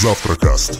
Завтракаст.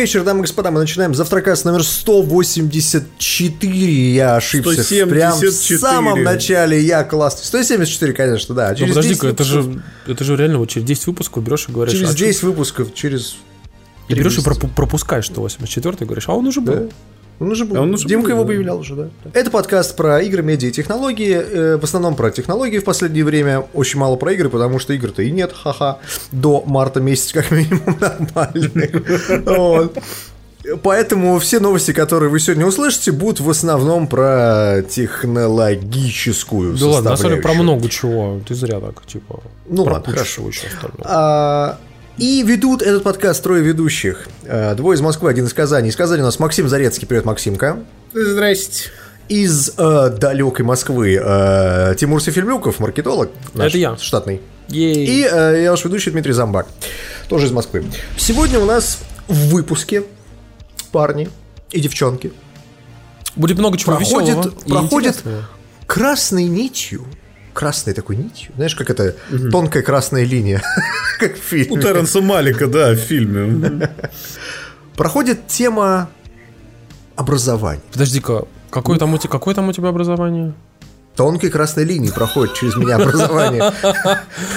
Вечер, дамы и господа. Мы начинаем завтракаст номер 184. Я ошибся. 174. Прям в самом начале я классный. 174, конечно, да. Ну, Через подожди-ка, 10 это же, это же реально вот через 10 выпусков берешь и говоришь, Через а чё- 10 выпусков, через... и берешь и месяца. пропу- пропускаешь 184 и говоришь, а он уже был. Да. Он уже был. А он уже Димка был, его да. появлял уже, да. Это подкаст про игры, медиа и технологии. Э, В основном про технологии в последнее время. Очень мало про игры, потому что игр-то и нет, ха-ха. До марта месяца как минимум нормальных. Поэтому все новости, которые вы сегодня услышите, будут в основном про технологическую Да ладно, на самом деле про много чего. Ты зря так, типа. Ну про ладно, хорошо. еще остального. И ведут этот подкаст трое ведущих. А, Двое из Москвы, один из Казани. Из Казани у нас Максим Зарецкий. Привет, Максимка. Здрасте. Из э, далекой Москвы э, Тимур Сефельмюков, маркетолог. наш Это я. Штатный. Ей. И э, я ваш ведущий Дмитрий Замбак. Тоже из Москвы. Сегодня у нас в выпуске парни и девчонки Будет много чего проходит, веселого проходит красной нитью. Красной такой нитью. Знаешь, как это тонкая красная линия, как в фильме. У Терренса Малика, да, в фильме. Проходит тема образования. Подожди-ка, какое там, у тебя, какое там у тебя образование? Тонкой красной линией проходит через меня образование.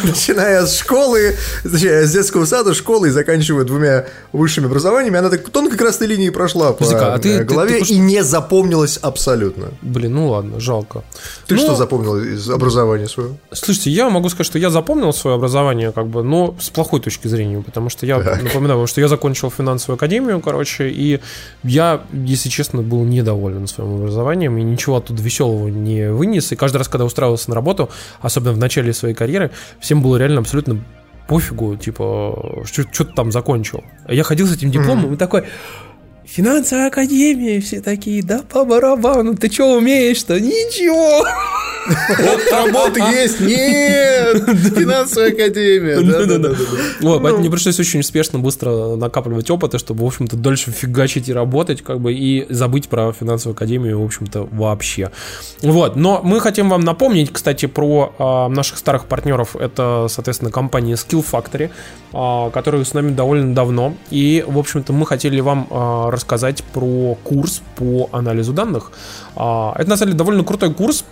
Начиная с школы, с детского сада, школы и заканчивая двумя высшими образованиями, она так тонкой красной линией прошла по а э, голове и не запомнилась абсолютно. Блин, ну ладно, жалко. Ты Ну, что запомнил из образования своего? Слушайте, я могу сказать, что я запомнил свое образование, как бы, но с плохой точки зрения, потому что я напоминаю что я закончил финансовую академию, короче, и я, если честно, был недоволен своим образованием и ничего оттуда веселого не вынес. И каждый раз, когда устраивался на работу, особенно в начале своей карьеры, всем было реально абсолютно пофигу, типа, что, ты там закончил. Я ходил с этим дипломом и такой, финансовая академия, все такие, да по барабану, ты что умеешь-то? Ничего. Вот работа есть, нет! Финансовая академия, да-да-да. Вот, Ну. поэтому мне пришлось очень успешно, быстро накапливать опыта, чтобы, в общем-то, дольше фигачить и работать, как бы, и забыть про финансовую академию, в общем-то, вообще. Вот, но мы хотим вам напомнить, кстати, про а, наших старых партнеров. Это, соответственно, компания Skill Factory, а, которая с нами довольно давно. И, в общем-то, мы хотели вам а, рассказать про курс по анализу данных. А, это, на самом деле, довольно крутой курс,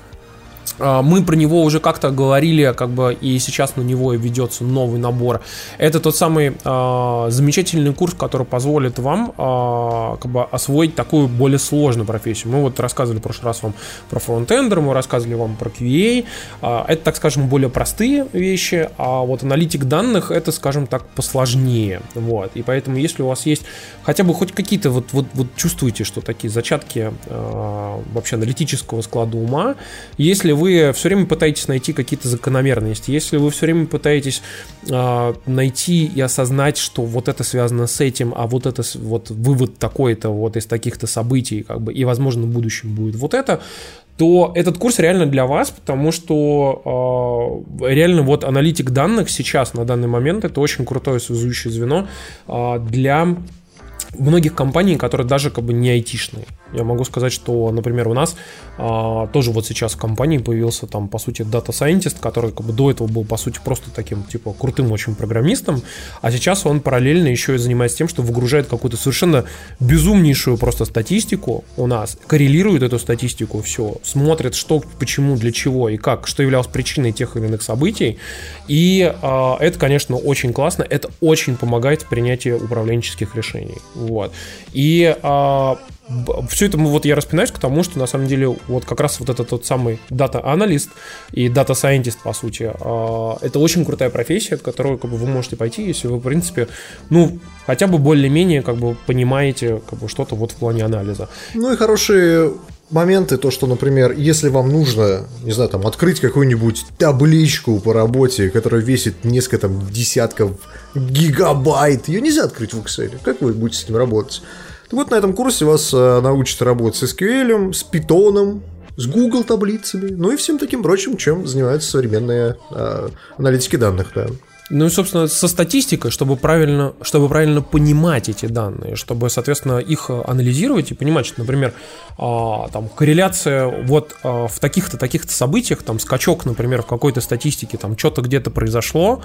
Мы про него уже как-то говорили, как бы, и сейчас на него ведется новый набор. Это тот самый а, замечательный курс, который позволит вам а, как бы освоить такую более сложную профессию. Мы вот рассказывали в прошлый раз вам про фронтендер, мы рассказывали вам про QA. А, это, так скажем, более простые вещи, а вот аналитик данных это, скажем так, посложнее. Вот. И поэтому, если у вас есть хотя бы хоть какие-то вот, вот, вот чувствуете, что такие зачатки а, вообще аналитического склада ума, если вы все время пытаетесь найти какие-то закономерности, если вы все время пытаетесь а, найти и осознать, что вот это связано с этим, а вот это вот вывод такой-то вот из таких-то событий, как бы, и возможно в будущем будет вот это, то этот курс реально для вас, потому что э, реально вот аналитик данных сейчас на данный момент это очень крутое связующее звено э, для многих компаний, которые даже как бы не айтишные. Я могу сказать, что, например, у нас а, тоже вот сейчас в компании появился там, по сути, дата сайентист, который как бы до этого был, по сути, просто таким, типа, крутым очень программистом, а сейчас он параллельно еще и занимается тем, что выгружает какую-то совершенно безумнейшую просто статистику у нас, коррелирует эту статистику, все, смотрит, что, почему, для чего и как, что являлось причиной тех или иных событий, и а, это, конечно, очень классно, это очень помогает в принятии управленческих решений, вот, и все это вот я распинаюсь к тому, что на самом деле вот как раз вот этот тот самый дата-аналист и data scientist, по сути, а, это очень крутая профессия, в которую как бы, вы можете пойти, если вы, в принципе, ну, хотя бы более-менее как бы понимаете как бы что-то вот в плане анализа. Ну и хорошие моменты, то, что, например, если вам нужно, не знаю, там, открыть какую-нибудь табличку по работе, которая весит несколько там десятков гигабайт, ее нельзя открыть в Excel. Как вы будете с этим работать? Так вот, на этом курсе вас э, научат работать с SQL, с Python, с Google таблицами, ну и всем таким прочим, чем занимаются современные э, аналитики данных, да. Ну и, собственно, со статистикой, чтобы правильно, чтобы правильно понимать эти данные, чтобы, соответственно, их анализировать и понимать, что, например, а, там корреляция вот а, в таких-то, таких-то событиях, там скачок, например, в какой-то статистике, там что-то где-то произошло,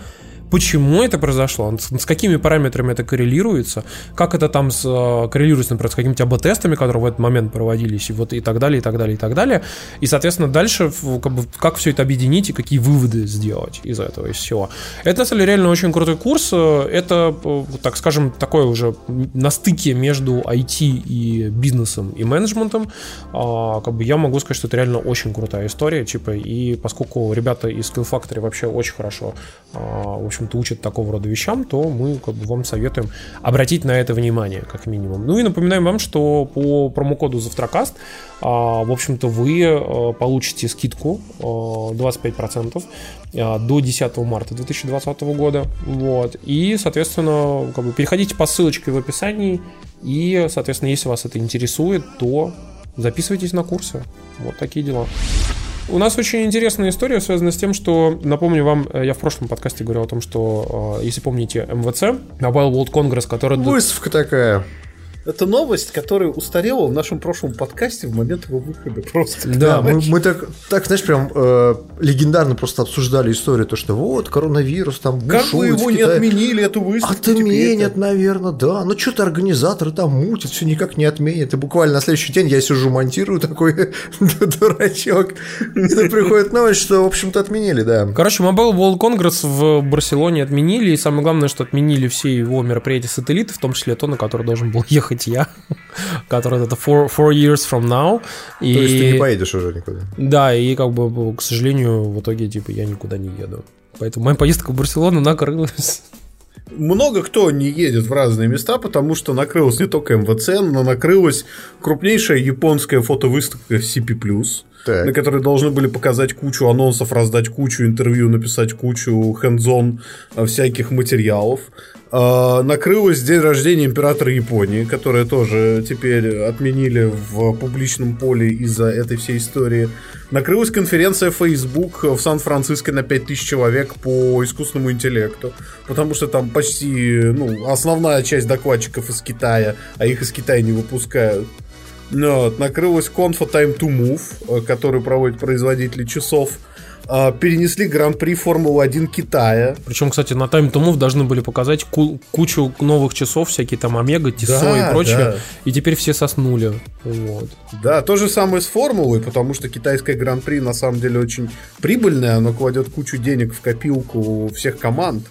почему это произошло, с, какими параметрами это коррелируется, как это там с, э, коррелируется, например, с какими-то АБ-тестами, которые в этот момент проводились, и вот и так далее, и так далее, и так далее. И, соответственно, дальше как, бы, как все это объединить и какие выводы сделать из этого, из всего. Это, на самом деле, реально очень крутой курс. Это, э, так скажем, такое уже на стыке между IT и бизнесом и менеджментом. А, как бы я могу сказать, что это реально очень крутая история, типа, и поскольку ребята из Skill Factory вообще очень хорошо, а, в общем-то, учат такого рода вещам, то мы как бы вам советуем обратить на это внимание, как минимум. Ну и напоминаем вам, что по промокоду Завтракаст, а, в общем-то, вы а, получите скидку 25% до 10 марта 2020 года. Вот. И, соответственно, как бы переходите по ссылочке в описании. И, соответственно, если вас это интересует, то записывайтесь на курсы. Вот такие дела. У нас очень интересная история, связана с тем, что, напомню вам, э, я в прошлом подкасте говорил о том, что, э, если помните, МВЦ, Mobile World Congress, который... Выставка такая. Это новость, которая устарела в нашем прошлом подкасте в момент его выхода. Просто. Да, мы, мы так, так, знаешь, прям э, легендарно просто обсуждали историю, то, что вот, коронавирус там Как вы его не отменили, эту выставку? Отменят, теперь наверное, да. Ну, что-то организаторы там мутят, все никак не отменят. И буквально на следующий день я сижу, монтирую такой дурачок. И приходит новость, что, в общем-то, отменили, да. Короче, Mobile World Congress в Барселоне отменили, и самое главное, что отменили все его мероприятия сателлиты, в том числе то, на который должен был ехать ехать я, который это four, four years from now. И, То есть ты не поедешь уже никуда? Да, и как бы, к сожалению, в итоге, типа, я никуда не еду. Поэтому моя поездка в Барселону накрылась. Много кто не едет в разные места, потому что накрылась не только МВЦ, но накрылась крупнейшая японская фотовыставка CP+, так. на которой должны были показать кучу анонсов, раздать кучу интервью, написать кучу хендзон всяких материалов. А, накрылось день рождения императора Японии, которое тоже теперь отменили в публичном поле из-за этой всей истории. Накрылась конференция Facebook в Сан-Франциско на 5000 человек по искусственному интеллекту, потому что там почти ну, основная часть докладчиков из Китая, а их из Китая не выпускают. Но, вот, накрылась Confa Time to Move, который проводит производители часов а, перенесли гран-при Формулы-1 Китая. Причем, кстати, на Time to Move должны были показать ку- кучу новых часов, всякие там Омега, Тисо да, и прочее. Да. И теперь все соснули. Вот. Да, то же самое с Формулой, потому что китайское гран-при на самом деле очень прибыльное, оно кладет кучу денег в копилку всех команд.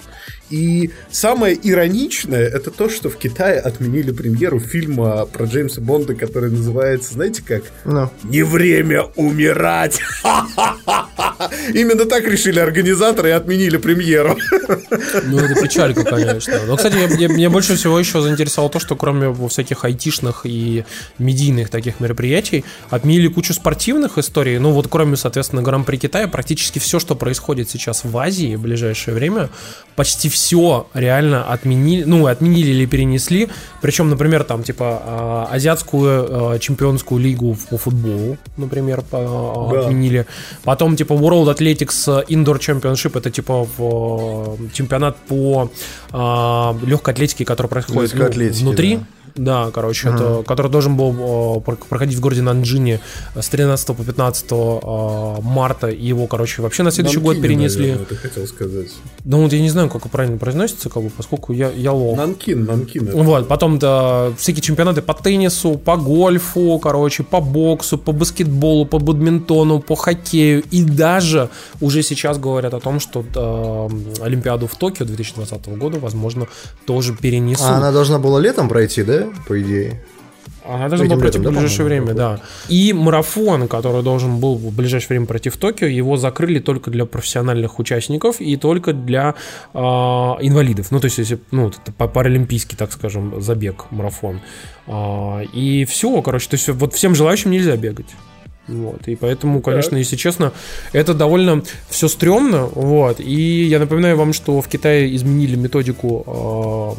И самое ироничное это то, что в Китае отменили премьеру фильма про Джеймса Бонда, который называется, знаете как? No. Не время умирать. Именно так решили организаторы и отменили премьеру. Ну, это печалька, конечно. Но, кстати, мне, мне больше всего еще заинтересовало то, что кроме всяких айтишных и медийных таких мероприятий, отменили кучу спортивных историй. Ну, вот кроме, соответственно, Гран-при Китая, практически все, что происходит сейчас в Азии в ближайшее время, почти все реально отменили, ну, отменили или перенесли. Причем, например, там, типа, а, азиатскую а, чемпионскую лигу по футболу, например, а, да. отменили. Потом, типа, World Athletics Indoor Championship, это, типа, в, чемпионат по легкой атлетике, который происходит ну, внутри. Да да, короче, ага. это, который должен был проходить в городе Нанджине с 13 по 15 марта. И его, короче, вообще на следующий Нанкине, год перенесли. Наверное, ты хотел сказать. Ну, вот я не знаю, как правильно произносится, как бы, поскольку я, я лох. Нанкин, Нанкин. Это. Вот, потом да, всякие чемпионаты по теннису, по гольфу, короче, по боксу, по баскетболу, по бадминтону, по хоккею. И даже уже сейчас говорят о том, что э, Олимпиаду в Токио 2020 года, возможно, тоже перенесут. А она должна была летом пройти, да? По идее. Она должна была пройти в ближайшее время, да. И марафон, который должен был в ближайшее время пройти в Токио, его закрыли только для профессиональных участников и только для э, инвалидов. Ну, то есть, если, ну, это паралимпийский, так скажем, забег, марафон. Э, и все, короче, то есть, вот всем желающим нельзя бегать. Вот. И поэтому, конечно, так. если честно, это довольно все стрёмно. Вот. И я напоминаю вам, что в Китае изменили методику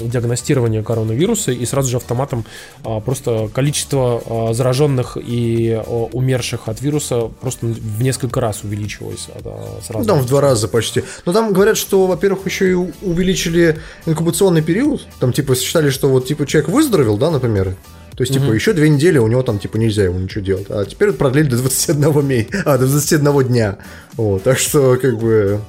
э, диагностирования коронавируса, и сразу же автоматом э, просто количество э, зараженных и э, умерших от вируса просто в несколько раз увеличилось. Э, сразу. Ну, там в два раза почти. Но там говорят, что, во-первых, еще и увеличили инкубационный период. Там, типа, считали, что вот, типа, человек выздоровел, да, например, то есть, типа, еще две недели у него там, типа, нельзя ему ничего делать. А теперь продлили до 21 мей, а, до 21 дня. Вот, так что, как бы,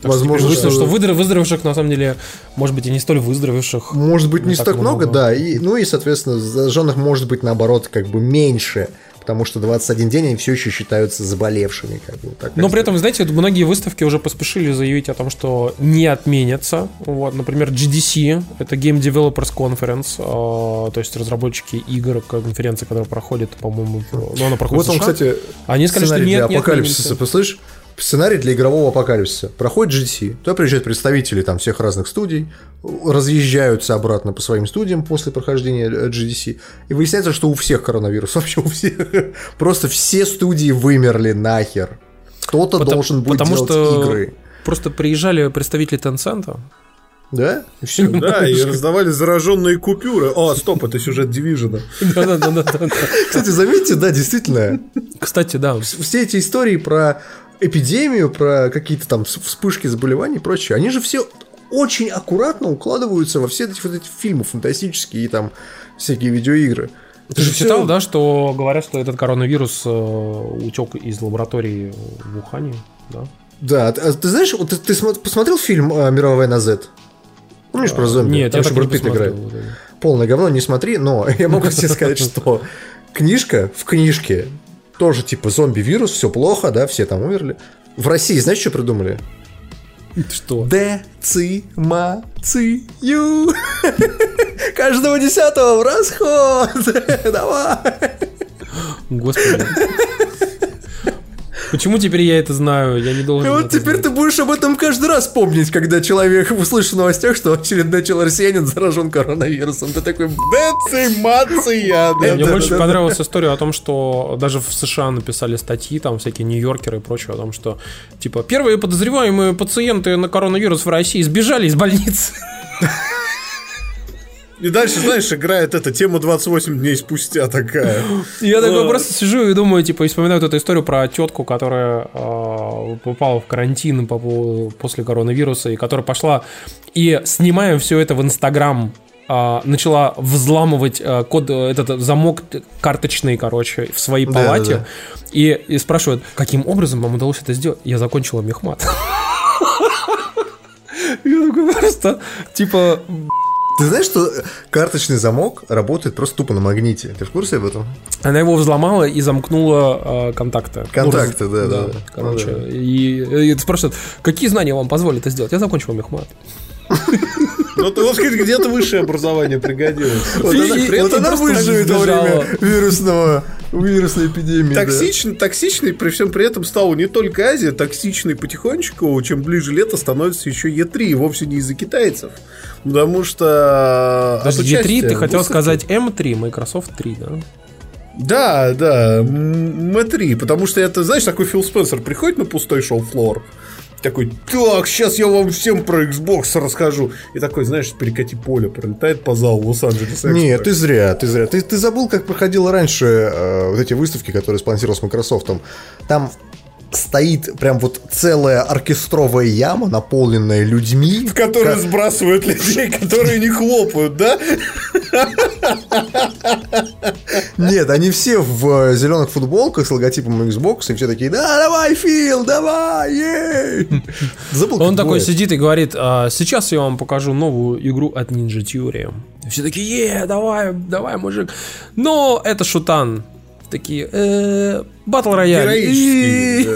так Возможно, что, что выздоровевших, на самом деле, может быть, и не столь выздоровевших. Может быть, не, не так много, много, да. И, ну и, соответственно, зараженных может быть, наоборот, как бы меньше потому что 21 день они все еще считаются заболевшими. Как бы, так, Но при этом, знаете, вот многие выставки уже поспешили заявить о том, что не отменятся. Вот, например, GDC, это Game Developers Conference, э, то есть разработчики игр, конференция, которая проходит, по-моему, ну, она проходит вот он, кстати, они сказали, что нет, для апокалипсиса, послышишь? Сценарий для игрового апокалипсиса. Проходит GDC, туда приезжают представители там всех разных студий, разъезжаются обратно по своим студиям после прохождения GDC, и выясняется, что у всех коронавирус, вообще у всех. Просто все студии вымерли нахер. Кто-то потому, должен будет потому делать что игры. Просто приезжали представители Tencent, да? И все. Да, и раздавали зараженные купюры. О, стоп, это сюжет Дивижена. Кстати, заметьте, да, действительно. Кстати, да. Все эти истории про эпидемию, про какие-то там вспышки заболеваний и прочее, они же все очень аккуратно укладываются во все эти вот эти фильмы фантастические и там всякие видеоигры. Ты же читал, да, что говорят, что этот коронавирус э, утек из лаборатории в Ухане, да? Да, а ты знаешь, вот ты, ты посмотрел фильм э, «Мировая война Z»? Помнишь а, про зомби? Нет, Там я Брэд Питт играет. Полное говно, не смотри, но я могу тебе сказать, что книжка в книжке тоже типа зомби-вирус, все плохо, да, все там умерли. В России, знаешь, что придумали? Что? Децимацию. Каждого десятого в расход. Давай. Господи. Почему теперь я это знаю? Я не должен. И вот теперь знать. ты будешь об этом каждый раз помнить, когда человек услышит в новостях, что очередной человек россиянин заражен коронавирусом. Ты такой, децимация. Мне больше понравилась история о том, что даже в США написали статьи, там всякие нью-йоркеры и прочее, о том, что типа первые подозреваемые пациенты на коронавирус в России сбежали из больницы. И дальше, знаешь, играет эта тема 28 дней спустя такая. Я такой просто сижу и думаю, типа, и вспоминаю эту историю про тетку, которая э, попала в карантин после коронавируса, и которая пошла и снимаем все это в Инстаграм а, начала взламывать а, код, этот замок карточный, короче, в своей палате. Да, да, да. И, и спрашивают, каким образом вам удалось это сделать? Я закончила мехмат. Я такой просто, типа, ты знаешь, что карточный замок работает просто тупо на магните? Ты в курсе об этом? Она его взломала и замкнула э, контакты. Контакты, ну, да, да, да. Короче, ну, да. И, и спрашивают, какие знания вам позволят это сделать? Я закончил мехмат. Ну, ты, вот где-то высшее образование пригодилось. Вот она, вот она выживет во время вирусного вирусной эпидемии. Токсичный, да. токсичный, при всем при этом стала не только Азия, токсичный потихонечку, чем ближе лето, становится еще Е3, и вовсе не из-за китайцев. Потому что... Даже Е3, ты хотел сказать М3, Microsoft 3, да? Да, да, М3, потому что это, знаешь, такой Фил Спенсер приходит на пустой шоу-флор, такой, так, сейчас я вам всем про Xbox расскажу. И такой, знаешь, перекати поле, пролетает по залу Лос-Анджелес. Нет, ты зря, ты зря. Ты, ты забыл, как проходило раньше э, вот эти выставки, которые спонсировал с Microsoft. Там стоит прям вот целая оркестровая яма, наполненная людьми. В которые как... сбрасывают людей, которые не хлопают, да? Нет, они все в зеленых футболках с логотипом Xbox, и все такие, да, давай, Фил, давай, ей! Забыл, Он такой сидит и говорит, а, сейчас я вам покажу новую игру от Ninja Theory. Все такие, е, давай, давай, мужик. Но это шутан такие, э, батл рояль. Героический,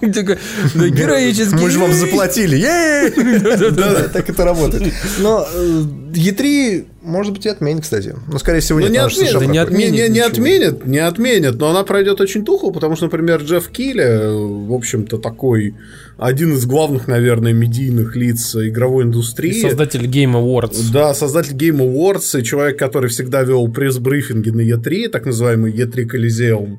Героический. Мы же вам заплатили. Да, так это работает. Но E3, э, может быть, и отменит, кстати. Но, скорее всего, нет. Не отменят, не отменят. Не отменят, не отменят, но она пройдет очень тухло, потому что, например, Джефф Килли, в общем-то, такой один из главных, наверное, медийных лиц игровой индустрии. Создатель Game Awards. Да, создатель Game Awards и человек, который всегда вел пресс-брифинги на E3, так называемый E3 Coliseum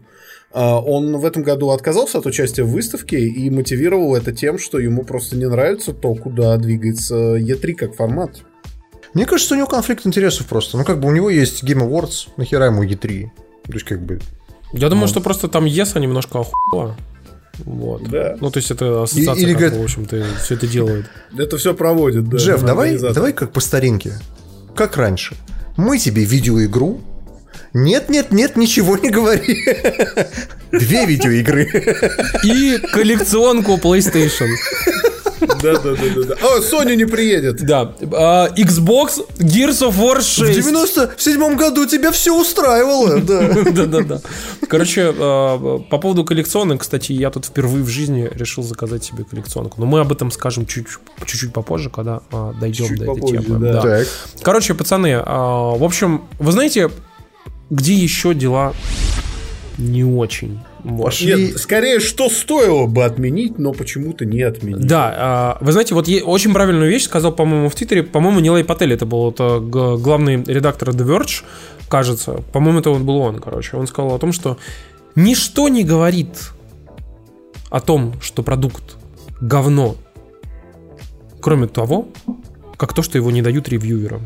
а, он в этом году отказался от участия в выставке и мотивировал это тем, что ему просто не нравится то, куда двигается E3 как формат. Мне кажется, у него конфликт интересов просто. Ну, как бы у него есть Game Awards, нахера ему E3? То есть, как бы... Я думаю, ну. что просто там ESA немножко охуела. Вот. Да. Ну, то есть это ассоциация, Или, как, в общем-то, все это делает. Это все проводит, да. Джефф, давай, давай как по старинке. Как раньше. Мы тебе видеоигру. Нет, нет, нет, ничего не говори. Две видеоигры. И коллекционку PlayStation. Да, да, да, да. О, Sony не приедет. Да. А, Xbox Gears of War 6. В 97 году тебя все устраивало. Да, да, да. да. Короче, а, по поводу коллекционок, кстати, я тут впервые в жизни решил заказать себе коллекционку. Но мы об этом скажем чуть-чуть попозже, когда а, дойдем до этой темы. Да. Короче, пацаны, в общем, вы знаете, где еще дела не очень. Пошли... Нет, скорее, что стоило бы отменить, но почему-то не отменить. Да, а, вы знаете, вот очень правильную вещь сказал, по-моему, в Твиттере, по-моему, Нилай Патель, это был это главный редактор The Verge, кажется, по-моему, это он был он, короче, он сказал о том, что ничто не говорит о том, что продукт говно, кроме того, как то, что его не дают ревьюерам.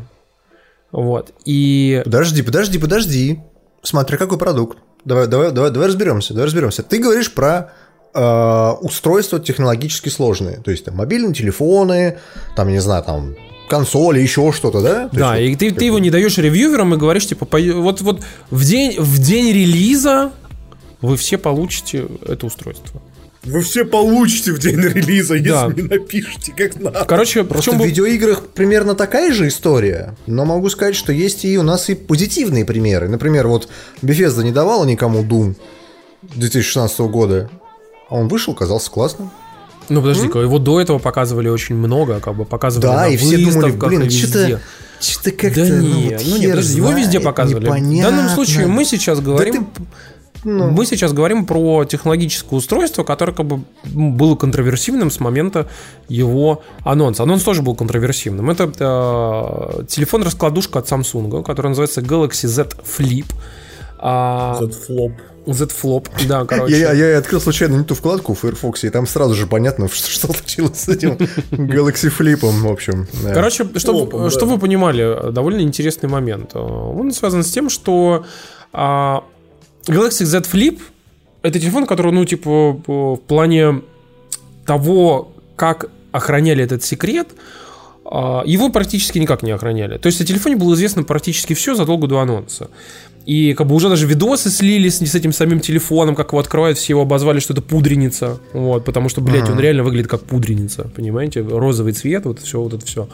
Вот. И... Подожди, подожди, подожди. Смотри, какой продукт. Давай, давай, давай, давай разберемся, давай разберемся. Ты говоришь про э, устройства технологически сложные, то есть там мобильные телефоны, там, не знаю, там консоли, еще что-то, да? То да, есть, и вот, ты, ты его не даешь ревьюверам и говоришь, типа, вот, вот в, день, в день релиза вы все получите это устройство. Вы все получите в день релиза, если да. не напишите как надо. Короче, просто в видеоиграх примерно такая же история, но могу сказать, что есть и у нас и позитивные примеры. Например, вот Bethesda не давала никому Doom 2016 года, а он вышел, казался классным. Ну подожди-ка, его до этого показывали очень много, как бы показывали да, на и все думали, блин, что-то что-то как-то... Да ну, не, вот ну, не, подожди, его везде показывали. Непонятно. В данном случае мы сейчас говорим... Да ты ну. Мы сейчас говорим про технологическое устройство, которое как бы было контроверсивным с момента его анонса. Анонс тоже был контроверсивным. Это э, телефон-раскладушка от Samsung, который называется Galaxy Z Flip. А... Z Flop. Z Flop, да, короче. Я, я, я открыл случайно не ту вкладку в Firefox, и там сразу же понятно, что, что случилось с этим Galaxy Flip, в общем. Да. Короче, чтобы, Флопом, чтобы да. вы понимали, довольно интересный момент. Он связан с тем, что а, Galaxy Z Flip это телефон, который, ну, типа, в плане того, как охраняли этот секрет, а, его практически никак не охраняли. То есть о телефоне было известно практически все задолго до анонса. И как бы уже даже видосы слились с этим самим телефоном, как его открывают, все его обозвали, что это пудреница. Вот, потому что, блядь, uh-huh. он реально выглядит как пудреница, понимаете? Розовый цвет, вот все, вот это все.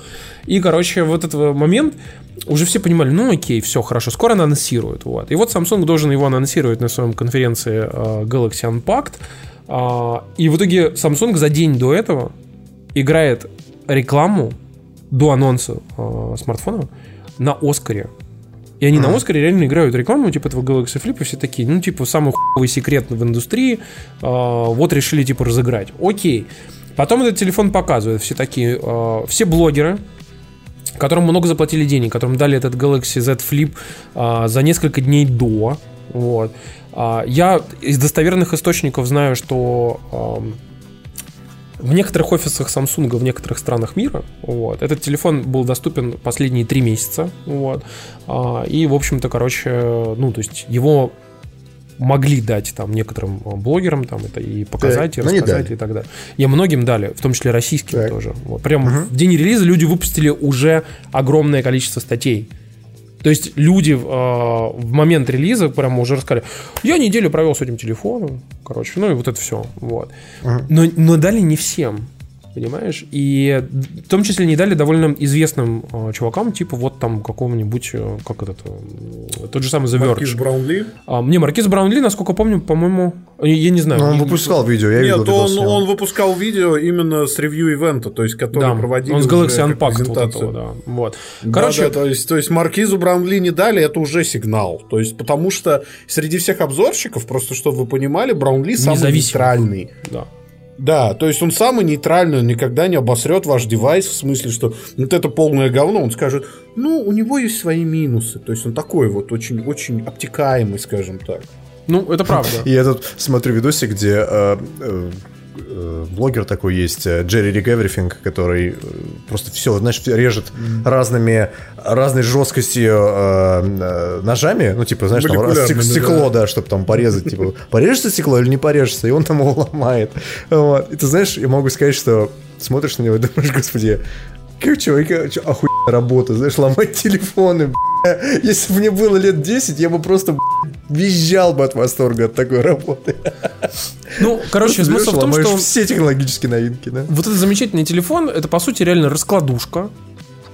И, короче, вот этот момент уже все понимали, ну окей, все хорошо, скоро анонсируют. Вот. И вот Samsung должен его анонсировать на своем конференции uh, Galaxy Unpacked. Uh, и в итоге Samsung за день до этого играет рекламу до анонса uh, смартфона на Оскаре. И они на Оскаре реально играют рекламу, типа этого Galaxy Flip, и все такие, ну, типа, самый хуевый секрет в индустрии, э, вот решили, типа, разыграть. Окей. Потом этот телефон показывают, все такие, э, все блогеры, которым много заплатили денег, которым дали этот Galaxy Z Flip э, за несколько дней до, вот. Э, я из достоверных источников знаю, что э, в некоторых офисах Samsung в некоторых странах мира вот, этот телефон был доступен последние три месяца. Вот, а, и, в общем-то, короче, ну, то есть его могли дать там некоторым блогерам там это и показать, так, и рассказать и так далее. И многим дали, в том числе российским так. тоже. Вот. Прям угу. в день релиза люди выпустили уже огромное количество статей. То есть люди э, в момент релиза прямо уже рассказали, я неделю провел с этим телефоном, короче, ну и вот это все. Вот. Но, но дали не всем понимаешь? И в том числе не дали довольно известным э, чувакам, типа вот там какого-нибудь, э, как этот, э, тот же самый The Verge. Маркиз Браунли? А, мне Маркиз Браунли, насколько помню, по-моему, я не знаю. Но он выпускал видео, я Нет, видел. он, он выпускал видео именно с ревью-ивента, то есть который да, проводил он с Galaxy Unpacked вот этого, да. Вот. Короче, да, да, то, есть, то есть Маркизу Браунли не дали, это уже сигнал. То есть потому что среди всех обзорщиков, просто чтобы вы понимали, Браунли самый нейтральный. Да. Да, то есть он самый нейтральный, он никогда не обосрет ваш девайс в смысле, что вот это полное говно, он скажет, ну, у него есть свои минусы. То есть он такой вот очень-очень обтекаемый, скажем так. Ну, это правда. И я тут смотрю видосик, где э, э, блогер такой есть, Джерри Рик Everything, который просто все, знаешь, режет разными, разной жесткостью э, ножами, ну, типа, знаешь, там стек, стекло, да, да чтобы там порезать, типа, порежется стекло или не порежется, и он там его ломает. Вот. И ты знаешь, я могу сказать, что смотришь на него и думаешь, господи, как чувак, охуенная работа, знаешь, ломать телефоны, если бы мне было лет 10, я бы просто визжал бы от восторга от такой работы. Ну, короче, смысл в том, что... все технологические новинки, да? Вот этот замечательный телефон, это, по сути, реально раскладушка,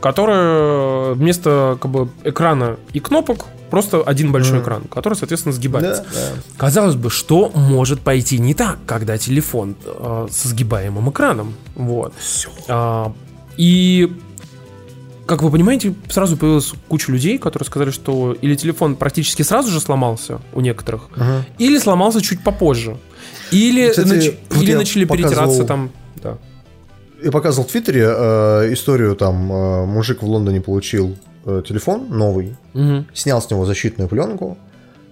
которая вместо как бы, экрана и кнопок просто один большой mm. экран, который, соответственно, сгибается. Да, да. Казалось бы, что может пойти не так, когда телефон э, со сгибаемым экраном. Вот. Все. А, и как вы понимаете, сразу появилась куча людей, которые сказали, что или телефон практически сразу же сломался у некоторых, ага. или сломался чуть попозже. Или, Кстати, нач... вот или начали показывал... перетираться там. Да. Я показывал в Твиттере э, историю, там э, мужик в Лондоне получил э, телефон новый, угу. снял с него защитную пленку,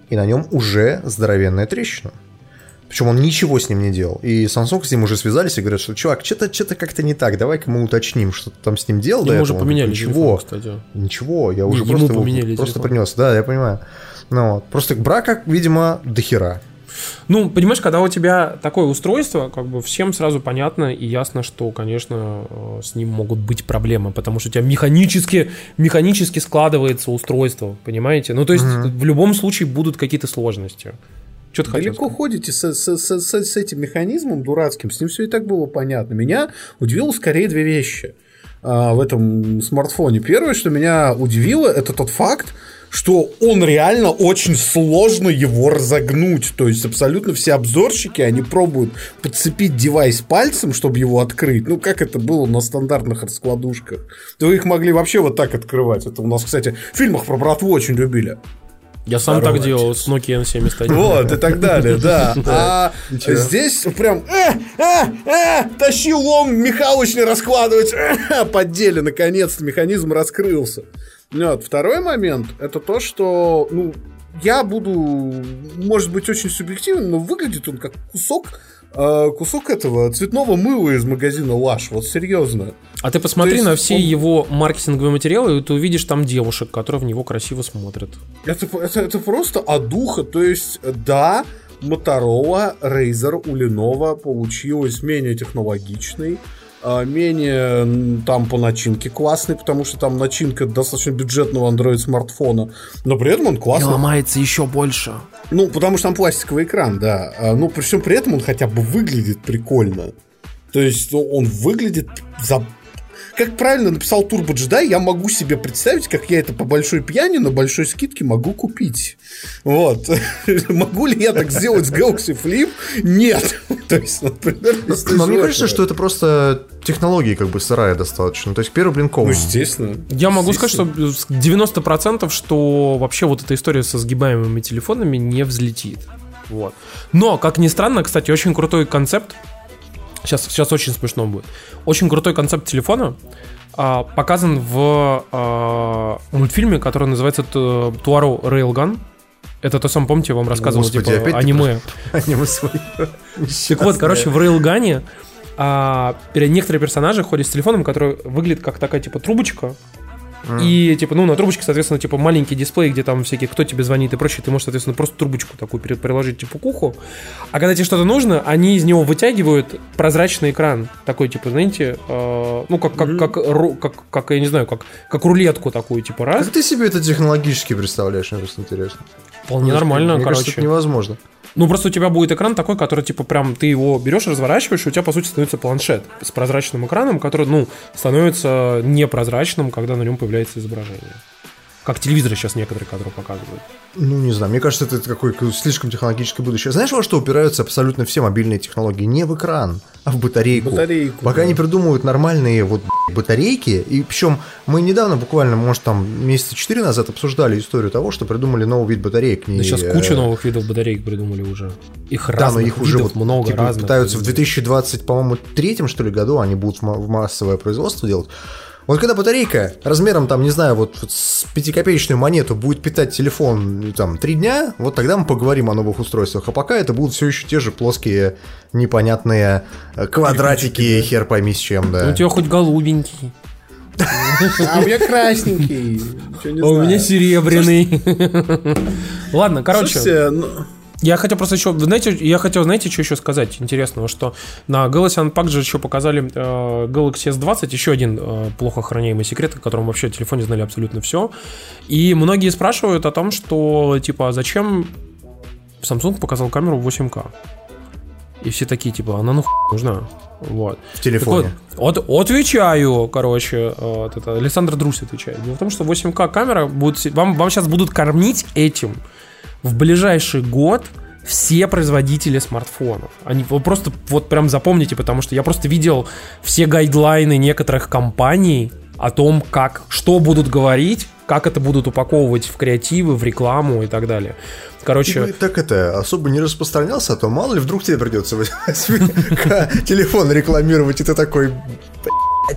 и на нем уже здоровенная трещина. Причем он ничего с ним не делал. И Samsung с ним уже связались и говорят, что, чувак, что-то что как-то не так, давай-ка мы уточним, что ты там с ним делал. Ему уже поменяли Ничего, телефон, кстати. Ничего, я уже просто, его, просто принес. Да, я понимаю. Ну, вот. Просто брака, видимо, дохера. Ну, понимаешь, когда у тебя такое устройство, как бы всем сразу понятно и ясно, что, конечно, э, с ним могут быть проблемы, потому что у тебя механически, механически складывается устройство, понимаете? Ну, то есть угу. в любом случае будут какие-то сложности. Что ты Далеко ходите с, с, с, с, с этим механизмом дурацким, с ним все и так было понятно. Меня удивило скорее две вещи а, в этом смартфоне. Первое, что меня удивило, это тот факт, что он реально очень сложно его разогнуть. То есть абсолютно все обзорщики, они пробуют подцепить девайс пальцем, чтобы его открыть. Ну, как это было на стандартных раскладушках. То их могли вообще вот так открывать. Это у нас, кстати, в фильмах про братву очень любили. Я сам так делал с Nokia N71. Вот, и так далее, да. А здесь прям э, э, э, тащил лом, Михалыч не раскладывать. По деле, наконец-то, механизм раскрылся. Вот. Второй момент, это то, что, ну, я буду, может быть, очень субъективным, но выглядит он как кусок э, кусок этого цветного мыла из магазина Лаш. Вот серьезно. А ты посмотри на все он... его маркетинговые материалы, и ты увидишь там девушек, которые в него красиво смотрят. Это, это, это просто от духа. То есть, да, Motorola, Razer у Lenovo получилась менее технологичной а, менее там по начинке классный, потому что там начинка достаточно бюджетного Android смартфона, но при этом он классный. И ломается еще больше. Ну, потому что там пластиковый экран, да. А, ну, при всем при этом он хотя бы выглядит прикольно. То есть он выглядит за как правильно написал Turbo Jedi, я могу себе представить, как я это по большой пьяни на большой скидке могу купить. Вот. могу ли я так сделать с Galaxy Flip? Нет. То есть, например, Но мне кажется, что это просто технологии как бы сырая достаточно. То есть первый блин. Ну, естественно. Я могу сказать, что 90% что вообще вот эта история со сгибаемыми телефонами не взлетит. Вот. Но, как ни странно, кстати, очень крутой концепт Сейчас, сейчас очень смешно будет. Очень крутой концепт телефона а, показан в а, мультфильме, который называется Туаро Railgun. Это то самое, помните, я вам рассказывал, Господи, типа, аниме. Аниме свое. Так вот, короче, в Railgun а, некоторые персонажи ходят с телефоном, который выглядит как такая, типа, трубочка, и, типа, ну, на трубочке, соответственно, типа, маленький дисплей, где там всякие, кто тебе звонит и прочее, ты можешь, соответственно, просто трубочку такую приложить, типа, к уху. А когда тебе что-то нужно, они из него вытягивают прозрачный экран. Такой, типа, знаете, э, ну, как, как, mm-hmm. как, как, как, как, я не знаю, как, как рулетку такую, типа, раз. Как ты себе это технологически представляешь, мне просто интересно. Вполне ну, нормально, мне короче. Кажется, это невозможно. Ну, просто у тебя будет экран такой, который, типа, прям ты его берешь, разворачиваешь, и у тебя, по сути, становится планшет с прозрачным экраном, который, ну, становится непрозрачным, когда на нем появляется изображение. Как телевизоры сейчас некоторые кадры показывают. Ну, не знаю, мне кажется, это такое слишком технологическое будущее. Знаешь, во что упираются абсолютно все мобильные технологии? Не в экран, а в батарейку. Батарейку. Пока да. не придумывают нормальные вот батарейки, и причем мы недавно, буквально, может, там месяца четыре назад обсуждали историю того, что придумали новый вид батареек. Не... Да сейчас куча новых видов батареек придумали уже. Их да, но их уже вот много типа, разных. Пытаются в 2020, по-моему, третьем, что ли, году они будут в массовое производство делать. Вот когда батарейка размером, там, не знаю, вот, вот с пятикопеечную монету будет питать телефон, там, три дня, вот тогда мы поговорим о новых устройствах. А пока это будут все еще те же плоские, непонятные э, квадратики, хер пойми с чем, да. Ну, у тебя хоть голубенький. А у меня красненький. А у меня серебряный. Ладно, короче. Я хотел просто еще, знаете, я хотел, знаете, что еще сказать интересного, что на Galaxy Unpacked же еще показали э, Galaxy S20, еще один э, плохо охраняемый секрет, о котором вообще в телефоне знали абсолютно все. И многие спрашивают о том, что, типа, а зачем Samsung показал камеру 8К? И все такие, типа, она ну нужна. Вот. В телефоне. Вот, от, отвечаю, короче, вот это, Александр Друсь отвечает. Дело в том, что 8К камера будет... Вам, вам сейчас будут кормить этим в ближайший год все производители смартфонов. Они вы просто вот прям запомните, потому что я просто видел все гайдлайны некоторых компаний о том, как, что будут говорить, как это будут упаковывать в креативы, в рекламу и так далее. Короче... Ты так это особо не распространялся, а то мало ли вдруг тебе придется телефон рекламировать, и ты такой...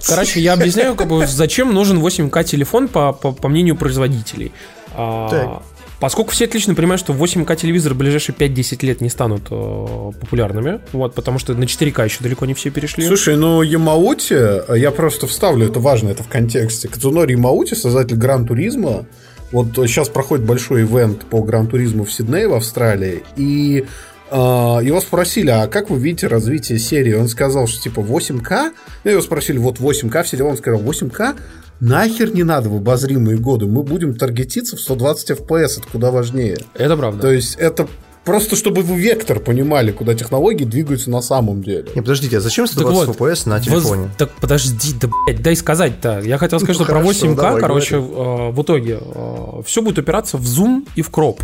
Короче, я объясняю, как бы, зачем нужен 8К телефон по, по, по мнению производителей. А, Поскольку все отлично понимают, что 8К телевизоры в ближайшие 5-10 лет не станут э, популярными, вот, потому что на 4К еще далеко не все перешли. Слушай, ну Ямаути, я просто вставлю, это важно, это в контексте. Кацунори Ямаути, создатель Гран Туризма, вот сейчас проходит большой ивент по Гран Туризму в Сиднее, в Австралии, и э, его спросили, а как вы видите развитие серии? Он сказал, что типа 8К. Ну, его спросили, вот 8К, все дела. Он сказал, 8К нахер не надо в обозримые годы. Мы будем таргетиться в 120 FPS, это куда важнее. Это правда. То есть это Просто чтобы вы вектор понимали, куда технологии двигаются на самом деле. Не, подождите, а зачем 120 вот, FPS на телефоне? Воз... Так подожди, да, блядь, дай сказать-то. Я хотел сказать, ну, что хорошо, про 8К, давай, короче, э, в итоге э, все будет упираться в зум и в кроп.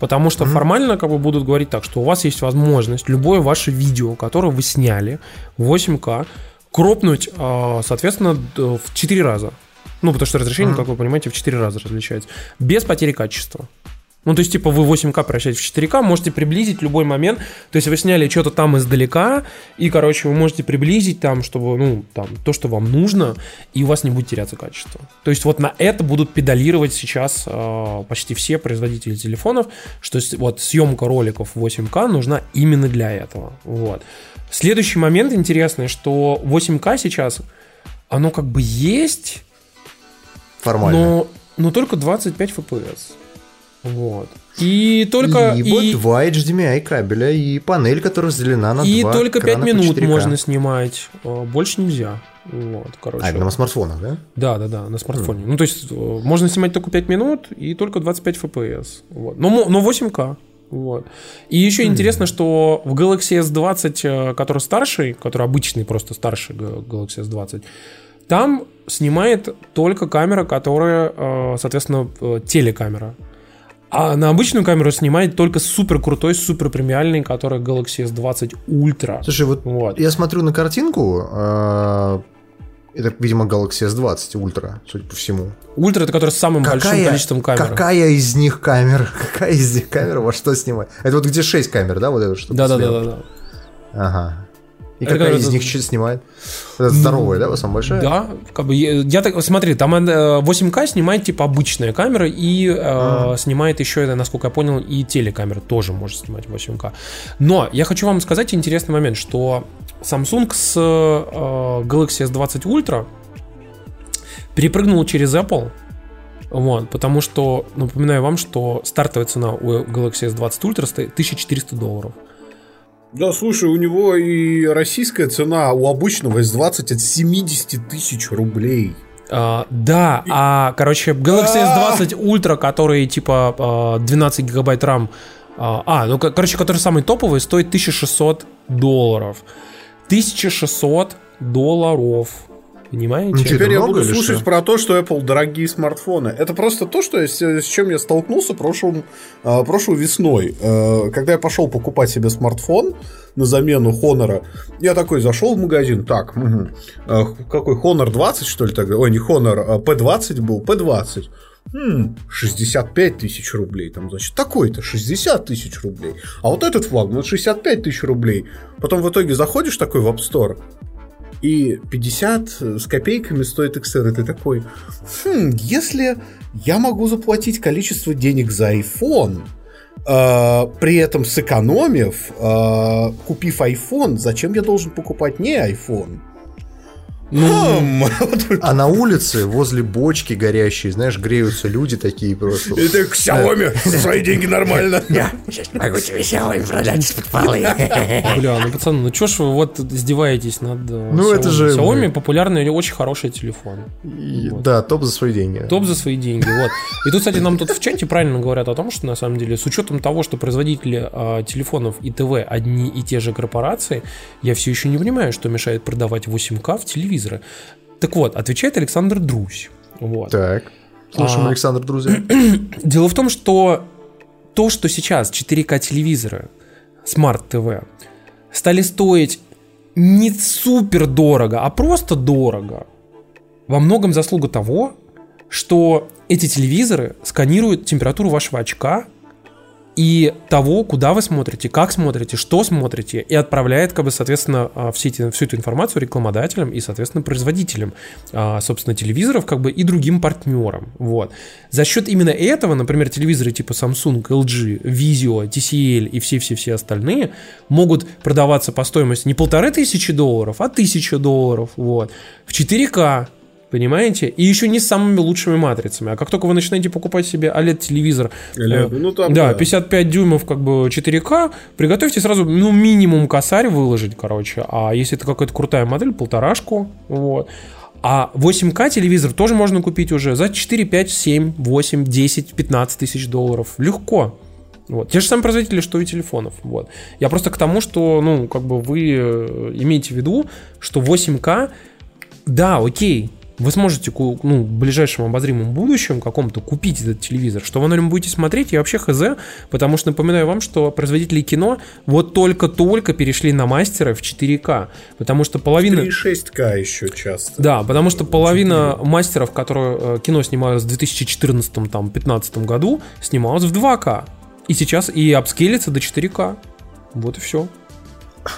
Потому что mm-hmm. формально как бы будут говорить так, что у вас есть возможность любое ваше видео, которое вы сняли в 8К, кропнуть, э, соответственно, в 4 раза. Ну, потому что разрешение, mm-hmm. как вы понимаете, в 4 раза различается. Без потери качества. Ну, то есть, типа, вы 8К превращаете в 4К, можете приблизить любой момент. То есть, вы сняли что-то там издалека, и, короче, вы можете приблизить там, чтобы, ну, там, то, что вам нужно, и у вас не будет теряться качество. То есть, вот на это будут педалировать сейчас э, почти все производители телефонов, что вот съемка роликов 8К нужна именно для этого. Вот. Следующий момент интересный, что 8К сейчас, оно как бы есть, Формально. Но, но только 25 FPS. Вот. И только... Либо и... два HDMI кабеля и панель, которая разделена на и два И только 5 минут можно снимать. А, больше нельзя. Вот, короче. А, на смартфонах, да? Да, да, да, на смартфоне. Mm. Ну, то есть, э, можно снимать только 5 минут и только 25 FPS. Вот. Но, но 8К. Вот. И еще mm. интересно, что в Galaxy S20, э, который старший, который обычный, просто старший Galaxy S20, там снимает только камера, которая, э, соответственно, э, телекамера. А на обычную камеру снимает только супер крутой, супер премиальный, который Galaxy S20 Ultra. Слушай, вот, вот. я смотрю на картинку, э, это, видимо, Galaxy S20 Ultra, судя по всему. Ультра это который с самым какая, большим количеством камер. Какая из них камер? Какая из них камера во что снимает? Это вот где 6 камер, да, вот это что? Да, да, да, да, да. Ага. И какая это, из них что снимает? Это здоровая, да, самая большая? Да, как бы я так смотри, там 8К э, снимает типа обычная камера и э, а. снимает еще это, насколько я понял, и телекамера тоже может снимать 8К. Но я хочу вам сказать интересный момент, что Samsung с э, Galaxy S20 Ultra перепрыгнул через Apple. Вот, потому что, напоминаю вам, что стартовая цена у Galaxy S20 Ultra стоит 1400 долларов. Да, слушай, у него и российская цена у обычного S20 от 70 тысяч рублей. Uh, да, и... а, короче, Galaxy S20 Ultra, который типа 12 гигабайт RAM, uh, а, ну, короче, который самый топовый, стоит 1600 долларов. 1600 долларов. Понимаете? Ну, Теперь я буду слушать что? про то, что Apple дорогие смартфоны. Это просто то, что я, с чем я столкнулся прошлым, э, прошлой весной. Э, когда я пошел покупать себе смартфон на замену Honor, я такой зашел в магазин, так, угу, какой Honor 20, что ли тогда? Ой, не Honor, P20 был, P20. Хм, 65 тысяч рублей, там, значит, такой-то, 60 тысяч рублей. А вот этот флагман, 65 тысяч рублей. Потом в итоге заходишь такой в App Store, и 50 с копейками стоит XR, и ты такой, хм, если я могу заплатить количество денег за iPhone, э, при этом сэкономив, э, купив iPhone, зачем я должен покупать не iPhone? Ну, а на улице, возле бочки горящей, знаешь, греются люди такие просто. И ты к Xiaomi за свои деньги нормально. Я сейчас могу тебе Xiaomi продать из-под полы. Бля, ну пацаны, ну чё ж вы вот издеваетесь над э, Ну, это же- Xiaomi популярный и очень хороший телефон. Да, топ за свои деньги. Топ за свои деньги, вот. И тут, кстати, нам тут в чате правильно говорят о том, что на самом деле, с учетом того, что производители а, телефонов и ТВ одни и те же корпорации, я все еще не понимаю, что мешает продавать 8К в телевизоры. Так вот, отвечает Александр Друзь. Вот. Так. Слушаем, А. Александр, друзья. Дело в том, что то, что сейчас 4К телевизоры, смарт ТВ, стали стоить не супер дорого, а просто дорого, во многом заслуга того, что эти телевизоры сканируют температуру вашего очка и того, куда вы смотрите, как смотрите, что смотрите, и отправляет, как бы, соответственно, а, все эти, всю эту информацию рекламодателям и, соответственно, производителям, а, собственно, телевизоров, как бы, и другим партнерам. Вот. За счет именно этого, например, телевизоры типа Samsung, LG, Vizio, TCL и все-все-все остальные могут продаваться по стоимости не полторы тысячи долларов, а тысяча долларов. Вот. В 4К, Понимаете? И еще не с самыми лучшими матрицами. А как только вы начинаете покупать себе OLED-телевизор, OLED, э, ну, там, да, да. 55 дюймов как бы 4К, приготовьте сразу, ну, минимум косарь выложить, короче. А если это какая-то крутая модель, полторашку, вот. А 8К телевизор тоже можно купить уже за 4, 5, 7, 8, 10, 15 тысяч долларов. Легко. Вот. Те же самые производители, что и телефонов. Вот. Я просто к тому, что, ну, как бы вы э, имеете в виду, что 8К, да, окей, вы сможете ну, в ближайшем обозримом будущем каком-то купить этот телевизор. Что вы на нем будете смотреть, я вообще хз, потому что напоминаю вам, что производители кино вот только-только перешли на мастеры в 4К, потому что половина... 3,6К еще часто. Да, потому что половина мастеров, которые э, кино снималось в 2014-2015 году, снималось в 2К. И сейчас и апскейлится до 4К. Вот и все.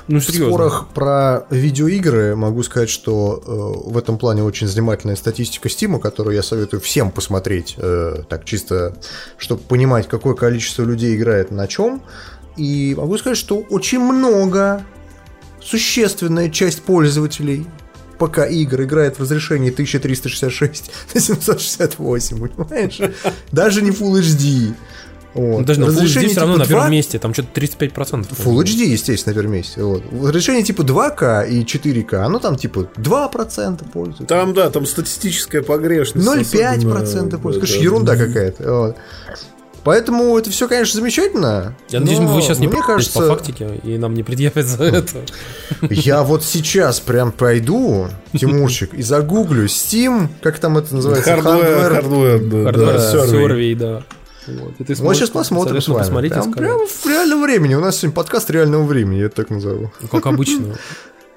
Ну, В спорах про видеоигры могу сказать, что э, в этом плане очень занимательная статистика Стима, которую я советую всем посмотреть, э, так чисто, чтобы понимать, какое количество людей играет на чем. И могу сказать, что очень много, существенная часть пользователей ПК игр играет в разрешении 1366 на 768, понимаешь? Даже не Full HD. Вот. Ну, даже на Full HD Разрешение все равно типа на первом 2 месте, там что-то 35%. Full HD, естественно, на первом месте. Вот. Разрешение типа 2К и 4К, оно там типа 2% пользуется. Там, да, там статистическая погрешность. 0,5% особенно, пользуется. да, Конечно, да. ерунда какая-то. Вот. Поэтому это все, конечно, замечательно. Я надеюсь, но вы сейчас не мне кажется, по фактике, и нам не предъявят за это. Я вот сейчас прям пойду, Тимурчик, и загуглю Steam, как там это называется? Hardware, hardware, да, Hardware да, survey, да. Вот, и ты сможешь, сейчас посмотрим с вами. посмотреть и Прям, сказать. прям в реальном времени. У нас сегодня подкаст реального времени, я это так назову. Ну, Как обычно.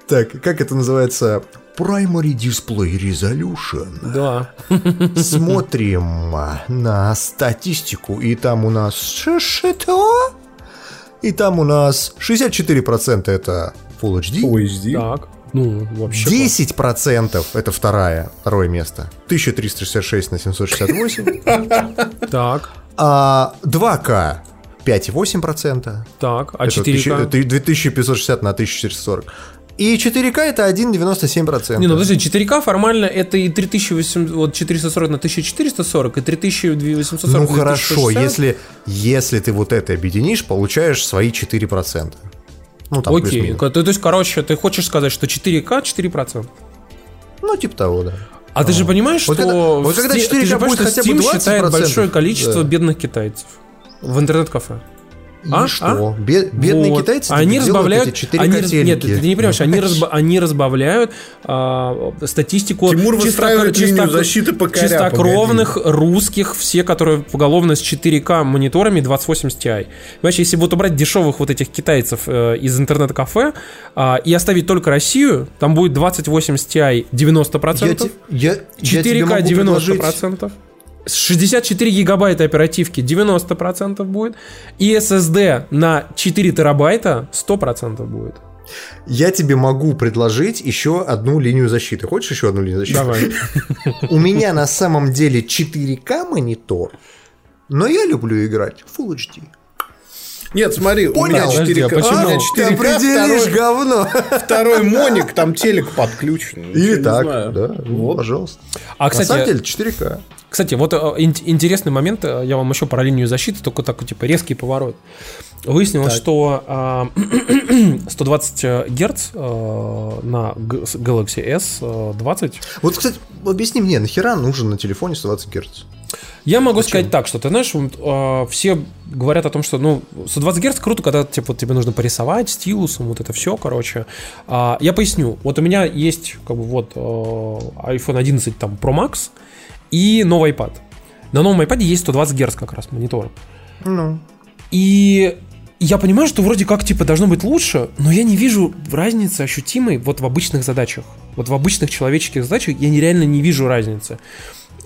Так, как это называется? Primary Display Resolution. Да. Смотрим на статистику, и там у нас что? И там у нас 64% это Full HD, Full HD. Так. Ну, вообще. 10% это вторая, второе место, 1366 на 768, класс. Так. А 2К 5,8%, Так. А это 4К? 1000 2560 на 1440. И 4К это 1,97%. Не, ну подожди, 4К формально это и 3800, вот 440 на 1440, и 3840 Ну хорошо, 1960. если, если ты вот это объединишь, получаешь свои 4%. Ну там Окей, то, то есть, короче, ты хочешь сказать, что 4К 4%? Ну, типа того, да. А ты же понимаешь, Вот что когда- вот когда Steam- 4К ты же понимаешь, будет хотя бы Steam считает 20%, большое количество да. бедных китайцев в интернет-кафе. И А? что? Бе- бедные Вот. китайцы они разбавляют, эти 4 они, раз- нет, ты не понимаешь, они, разба- они разбавляют а, статистику Тимур чистокр- чисток- защиты ПКря, чистокровных русских, все, которые поголовно с 4К мониторами 2080 Ti. Понимаешь, если вот убрать дешевых вот этих китайцев э, из интернет-кафе а, и оставить только Россию, там будет 2080 Ti 90%, Я, те- я, я тебе 4К могу предложить- 90%. 64 гигабайта оперативки 90% будет. И SSD на 4 терабайта 100% будет. Я тебе могу предложить еще одну линию защиты. Хочешь еще одну линию защиты? Давай. У меня на самом деле 4К монитор, но я люблю играть в Full HD. Нет, смотри, у меня Понял. 4К. Подожди, а почему? у меня Ты 4К, определишь второй, говно. второй моник, там телек подключен. Или так, да, ну, Вот. пожалуйста. А, На кстати, самом деле 4К. Кстати, вот э, ин- интересный момент, э, я вам еще про линию защиты, только такой, типа, резкий поворот. Выяснилось, что а, 120 Гц э, на Galaxy S20. Вот, кстати, объясни мне, нахера нужен на телефоне 120 Гц? Я могу сказать так, что ты знаешь, вот, э, все говорят о том, что ну 120 Гц круто, когда типа, вот тебе нужно порисовать стилусом, вот это все, короче. А, я поясню. Вот у меня есть как бы вот э, iPhone 11 там Pro Max и новый iPad. На новом iPad есть 120 Гц как раз монитор. Ну, И я понимаю, что вроде как типа должно быть лучше, но я не вижу разницы ощутимой вот в обычных задачах. Вот в обычных человеческих задачах я нереально не вижу разницы.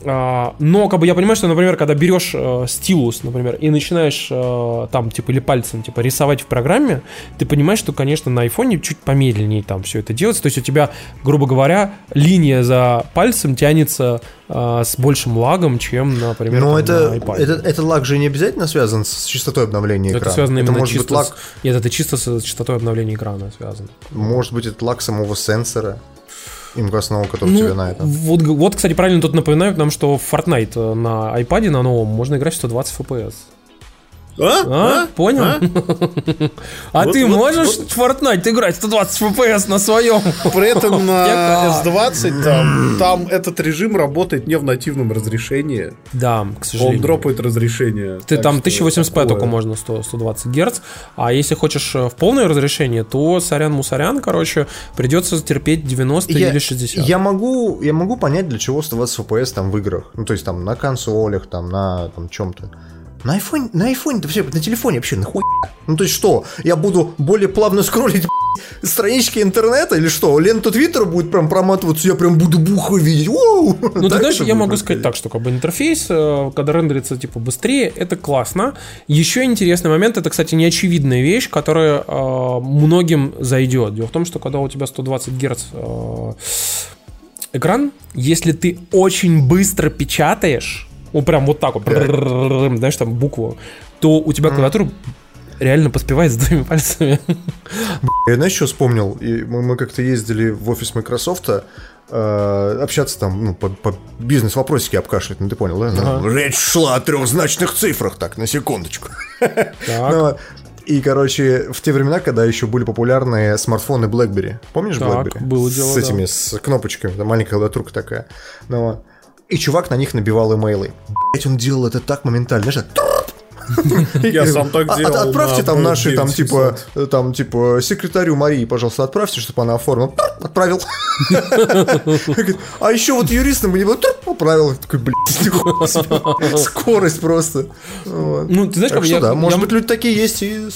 А, но как бы я понимаю, что, например, когда берешь э, стилус, например, и начинаешь э, там типа или пальцем типа рисовать в программе, ты понимаешь, что, конечно, на айфоне чуть помедленнее там все это делается. То есть у тебя, грубо говоря, линия за пальцем тянется э, с большим лагом, чем, например, но там, это, на iPad. это, это лаг же не обязательно связан с частотой обновления Это экрана. связано это именно может чисто быть лаг, с... Нет, это чисто с частотой обновления экрана связано. может быть это лаг самого сенсора, имкостного, который у Ну, тебя на этом. вот, вот, кстати, правильно тут напоминают нам, что в Fortnite э, на iPad на новом можно играть в 120 FPS. А? А? Понял? А? А Вот- ты вот- можешь в Fortnite играть 120 FPS на своем? При этом на Я- S20 там, там этот режим работает не в нативном разрешении. Да, к Он сожалению. дропает разрешение. Ты там что 1080p такое. только можно 100, 120 Гц, а если хочешь э, в полное разрешение, то сорян-мусорян, короче, придется терпеть 90 или 60. я могу, я могу понять, для чего 120 FPS там в играх. Ну, то есть там на консолях, там на там, чем-то. На iPhone, на iPhone, да вообще, на телефоне вообще нахуй. Ну, то есть что, я буду более плавно скроллить б***ь, странички интернета или что? Ленту Твиттера будет прям проматываться, я прям буду бухо видеть. Воу! Ну, ты знаешь, я могу сказать так, что как бы интерфейс, э, когда рендерится типа быстрее, это классно. Еще интересный момент, это, кстати, неочевидная вещь, которая э, многим зайдет. Дело в том, что когда у тебя 120 Гц э, экран, если ты очень быстро печатаешь, ну прям вот так вот, знаешь, там букву, то у тебя клавиатура реально поспевает с двумя пальцами. Я знаешь, что вспомнил? И мы, мы как-то ездили в офис Microsoft э, общаться там, ну, по, по бизнес-вопросике обкашлять, ну ты понял, да? Ну, Речь шла о трехзначных цифрах, так, на секундочку. Так. Ну, И, короче, в те времена, когда еще были популярны смартфоны BlackBerry. Помнишь Так, BlackBerry? было дело, С да. этими, с кнопочками, там маленькая клавиатурка такая. Ну, и чувак на них набивал имейлы. Блять, он делал это так моментально, знаешь, Я сам так делал. от- Отправьте там наши, там, 9700. типа, там, типа, секретарю Марии, пожалуйста, отправьте, чтобы она оформила. Отправил. А еще вот юристам мне было отправил. Такой, блядь, скорость просто. Ну, ты знаешь, как я- может быть, люди такие есть и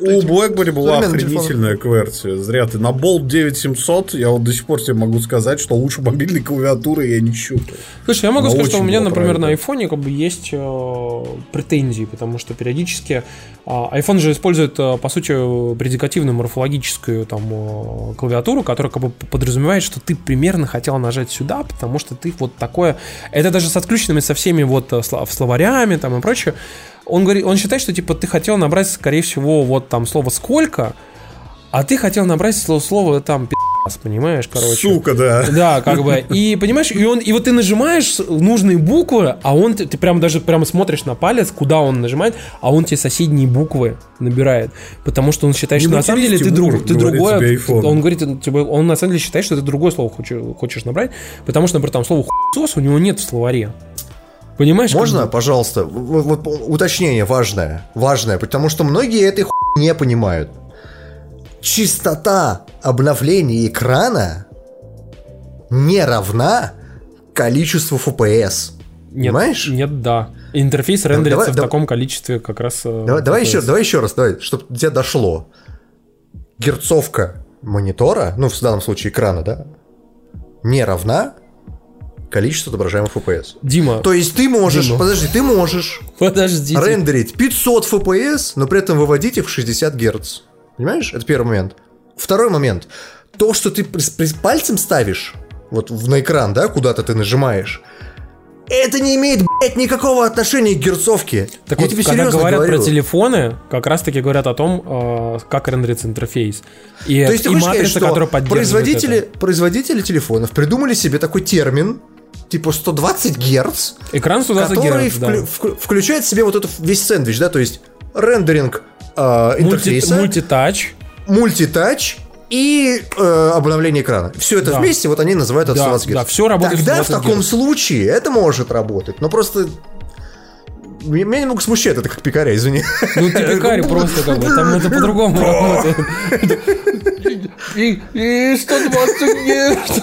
У BlackBerry была охренительная QWERTY. Зря ты. На Bolt 9700 я вот до сих пор тебе могу сказать, что лучше мобильной клавиатуры я не щупаю. Слушай, я могу Она сказать, что у меня, например, на правильная. айфоне как бы есть э, претензии, потому что периодически а, iPhone же использует, э, по сути, предикативную морфологическую там э, клавиатуру, которая как бы подразумевает, что ты примерно хотел нажать сюда, потому что ты вот такое... Это даже с отключенными со всеми вот э, слов- словарями там и прочее. Он говорит, он считает, что типа ты хотел набрать, скорее всего, вот там слово сколько, а ты хотел набрать слово, слово там пи***ц, понимаешь, короче. Сука, да. Да, как бы. И понимаешь, и он, и вот ты нажимаешь нужные буквы, а он ты, прям даже прямо смотришь на палец, куда он нажимает, а он тебе соседние буквы набирает, потому что он считает, Не что на самом деле ты, друг, ты другое. Он говорит, типа, он на самом деле считает, что ты другое слово хочешь, хочешь набрать, потому что, например, там слово хуйсос у него нет в словаре. Понимаешь? как Можно, бы? пожалуйста, вот, вот уточнение важное, важное, потому что многие этой хуй не понимают. Частота обновления экрана не равна количеству FPS. Нет, Понимаешь? Нет, да. Интерфейс рендерится давай- в давай- таком количестве как раз. э, Давай, давай еще, давай еще раз, давай, чтобы до тебя дошло. Герцовка монитора, ну в данном случае экрана, да, не равна количеству отображаемых FPS. Дима, То есть ты можешь, Дима. подожди, ты можешь подождите. рендерить 500 FPS, но при этом выводить их в 60 Гц. Понимаешь? Это первый момент. второй момент. То, что ты пальцем ставишь вот на экран, да, куда-то ты нажимаешь, это не имеет, блядь, никакого отношения к герцовке. Так Я вот, тебе когда говорят говорю. про телефоны, как раз-таки говорят о том, э, как рендерится интерфейс. И, То есть, и матрица, сказать, которая поддерживает производители, это. производители телефонов придумали себе такой термин, типа 120 Гц. Экран 120 который Гц, да. вклю, включает в себе вот этот весь сэндвич, да, то есть рендеринг э, интерфейса. Мульти, мультитач. Мультитач и э, обновление экрана. Все это да. вместе, вот они называют это да, 120 Гц. Да, все работает Тогда в таком Гц. случае это может работать, но просто меня немного смущает это как пекаря, извини. Ну, ты пекарь просто как бы, там это по-другому работает. И 120 Гц.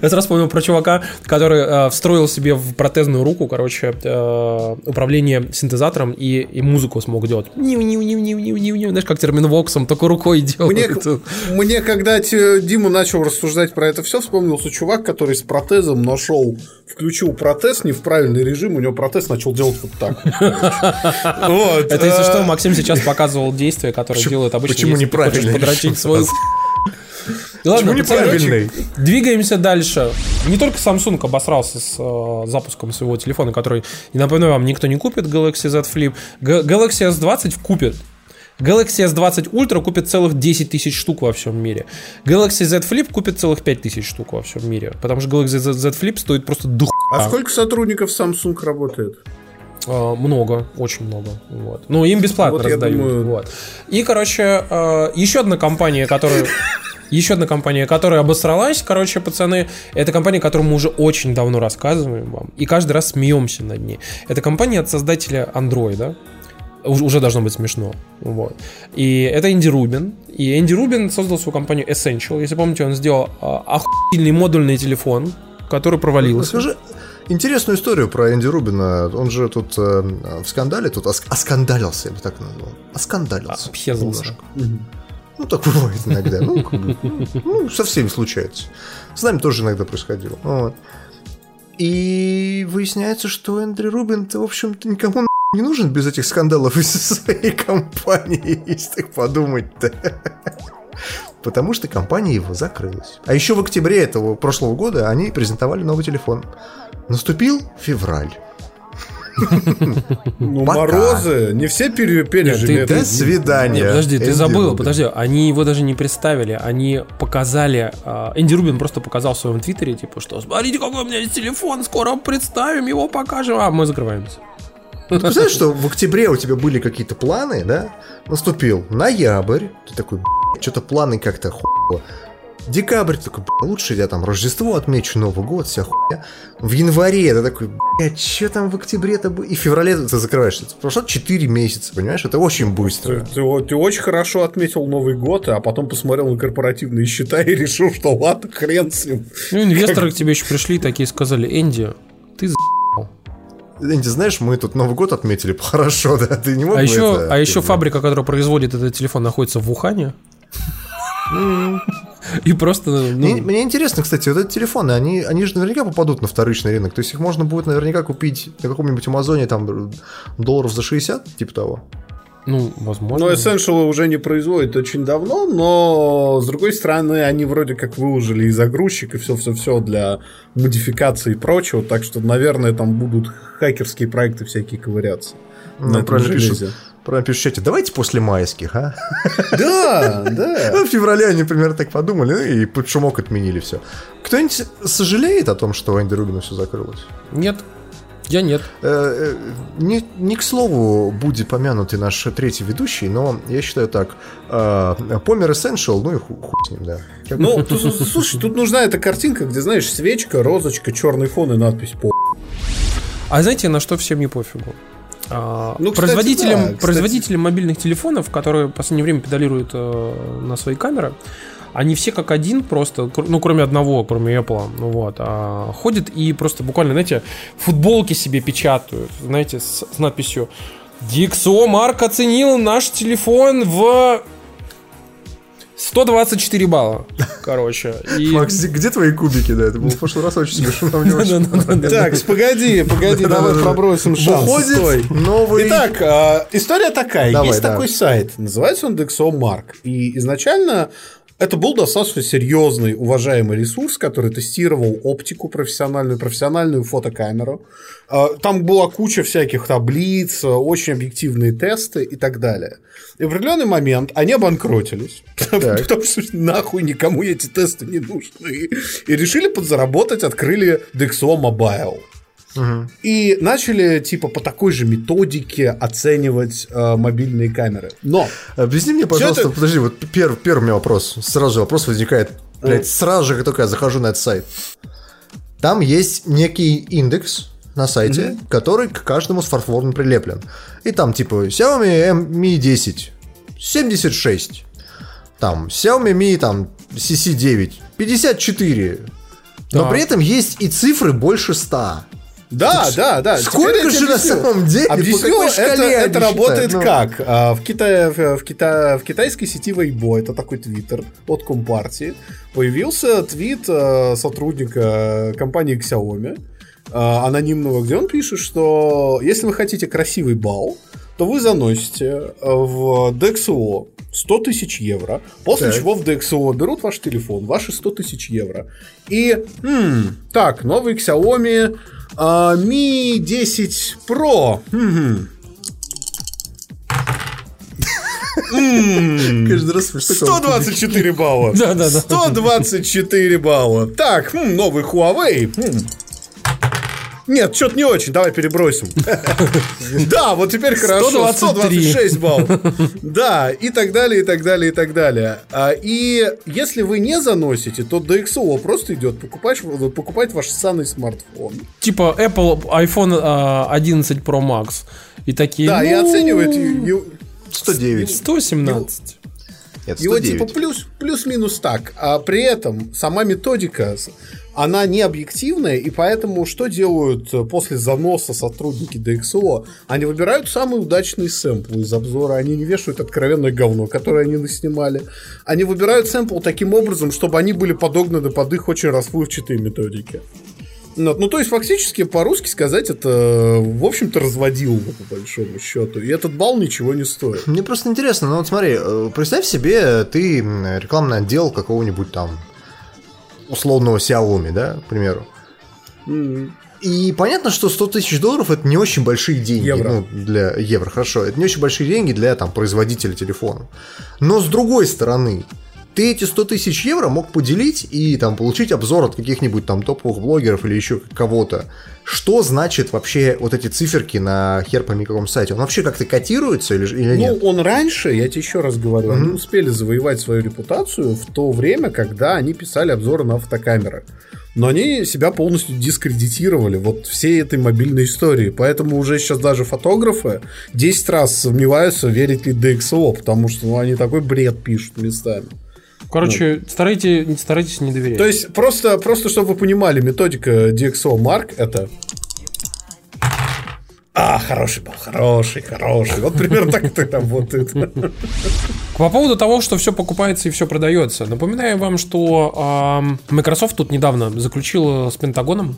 Я сразу вспомнил про чувака, который э, встроил себе в протезную руку, короче, э, управление синтезатором и, и музыку смог делать. Знаешь, как терминвоксом, только рукой делает. Мне, мне когда Дима начал рассуждать про это все, вспомнился чувак, который с протезом нашел, включил протез не в правильный режим, у него протез начал делать вот так. Это, если что, Максим сейчас показывал действия, которые делают обычно, Почему неправильно? подрочить свою Ладно, неправильный? Двигаемся дальше. Не только Samsung обосрался с э, запуском своего телефона, который, не напоминаю вам, никто не купит Galaxy Z Flip. G- Galaxy S20 купит. Galaxy S20 Ultra купит целых 10 тысяч штук во всем мире. Galaxy Z Flip купит целых 5 тысяч штук во всем мире. Потому что Galaxy Z Flip стоит просто дух. А сколько сотрудников Samsung работает? Uh, много, очень много. Вот. Ну, им бесплатно вот раздают. Думаю... Вот. И, короче, uh, еще одна компания, которая еще одна компания, которая обосралась, короче, пацаны, это компания, которую мы уже очень давно рассказываем вам, и каждый раз смеемся над ней. Это компания от создателя Android, да? уже должно быть смешно. Вот. И это Энди Рубин. И Энди Рубин создал свою компанию Essential. Если помните, он сделал а, охуительный модульный телефон, который провалился. Расскажи интересную историю про Энди Рубина. Он же тут э, в скандале, тут оск- оскандалился, я бы так назвал. Оскандалился. Обхезался. Угу. Ну, так бывает иногда. Ну, ну, со всеми случается. С нами тоже иногда происходило. Вот. И выясняется, что Эндрю Рубин, в общем-то, никому не нужен без этих скандалов из своей компании, если так подумать-то. Потому что компания его закрылась. А еще в октябре этого прошлого года они презентовали новый телефон. Наступил февраль. Ну, морозы, не все пережили. До свидания. Подожди, ты забыл, подожди, они его даже не представили, они показали, а, Энди Рубин просто показал в своем твиттере, типа, что смотрите, какой у меня есть телефон, скоро представим, его покажем, а мы закрываемся. Ну, ты знаешь, что в октябре у тебя были какие-то планы, да? Наступил ноябрь, ты такой, что-то планы как-то хуй. Декабрь, такой, лучше я там Рождество отмечу, Новый год, вся хуйня. В январе это такой, блядь, что там в октябре-то было? И в феврале ты закрываешься. Прошло 4 месяца, понимаешь? Это очень быстро. Ты, ты, ты очень хорошо отметил Новый год, а потом посмотрел на корпоративные счета и решил, что ладно, хрен с ним. Ну, инвесторы как... к тебе еще пришли такие сказали, Энди, ты за Энди, знаешь, мы тут Новый год отметили хорошо, да? Ты не мог а еще, это... А еще фабрика, которая производит этот телефон, находится в Ухане. И просто... Ну... Мне, мне интересно, кстати, вот эти телефоны, они, они же наверняка попадут на вторичный рынок. То есть их можно будет наверняка купить на каком-нибудь Амазоне там долларов за 60, типа того. Ну, возможно. Но Essential уже не производит очень давно, но с другой стороны, они вроде как выложили и загрузчик, и все-все-все для модификации и прочего, так что, наверное, там будут хакерские проекты всякие ковыряться. Ну, на правильно пишут. Пишут в чате, давайте после майских, а? Да, да. Ну, в феврале они примерно так подумали, ну и под шумок отменили все. Кто-нибудь сожалеет о том, что у Энди Рубина все закрылось? Нет. Я нет. Э, э, не, не к слову будет помянутый наш третий ведущий, но я считаю так. Э, Помер Essential, ну и хуй, с ним, да. Ну, тут, слушай, тут нужна эта картинка, где, знаешь, свечка, розочка, черный фон и надпись по. А знаете, на что всем не пофигу? А, ну, производителям, кстати, да, производителям мобильных телефонов, которые в последнее время педалируют э, на свои камеры, они все как один просто, ну, кроме одного, кроме Apple, ну вот, а, ходят и просто буквально, знаете, футболки себе печатают, знаете, с, с надписью Диксо Марк оценил наш телефон в 124 балла, короче. И... Макс, где твои кубики, да? Это было в прошлый раз очень смешно. Так, погоди, погоди, давай пробросим шанс. Выходит новый... Итак, а, история такая. Есть такой сайт, называется он DxO Mark. И изначально это был достаточно серьезный, уважаемый ресурс, который тестировал оптику профессиональную, профессиональную фотокамеру. А, там была куча всяких таблиц, очень объективные тесты и так далее. И в определенный момент они обанкротились, потому что нахуй никому эти тесты не нужны. И решили подзаработать, открыли Dexo Mobile. Угу. И начали, типа, по такой же методике оценивать э, мобильные камеры. Но... Объясни мне, пожалуйста, это... подожди, вот первый, первый у меня вопрос. Сразу же вопрос возникает. Блядь, сразу же, как только я захожу на этот сайт. Там есть некий индекс на сайте, угу. который к каждому смартфону прилеплен. И там, типа, Xiaomi Mi 10 76. Там, Xiaomi Mi там, CC9 54. Но при этом есть и цифры больше 100. Да, да, да. Сколько же на самом деле? Объясню, это, это работает ну. как? А, в, Китае, в, Кита, в китайской сети Weibo, это такой твиттер от Компартии, появился твит а, сотрудника компании Xiaomi, а, анонимного, где он пишет, что если вы хотите красивый бал, то вы заносите в DXO 100 тысяч евро, после так. чего в DXO берут ваш телефон, ваши 100 тысяч евро, и, м, так, новый Xiaomi а, Mi 10 Pro. Каждый раз 124 балла. Да, да, да. 124 балла. Так, новый Huawei. Нет, что-то не очень, давай перебросим. Да, вот теперь хорошо, 126 баллов. Да, и так далее, и так далее, и так далее. А, и если вы не заносите, то DxO просто идет покупать, покупать ваш ссаный смартфон. Типа Apple iPhone 11 Pro Max. И такие, Да, и ну, оценивает 109. 117. Нет, Его типа плюс, плюс-минус так. А при этом сама методика она не объективная, и поэтому что делают э, после заноса сотрудники DxO? Они выбирают самые удачные сэмплы из обзора, они не вешают откровенное говно, которое они наснимали. Они выбирают сэмпл таким образом, чтобы они были подогнаны под их очень расплывчатые методики. Ну, ну, то есть, фактически, по-русски сказать, это, в общем-то, разводил по большому счету. И этот балл ничего не стоит. Мне просто интересно, ну вот смотри, э, представь себе, ты рекламный отдел какого-нибудь там условного Xiaomi, да, к примеру. Mm-hmm. И понятно, что 100 тысяч долларов это не очень большие деньги. Евро. Ну, для евро, хорошо. Это не очень большие деньги для там, производителя телефона. Но с другой стороны, ты эти 100 тысяч евро мог поделить и там получить обзор от каких-нибудь там топовых блогеров или еще кого-то. Что значит вообще вот эти циферки на хер пойми каком сайте? Он вообще как-то котируется или, или нет? Ну, он раньше, я тебе еще раз говорю, mm-hmm. они успели завоевать свою репутацию в то время, когда они писали обзоры на фотокамеры. Но они себя полностью дискредитировали вот всей этой мобильной истории. Поэтому уже сейчас даже фотографы 10 раз сомневаются, верить ли DxO, потому что ну, они такой бред пишут местами. Короче, ну. старайтесь, старайтесь не доверять. То есть, просто, просто чтобы вы понимали, методика DxO Mark это а, хороший был, хороший, хороший. Вот примерно так это работает. По поводу того, что все покупается и все продается. Напоминаю вам, что э, Microsoft тут недавно заключил с Пентагоном,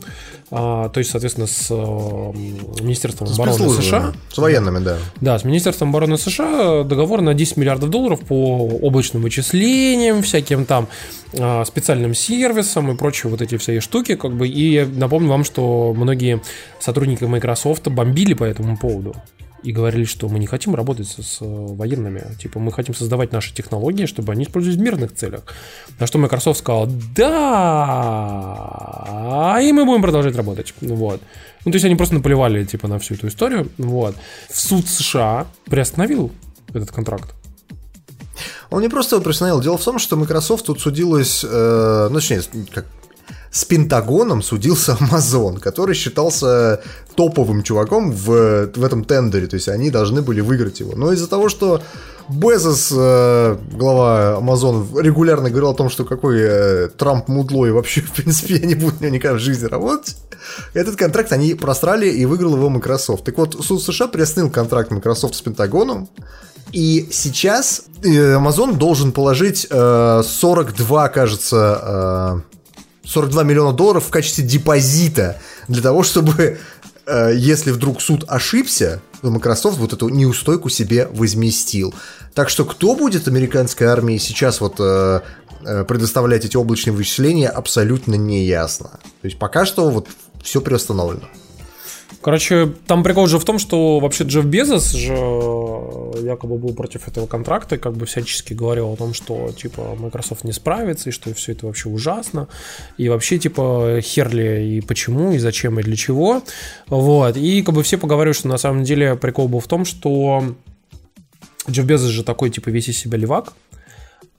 то есть, соответственно, с э, Министерством с обороны США. С военными, да. Да, с Министерством обороны США договор на 10 миллиардов долларов по облачным вычислениям, всяким там э, специальным сервисам и прочие вот эти все штуки, как бы. И напомню вам, что многие сотрудники Microsoft бомбили по этому поводу и говорили, что мы не хотим работать с, с военными. Типа, мы хотим создавать наши технологии, чтобы они использовались в мирных целях. На что Microsoft сказал, да, и мы будем продолжать работать. Вот. Ну, то есть они просто наплевали, типа, на всю эту историю. Вот. В суд США приостановил этот контракт. Он не просто его приостановил. Дело в том, что Microsoft тут судилась, э, ну, точнее, как с Пентагоном судился Amazon, который считался топовым чуваком в, в этом тендере, то есть они должны были выиграть его. Но из-за того, что Безос, э, глава Amazon, регулярно говорил о том, что какой э, Трамп мудло и вообще, в принципе, я не буду никогда в жизни работать. Этот контракт они просрали и выиграл его Microsoft. Так вот, суд США приостановил контракт Microsoft с Пентагоном, и сейчас э, Amazon должен положить э, 42, кажется, э, 42 миллиона долларов в качестве депозита для того, чтобы, э, если вдруг суд ошибся, то Microsoft вот эту неустойку себе возместил. Так что кто будет американской армии сейчас вот э, э, предоставлять эти облачные вычисления, абсолютно не ясно. То есть пока что вот все приостановлено. Короче, там прикол же в том, что вообще Джефф Безос же якобы был против этого контракта и как бы всячески говорил о том, что типа Microsoft не справится и что все это вообще ужасно и вообще типа херли и почему и зачем и для чего. Вот. И как бы все поговаривают, что на самом деле прикол был в том, что Джефф Безос же такой типа весь из себя левак,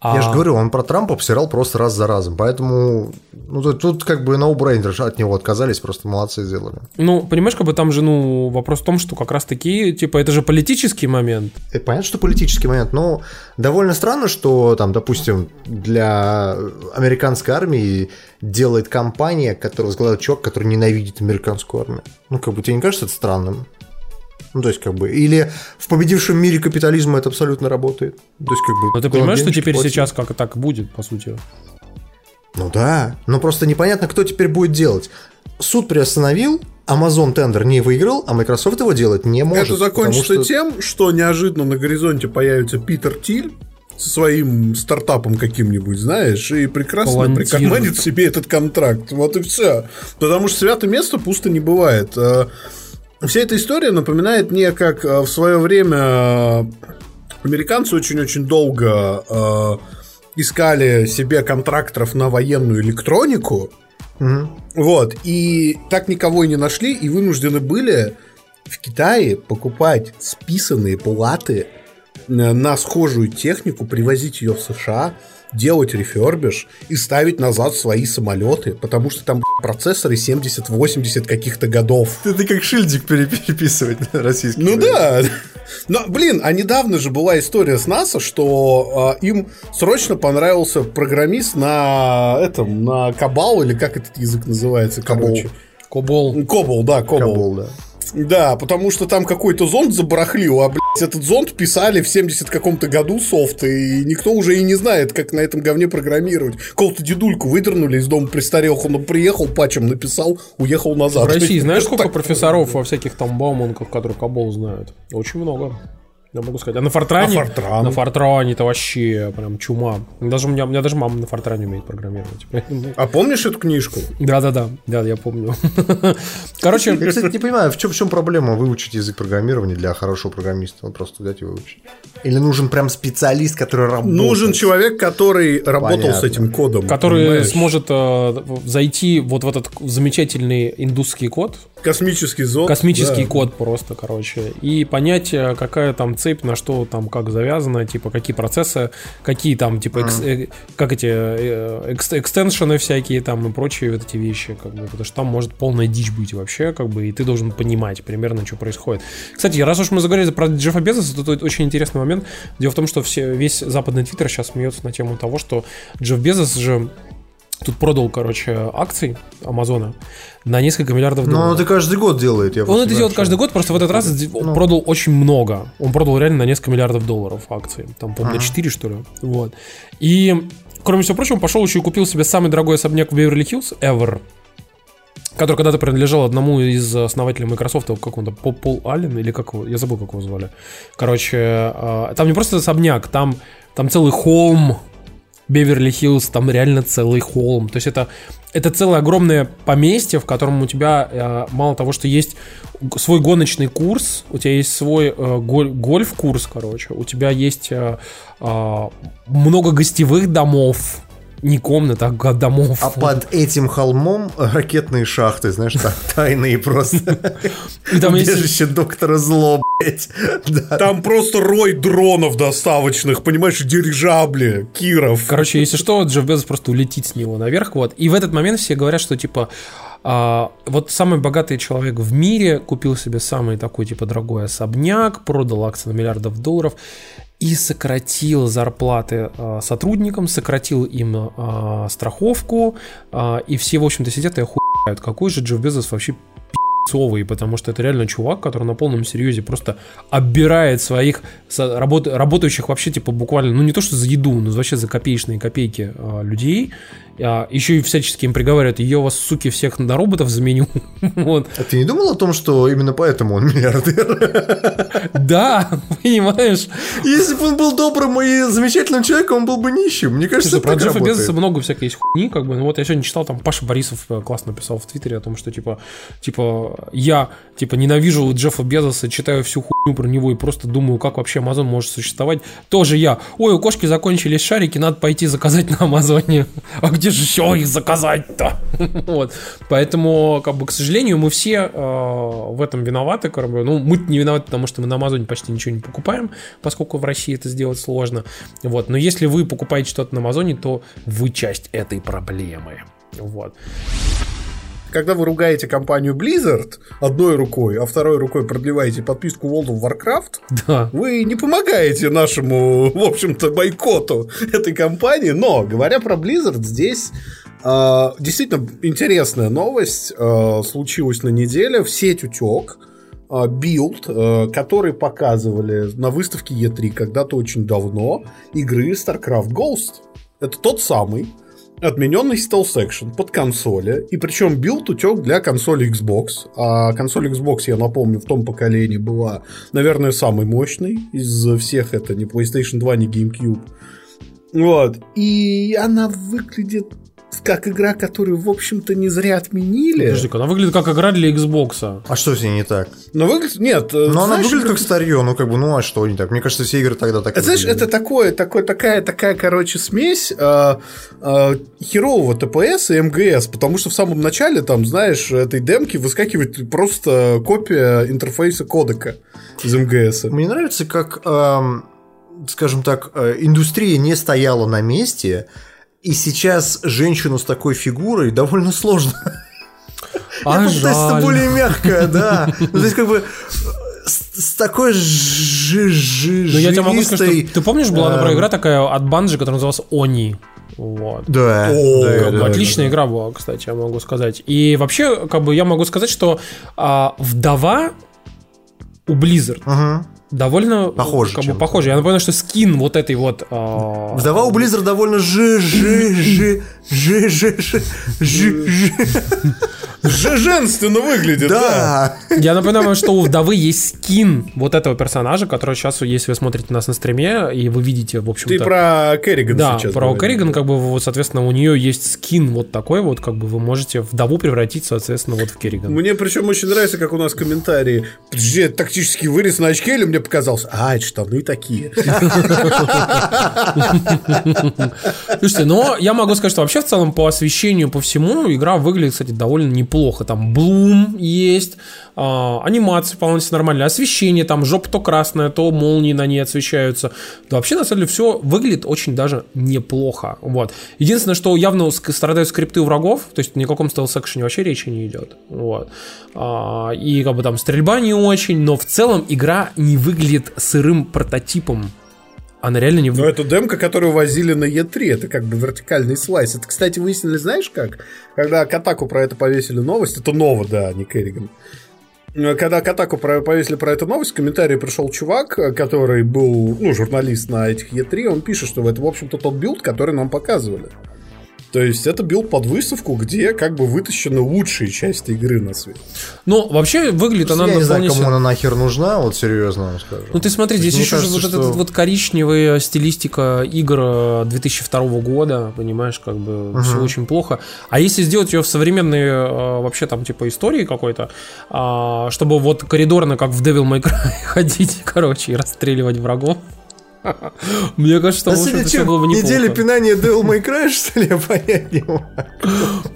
я же а. говорю, он про Трампа обсирал просто раз за разом. Поэтому ну, тут, тут как бы ноу-брейнер от него отказались, просто молодцы сделали. Ну, понимаешь, как бы там же, ну, вопрос в том, что как раз-таки, типа, это же политический момент. Это понятно, что политический момент, но довольно странно, что там, допустим, для американской армии делает компания, которая возглавляет чувак, который ненавидит американскую армию. Ну, как бы тебе не кажется это странным? Ну, то есть, как бы, или в победившем мире капитализма это абсолютно работает. То есть, как бы. Но ты понимаешь, что теперь платит. сейчас как так будет, по сути? Ну да. Но просто непонятно, кто теперь будет делать. Суд приостановил, Amazon тендер не выиграл, а Microsoft его делать не может. Это закончится что... тем, что неожиданно на горизонте появится Питер Тиль со своим стартапом каким-нибудь, знаешь, и прекрасно прикарманит себе этот контракт. Вот и все. Потому что святое место пусто не бывает. Вся эта история напоминает мне, как э, в свое время э, американцы очень-очень долго э, искали себе контракторов на военную электронику. Угу. Вот. И так никого и не нашли, и вынуждены были в Китае покупать списанные платы на схожую технику, привозить ее в США, делать рефербиш и ставить назад свои самолеты, потому что там процессоры 70-80 каких-то годов. Это как шильдик переписывать на российский. Ну да. Но, блин, а недавно же была история с НАСА, что э, им срочно понравился программист на этом, на Кабал, или как этот язык называется, короче. Кобол. Кобол, да, Кобол. Кобол да. Да, потому что там какой-то зонд забарахлил, а, блядь, этот зонд писали в 70 каком-то году софт, и никто уже и не знает, как на этом говне программировать. Кого-то дедульку выдернули из дома престарел, он приехал, патчем написал, уехал назад. В России знаешь, сколько профессоров во всяких там Бауманках, которые Кабол знают? Очень много я могу сказать. А на Фортране? А Фортран? На Фортране это вообще прям чума. Даже у меня, у меня даже мама на Фортране умеет программировать. А помнишь эту книжку? Да-да-да, да, я помню. Короче... Я, кстати, не понимаю, в чем, в чем проблема выучить язык программирования для хорошего программиста? Вот просто взять и выучить. Или нужен прям специалист, который работает? Нужен человек, который работал Понятно. с этим кодом. Который понимаешь? сможет э, зайти вот в этот замечательный индусский код. Космический зод. Космический да. код просто, короче. И понять, э, какая там цепь, на что там как завязано, типа какие процессы, какие там типа экс, э, как эти э, экс, экстеншены всякие там и прочие вот эти вещи, как бы, потому что там может полная дичь быть вообще, как бы, и ты должен понимать примерно, что происходит. Кстати, раз уж мы заговорили про Джеффа Безоса, то это очень интересный момент. Дело в том, что все, весь западный твиттер сейчас смеется на тему того, что Джефф Безос же тут продал, короче, акции Амазона на несколько миллиардов долларов. Но он это каждый год делает. Я он это делает каждый год, просто в этот раз ну. продал очень много. Он продал реально на несколько миллиардов долларов акций. Там, по-моему, ага. на 4, что ли. Вот. И, кроме всего прочего, он пошел еще и купил себе самый дорогой особняк в Беверли-Хиллз, Ever который когда-то принадлежал одному из основателей Microsoft, какому-то Пол Аллен, или как его, я забыл, как его звали. Короче, а, там не просто особняк, там, там целый холм Беверли-Хиллз, там реально целый холм. То есть это, это целое огромное поместье, в котором у тебя э, мало того, что есть свой гоночный курс, у тебя есть свой э, голь, гольф-курс, короче, у тебя есть э, э, много гостевых домов, не комнат, а домов. А под этим холмом ракетные шахты, знаешь, там тайные просто. И там Убежище доктора зло, блядь. Там просто рой дронов доставочных, понимаешь, дирижабли, Киров. Короче, если что, Джефф Безос просто улетит с него наверх, вот. И в этот момент все говорят, что, типа, а, вот самый богатый человек в мире купил себе самый такой, типа, дорогой особняк, продал акции на миллиардов долларов. И сократил зарплаты э, сотрудникам, сократил им э, страховку, э, и все, в общем-то, сидят и охуевают. Какой же Джефф Безос вообще пи***цовый, потому что это реально чувак, который на полном серьезе просто оббирает своих работ, работающих вообще, типа, буквально, ну не то что за еду, но вообще за копеечные копейки людей, а, еще и всячески им приговаривают, я вас, суки, всех на роботов заменю. вот. А ты не думал о том, что именно поэтому он миллиардер? да, понимаешь. Если бы он был добрым и замечательным человеком, он был бы нищим. Мне кажется, Слушай, про Джеффа Безоса много всякой есть хуйни, как бы. Ну вот я сегодня читал, там Паша Борисов э, классно писал в Твиттере о том, что типа, типа, я типа ненавижу Джеффа Безоса, читаю всю хуйню про него и просто думаю, как вообще Amazon может существовать. Тоже я. Ой, у кошки закончились шарики, надо пойти заказать на Амазоне. А где же еще их заказать-то? вот. Поэтому, как бы, к сожалению, мы все э, в этом виноваты. Как бы, ну, мы не виноваты, потому что мы на Амазоне почти ничего не покупаем, поскольку в России это сделать сложно. Вот. Но если вы покупаете что-то на Амазоне, то вы часть этой проблемы. Вот когда вы ругаете компанию Blizzard одной рукой, а второй рукой продлеваете подписку World of Warcraft, да. вы не помогаете нашему, в общем-то, бойкоту этой компании. Но, говоря про Blizzard, здесь э, действительно интересная новость э, случилась на неделе. В сеть утек build, э, который показывали на выставке E3 когда-то очень давно игры StarCraft Ghost. Это тот самый, отмененный Stealth Action под консоли, и причем build утек для консоли Xbox. А консоль Xbox, я напомню, в том поколении была, наверное, самой мощной из всех. Это не PlayStation 2, не GameCube. Вот. И она выглядит как игра, которую, в общем-то, не зря отменили. Подожди, она выглядит как игра для Xbox. А что с ней не так? Но выглядит... Нет. Но знаешь, она выглядит как старье, ну как бы, ну а что не так? Мне кажется, все игры тогда так Знаешь, это такое, такое, такая, такая, короче, смесь э, э, херового ТПС и МГС, потому что в самом начале, там, знаешь, этой демки выскакивает просто копия интерфейса кодека из МГС. Мне нравится, как, эм, скажем так, э, индустрия не стояла на месте, и сейчас женщину с такой фигурой довольно сложно. А Я жаль. более мягкое, да. Ну, то есть, как бы с, такой жи жи Ну, я тебе могу сказать, что ты помнишь, была, например, игра такая от Банжи, которая называлась Они. Вот. Да. О, да, да отличная да, игра была, кстати, я могу сказать. И вообще, как бы я могу сказать, что а, вдова у Blizzard ага довольно похоже. Как бы похоже. Я напомню, что скин вот этой вот. Э... Вдова у Blizzard довольно жи жи жи жи жи жи жи жи женственно выглядит, да. Я напоминаю, что у вдовы есть скин вот этого персонажа, который сейчас, если вы смотрите нас на стриме, и вы видите, в общем-то... Ты про Керриган да, сейчас. про Керриган, как бы, вот, соответственно, у нее есть скин вот такой вот, как бы вы можете вдову превратить, соответственно, вот в Керриган. Мне причем очень нравится, как у нас комментарии. Подожди, тактический вырез на очке или мне показался? А, это штаны такие. Слушайте, но я могу сказать, что вообще в целом по освещению, по всему, игра выглядит, кстати, довольно неплохо. Там Bloom есть, а, анимация полностью нормальная, освещение, там жопа то красная, то молнии на ней освещаются. Да, вообще, на самом деле, все выглядит очень даже неплохо. Вот. Единственное, что явно страдают скрипты у врагов, то есть ни о каком стелс-экшене вообще речи не идет. Вот. А, и как бы там стрельба не очень, но в целом игра не выглядит сырым прототипом она реально не... Но это демка, которую возили на E3, это как бы вертикальный slice. Это, кстати, выяснили, знаешь как? Когда Kotaku про это повесили новость, это Нова, да, не Керриган. Когда Kotaku повесили про эту новость, в комментарии пришел чувак, который был, ну, журналист на этих E3, он пишет, что это, в общем-то, тот build, который нам показывали. То есть это build под выставку, где как бы вытащены лучшие части игры на свет. Ну, вообще выглядит она... Я не знаю, кому она нахер нужна, вот серьезно вам скажу. Ну, ты смотри, здесь еще кажется, вот что... эта вот коричневая стилистика игр 2002 э, года, понимаешь, как бы угу. все очень плохо. А если сделать ее в современной э, вообще там типа истории какой-то, а, чтобы вот коридорно, как в Devil May Cry ходить, короче, и расстреливать врагов, мне кажется, а это все было бы неплохо. Неделя пинания Devil May Cry, что ли, я понять не могу.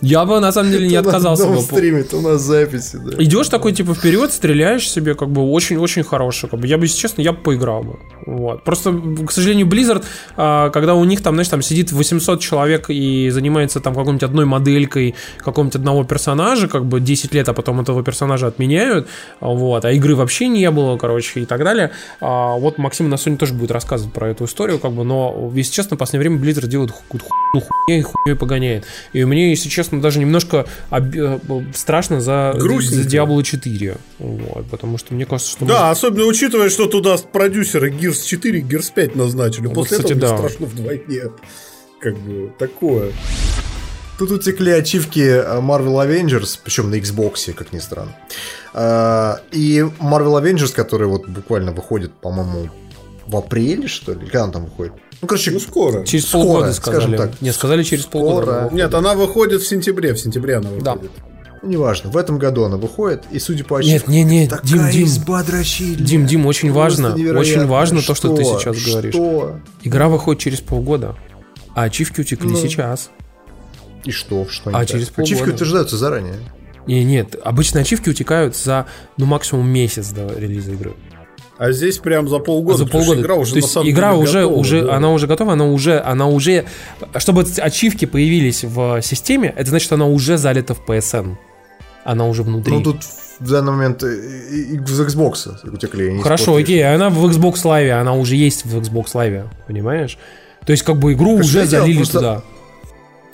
Я бы, на самом деле, не отказался бы. стримит, у нас записи, да. Идешь такой, типа, вперед, стреляешь себе, как бы, очень-очень хороший. Как бы. Я бы, если честно, я бы поиграл бы. Вот. Просто, к сожалению, Blizzard, а, когда у них там, знаешь, там сидит 800 человек и занимается там какой-нибудь одной моделькой какого-нибудь одного персонажа, как бы 10 лет, а потом этого персонажа отменяют, вот, а игры вообще не было, короче, и так далее. А вот Максим на Sony тоже будет рассказывать рассказывать про эту историю, как бы, но, если честно, в последнее время Blizzard делает какую-то хуйню, хуйней, хуйней погоняет. И мне, если честно, даже немножко об... Э, страшно за, за Diablo 4. Вот, потому что мне кажется, что... Да, мы... особенно учитывая, что туда продюсеры Gears 4 Gears 5 назначили. Вот, После кстати, этого да. страшно вдвойне. Как бы такое. Тут утекли ачивки э, Marvel Avengers, причем на Xbox, как ни странно. Э, и Marvel Avengers, который вот буквально выходит, по-моему, в апреле, что ли? Когда он там выходит? Ну, короче, ну, скоро. Через скоро, полгода сказали. Скажем так. Не, сказали через скоро. полгода. Нет, она выходит в сентябре. В сентябре она выходит. Да. Ну, неважно, в этом году она выходит, и судя по ачивкам, Нет, нет, нет, Дим, Дим, Дим, Дим, очень важно, очень важно что, то, что ты сейчас что? говоришь. Игра выходит через полгода, а ачивки утекли ну. сейчас. И что? что а через полгода. Ачивки утверждаются заранее. Не, нет, обычно ачивки утекают за, ну, максимум месяц до релиза игры. А здесь прям за полгода. За полгода. Игра уже, То есть игра деле, уже, готова, уже, да. она уже готова, она уже, она уже, чтобы ачивки появились в системе, это значит, она уже залита в PSN. Она уже внутри. Ну тут в данный момент из Xbox утекли. Хорошо, окей, она в Xbox Live, она уже есть в Xbox Live, понимаешь? То есть как бы игру как уже залили просто... туда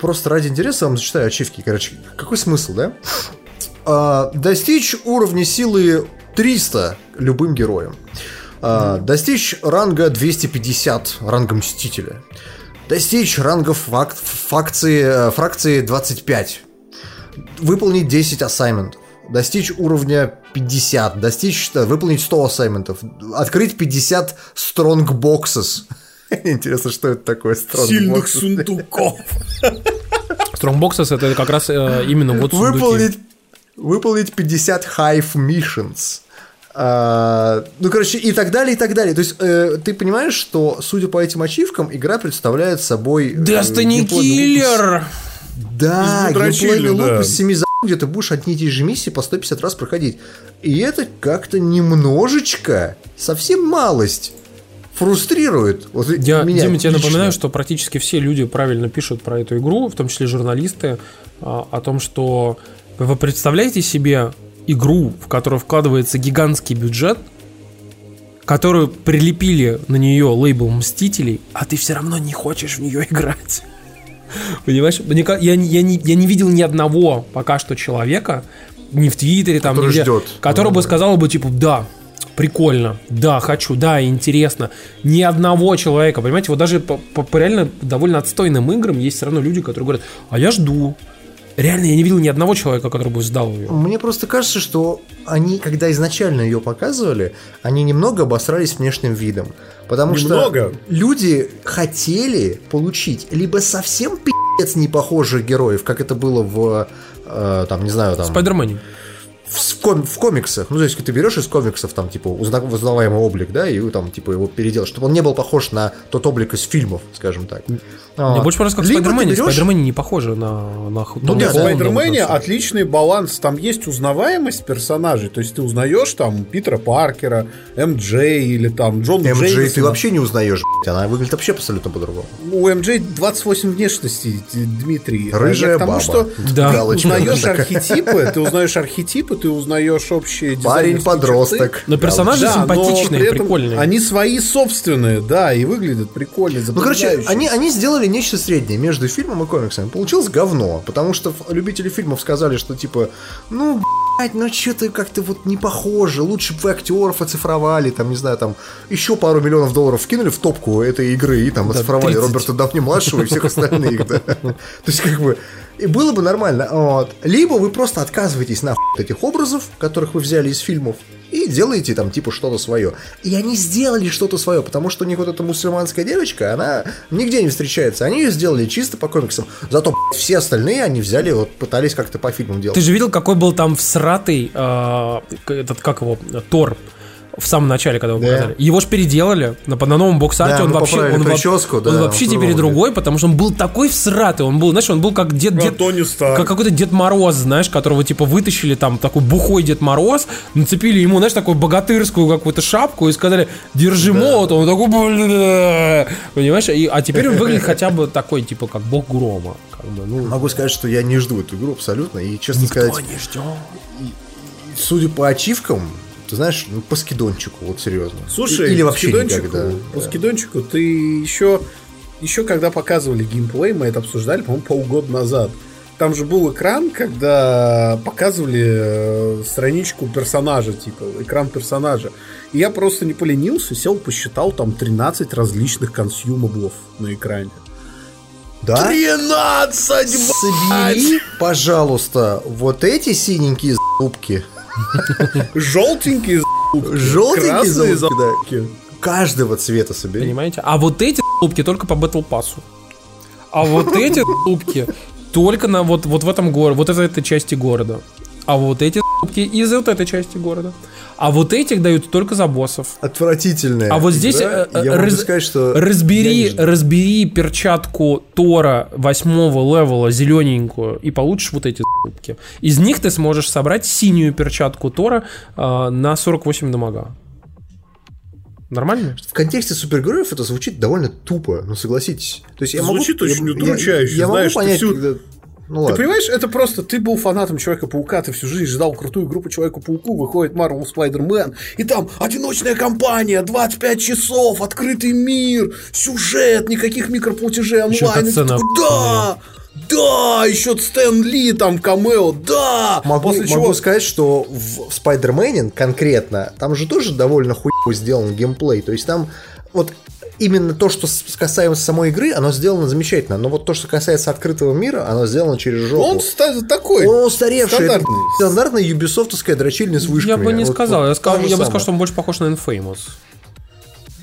просто ради интереса вам зачитаю ачивки. Короче, какой смысл, да? А, достичь уровня силы 300 любым героем. А, достичь ранга 250, ранга Мстителя. Достичь ранга фак факции, э, фракции 25. Выполнить 10 ассайментов. Достичь уровня 50. Достичь, выполнить 100 ассайментов. Открыть 50 стронгбоксес. Интересно, что это такое? Сильных сундуков. Strongboxes это как раз э, именно вот сундуки. Выполнить, выполнить 50 Hive Missions. А, ну, короче, и так далее, и так далее. То есть, э, ты понимаешь, что, судя по этим ачивкам, игра представляет собой... Э, Destiny Killer! Да, геймплейный луп да. из 7 за где ты будешь одни и те же миссии по 150 раз проходить. И это как-то немножечко, совсем малость фрустрирует. Вот Я, меня Дима, тебе напоминаю, что практически все люди правильно пишут про эту игру, в том числе журналисты, а, о том, что вы представляете себе игру, в которую вкладывается гигантский бюджет, которую прилепили на нее лейбл Мстителей, а ты все равно не хочешь в нее играть. Понимаешь? Я, я, я, не, я не видел ни одного пока что человека, ни в Твиттере, там, который, нигде, ждет. который бы сказал бы, типа, да, прикольно, да, хочу, да, интересно. Ни одного человека, понимаете, вот даже по, по реально довольно отстойным играм есть все равно люди, которые говорят, а я жду, Реально, я не видел ни одного человека, который бы сдал ее. Мне просто кажется, что они, когда изначально ее показывали, они немного обосрались внешним видом. Потому немного? что люди хотели получить либо совсем пи***ц не похожих героев, как это было в, э, там, не знаю, там... Спайдермене в, ком, в комиксах, ну, то есть ты берешь из комиксов, там, типа, узнаваемый облик, да, и там, типа, его переделать, чтобы он не был похож на тот облик из фильмов, скажем так. Мне а, больше просто как в Спайдермене. Берешь... Спайдермене не похоже на, на Ну, да, в Спайдермене отличный баланс, там есть узнаваемость персонажей, то есть ты узнаешь там Питера Паркера, МД или там Джон МД ты вообще не узнаешь, она выглядит вообще абсолютно по-другому. У МД 28 внешностей, Дмитрий. Рыжая баба. что да. ты узнаешь архетипы, ты узнаешь архетипы, ты узнаешь общие Парень-подросток. Но персонажи да, симпатичные, прикольные. Они свои собственные, да, и выглядят прикольно, Ну, короче, они, они сделали нечто среднее между фильмом и комиксами. Получилось говно, потому что любители фильмов сказали, что типа, ну, блядь, ну что-то как-то вот не похоже, лучше бы вы актеров оцифровали, там, не знаю, там, еще пару миллионов долларов вкинули в топку этой игры и там оцифровали 30. Роберта Дауни-младшего и всех остальных, да. То есть, как бы, и было бы нормально. Вот. Либо вы просто отказываетесь на этих образов, которых вы взяли из фильмов, и делаете там типа что-то свое. И они сделали что-то свое, потому что у них вот эта мусульманская девочка, она нигде не встречается. Они ее сделали чисто по комиксам. Зато все остальные они взяли, вот пытались как-то по фильмам делать. Ты же видел, какой был там всратый э, этот, как его, Тор в самом начале, когда его да. показали. Его же переделали на, на новом бокс-арте. Да, он вообще, он, прическу, да, он вообще теперь другой, потому что он был такой всратый. Он был, знаешь, он был как дед, дед как какой-то Дед Мороз, знаешь, которого типа вытащили там такой бухой Дед Мороз, нацепили ему, знаешь, такую богатырскую какую-то шапку и сказали, держи да. молот. Он такой, блин, понимаешь? И, а теперь он выглядит хотя бы такой, типа, как бог грома. Как бы, ну. Могу сказать, что я не жду эту игру абсолютно. И честно Никто сказать... не ждет. Судя по ачивкам, ты знаешь, ну, по скидончику, вот серьезно. Слушай, или вообще никогда. По скидончику ты еще, еще когда показывали геймплей, мы это обсуждали, по-моему, полгода назад. Там же был экран, когда показывали э, страничку персонажа, типа, экран персонажа. И я просто не поленился, сел, посчитал там 13 различных consumable ов на экране. Да? 13! Собери, пожалуйста, вот эти синенькие зубки. Желтенькие Желтенькие зубки, Каждого цвета собери. Понимаете? А вот эти зубки только по Battle Pass. А вот эти зубки только на вот, вот в этом городе, вот из этой части города. А вот эти зубки из вот этой части города. А вот этих дают только за боссов. Отвратительные. А вот здесь да? Э, я раз, сказать, что разбери, разбери перчатку Тора восьмого левела зелененькую и получишь вот эти зубки. Из них ты сможешь собрать синюю перчатку Тора э, на 48 дамага. Нормально? В контексте супергероев это звучит довольно тупо, ну согласитесь. То есть я звучит могу, очень удручающе. Я, я знаешь, могу понять, всю... когда ну, ты ладно. понимаешь, это просто ты был фанатом Человека-паука, ты всю жизнь ждал крутую группу Человеку-пауку, выходит Marvel Spider-Man, и там одиночная компания, 25 часов, открытый мир, сюжет, никаких микроплатежей онлайн. Такой, да! Да, еще Стэн Ли там камео, да! Могу, После могу чего... сказать, что в Спайдермене конкретно, там же тоже довольно хуево сделан геймплей. То есть там вот именно то, что касаемо самой игры, оно сделано замечательно. Но вот то, что касается открытого мира, оно сделано через жопу. Он такой. Он устаревший. Стандартный. Это стандартная юбисофтовская дрочильня с вышками. Я бы не вот, сказал. Вот, я, сказал, я бы сказал, что он больше похож на Infamous.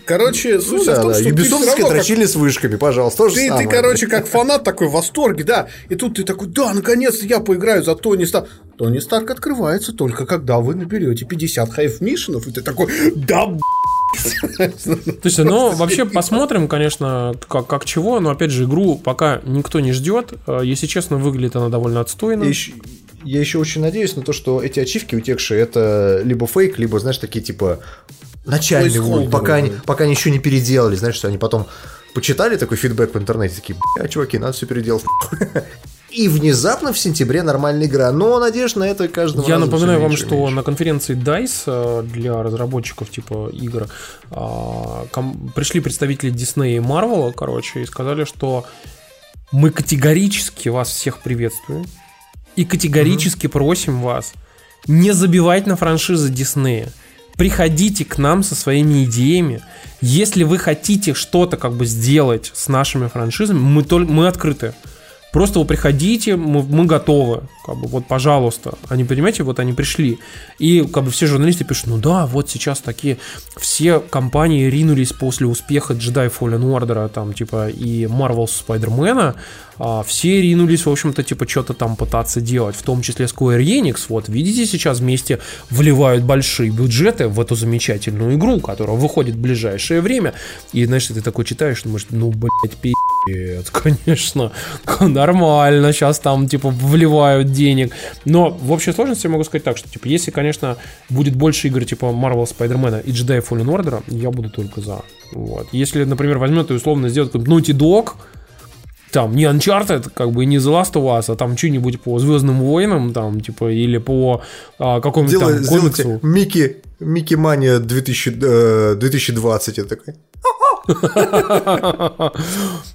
Короче, суть ну, да, в том, да. что Юбисофтская дрочили как... с вышками, пожалуйста, тоже ты, ты, короче, как фанат такой в восторге, да, и тут ты такой, да, наконец-то я поиграю за Тони Старк. Тони Старк открывается только когда вы наберете 50 хайф мишенов, и ты такой, да, Слушай, ну вообще посмотрим, конечно, как, как чего, но опять же, игру пока никто не ждет. Э, если честно, выглядит она довольно отстойно. Еще, я еще очень надеюсь на то, что эти ачивки утекшие это либо фейк, либо, знаешь, такие типа начальный уровень, пока они, пока они еще не переделали, знаешь, что они потом почитали такой фидбэк в интернете, такие, бля, чуваки, надо все переделать. И внезапно в сентябре нормальная игра. Но надежда на это каждого Я напоминаю вам, что меньше. на конференции DICE э, для разработчиков типа игр а, пришли представители Disney и Marvel, короче, и сказали, что мы категорически вас всех приветствуем и категорически mm-hmm. просим вас не забивать на франшизы Диснея. Приходите к нам со своими идеями. Если вы хотите что-то как бы сделать с нашими франшизами, мы, только, мы открыты. Просто вы приходите, мы, мы готовы. Как бы, вот, пожалуйста. Они, понимаете, вот они пришли. И как бы все журналисты пишут, ну да, вот сейчас такие все компании ринулись после успеха Jedi Fallen Order, там, типа, и Marvel Spider-Man, а, все ринулись, в общем-то, типа, что-то там пытаться делать, в том числе Square Enix, вот, видите, сейчас вместе вливают большие бюджеты в эту замечательную игру, которая выходит в ближайшее время, и, знаешь, ты такой читаешь, думаешь, ну, блядь, пи***ц, конечно, нормально, сейчас там, типа, вливают денег. Но в общей сложности я могу сказать так, что, типа, если, конечно, будет больше игр типа Marvel, Spider-Man и Jedi Fallen Order, я буду только за. Вот. Если, например, возьмет и условно какой-нибудь Naughty Dog, там, не Uncharted, как бы не The Last of Us, а там что-нибудь по Звездным войнам, там, типа, или по а, какому-нибудь там комиксу. Микки, Микки Мания 2000, 2020, я такой.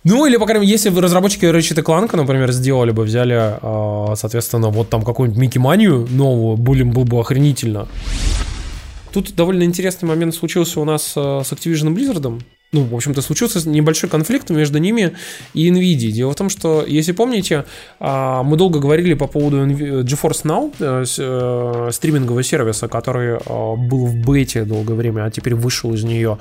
Ну, или, по крайней мере, если разработчики Ratchet Clank, например, сделали бы, взяли, а, соответственно, вот там какую-нибудь Микки Манию новую, было бы охренительно. Тут довольно интересный момент случился у нас а, с Activision Blizzard ну, в общем-то, случился небольшой конфликт между ними и NVIDIA. Дело в том, что, если помните, а, мы долго говорили по поводу GeForce Now, э, э, стримингового сервиса, который а, был в бете долгое время, а теперь вышел из нее.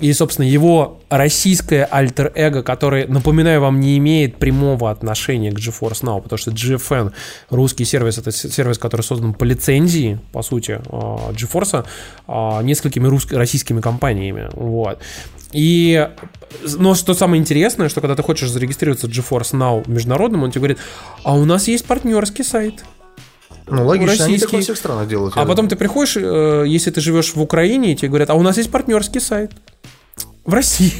И, собственно, его российское альтер-эго, который, напоминаю вам, не имеет прямого отношения к GeForce Now, потому что GFN, русский сервис, это сервис, который создан по лицензии, по сути, GeForce, несколькими русско- российскими компаниями. Вот. И, но что самое интересное, что когда ты хочешь зарегистрироваться в GeForce Now международным, он тебе говорит, а у нас есть партнерский сайт. Ну, логично, российский. они так во всех странах делают. А потом ты приходишь, э, если ты живешь в Украине, и тебе говорят, а у нас есть партнерский сайт в России.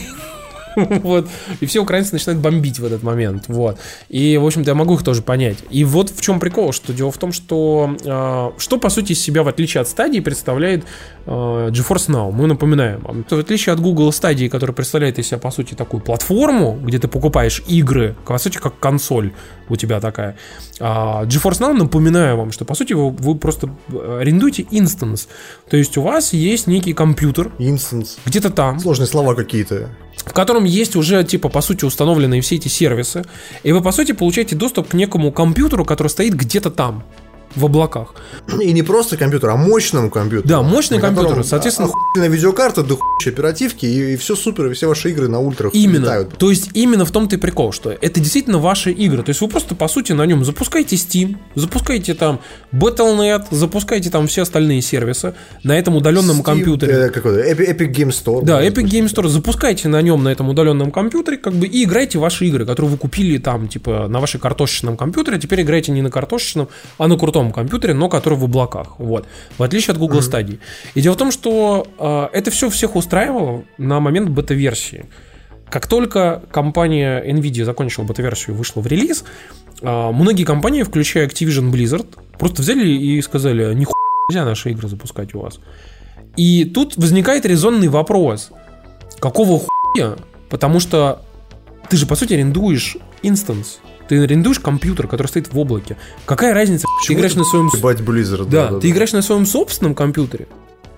вот. И все украинцы начинают бомбить в этот момент. Вот. И, в общем-то, я могу их тоже понять. И вот в чем прикол, что дело в том, что э, что, по сути, из себя, в отличие от стадии, представляет э, GeForce Now. Мы напоминаем. В отличие от Google Stadia, которая представляет из себя, по сути, такую платформу, где ты покупаешь игры, по сути, как консоль у тебя такая. А GeForce Now, напоминаю вам, что, по сути, вы, вы просто арендуете instance. То есть у вас есть некий компьютер. Instance. Где-то там. Сложные слова какие-то в котором есть уже, типа, по сути, установленные все эти сервисы, и вы, по сути, получаете доступ к некому компьютеру, который стоит где-то там в облаках. И не просто компьютер, а мощному компьютеру. Да, мощный компьютер, соответственно... на видеокарта, до оперативки, и, и все супер, и все ваши игры на ультрах Именно. Летают. То есть, именно в том-то и прикол, что это действительно ваши игры. То есть, вы просто, по сути, на нем запускаете Steam, запускаете там Battle.net, запускаете там все остальные сервисы на этом удаленном Steam, компьютере. Э, какой Epic, Epic Game Store. Да, Epic Game Store. Запускайте на нем, на этом удаленном компьютере, как бы, и играйте ваши игры, которые вы купили там, типа, на вашей картошечном компьютере. А теперь играйте не на картошечном, а на крутом компьютере, но который в облаках. Вот. В отличие от Google mm-hmm. Stadia. И дело в том, что э, это все всех устраивало на момент бета-версии. Как только компания Nvidia закончила бета-версию и вышла в релиз, э, многие компании, включая Activision Blizzard, просто взяли и сказали, нихуя нельзя наши игры запускать у вас. И тут возникает резонный вопрос. Какого хуя? Потому что ты же, по сути, арендуешь инстанс. Ты арендуешь компьютер, который стоит в облаке. Какая разница? Почему ты играешь на своем... Blizzard, да, да, да, ты да. играешь на своем собственном компьютере.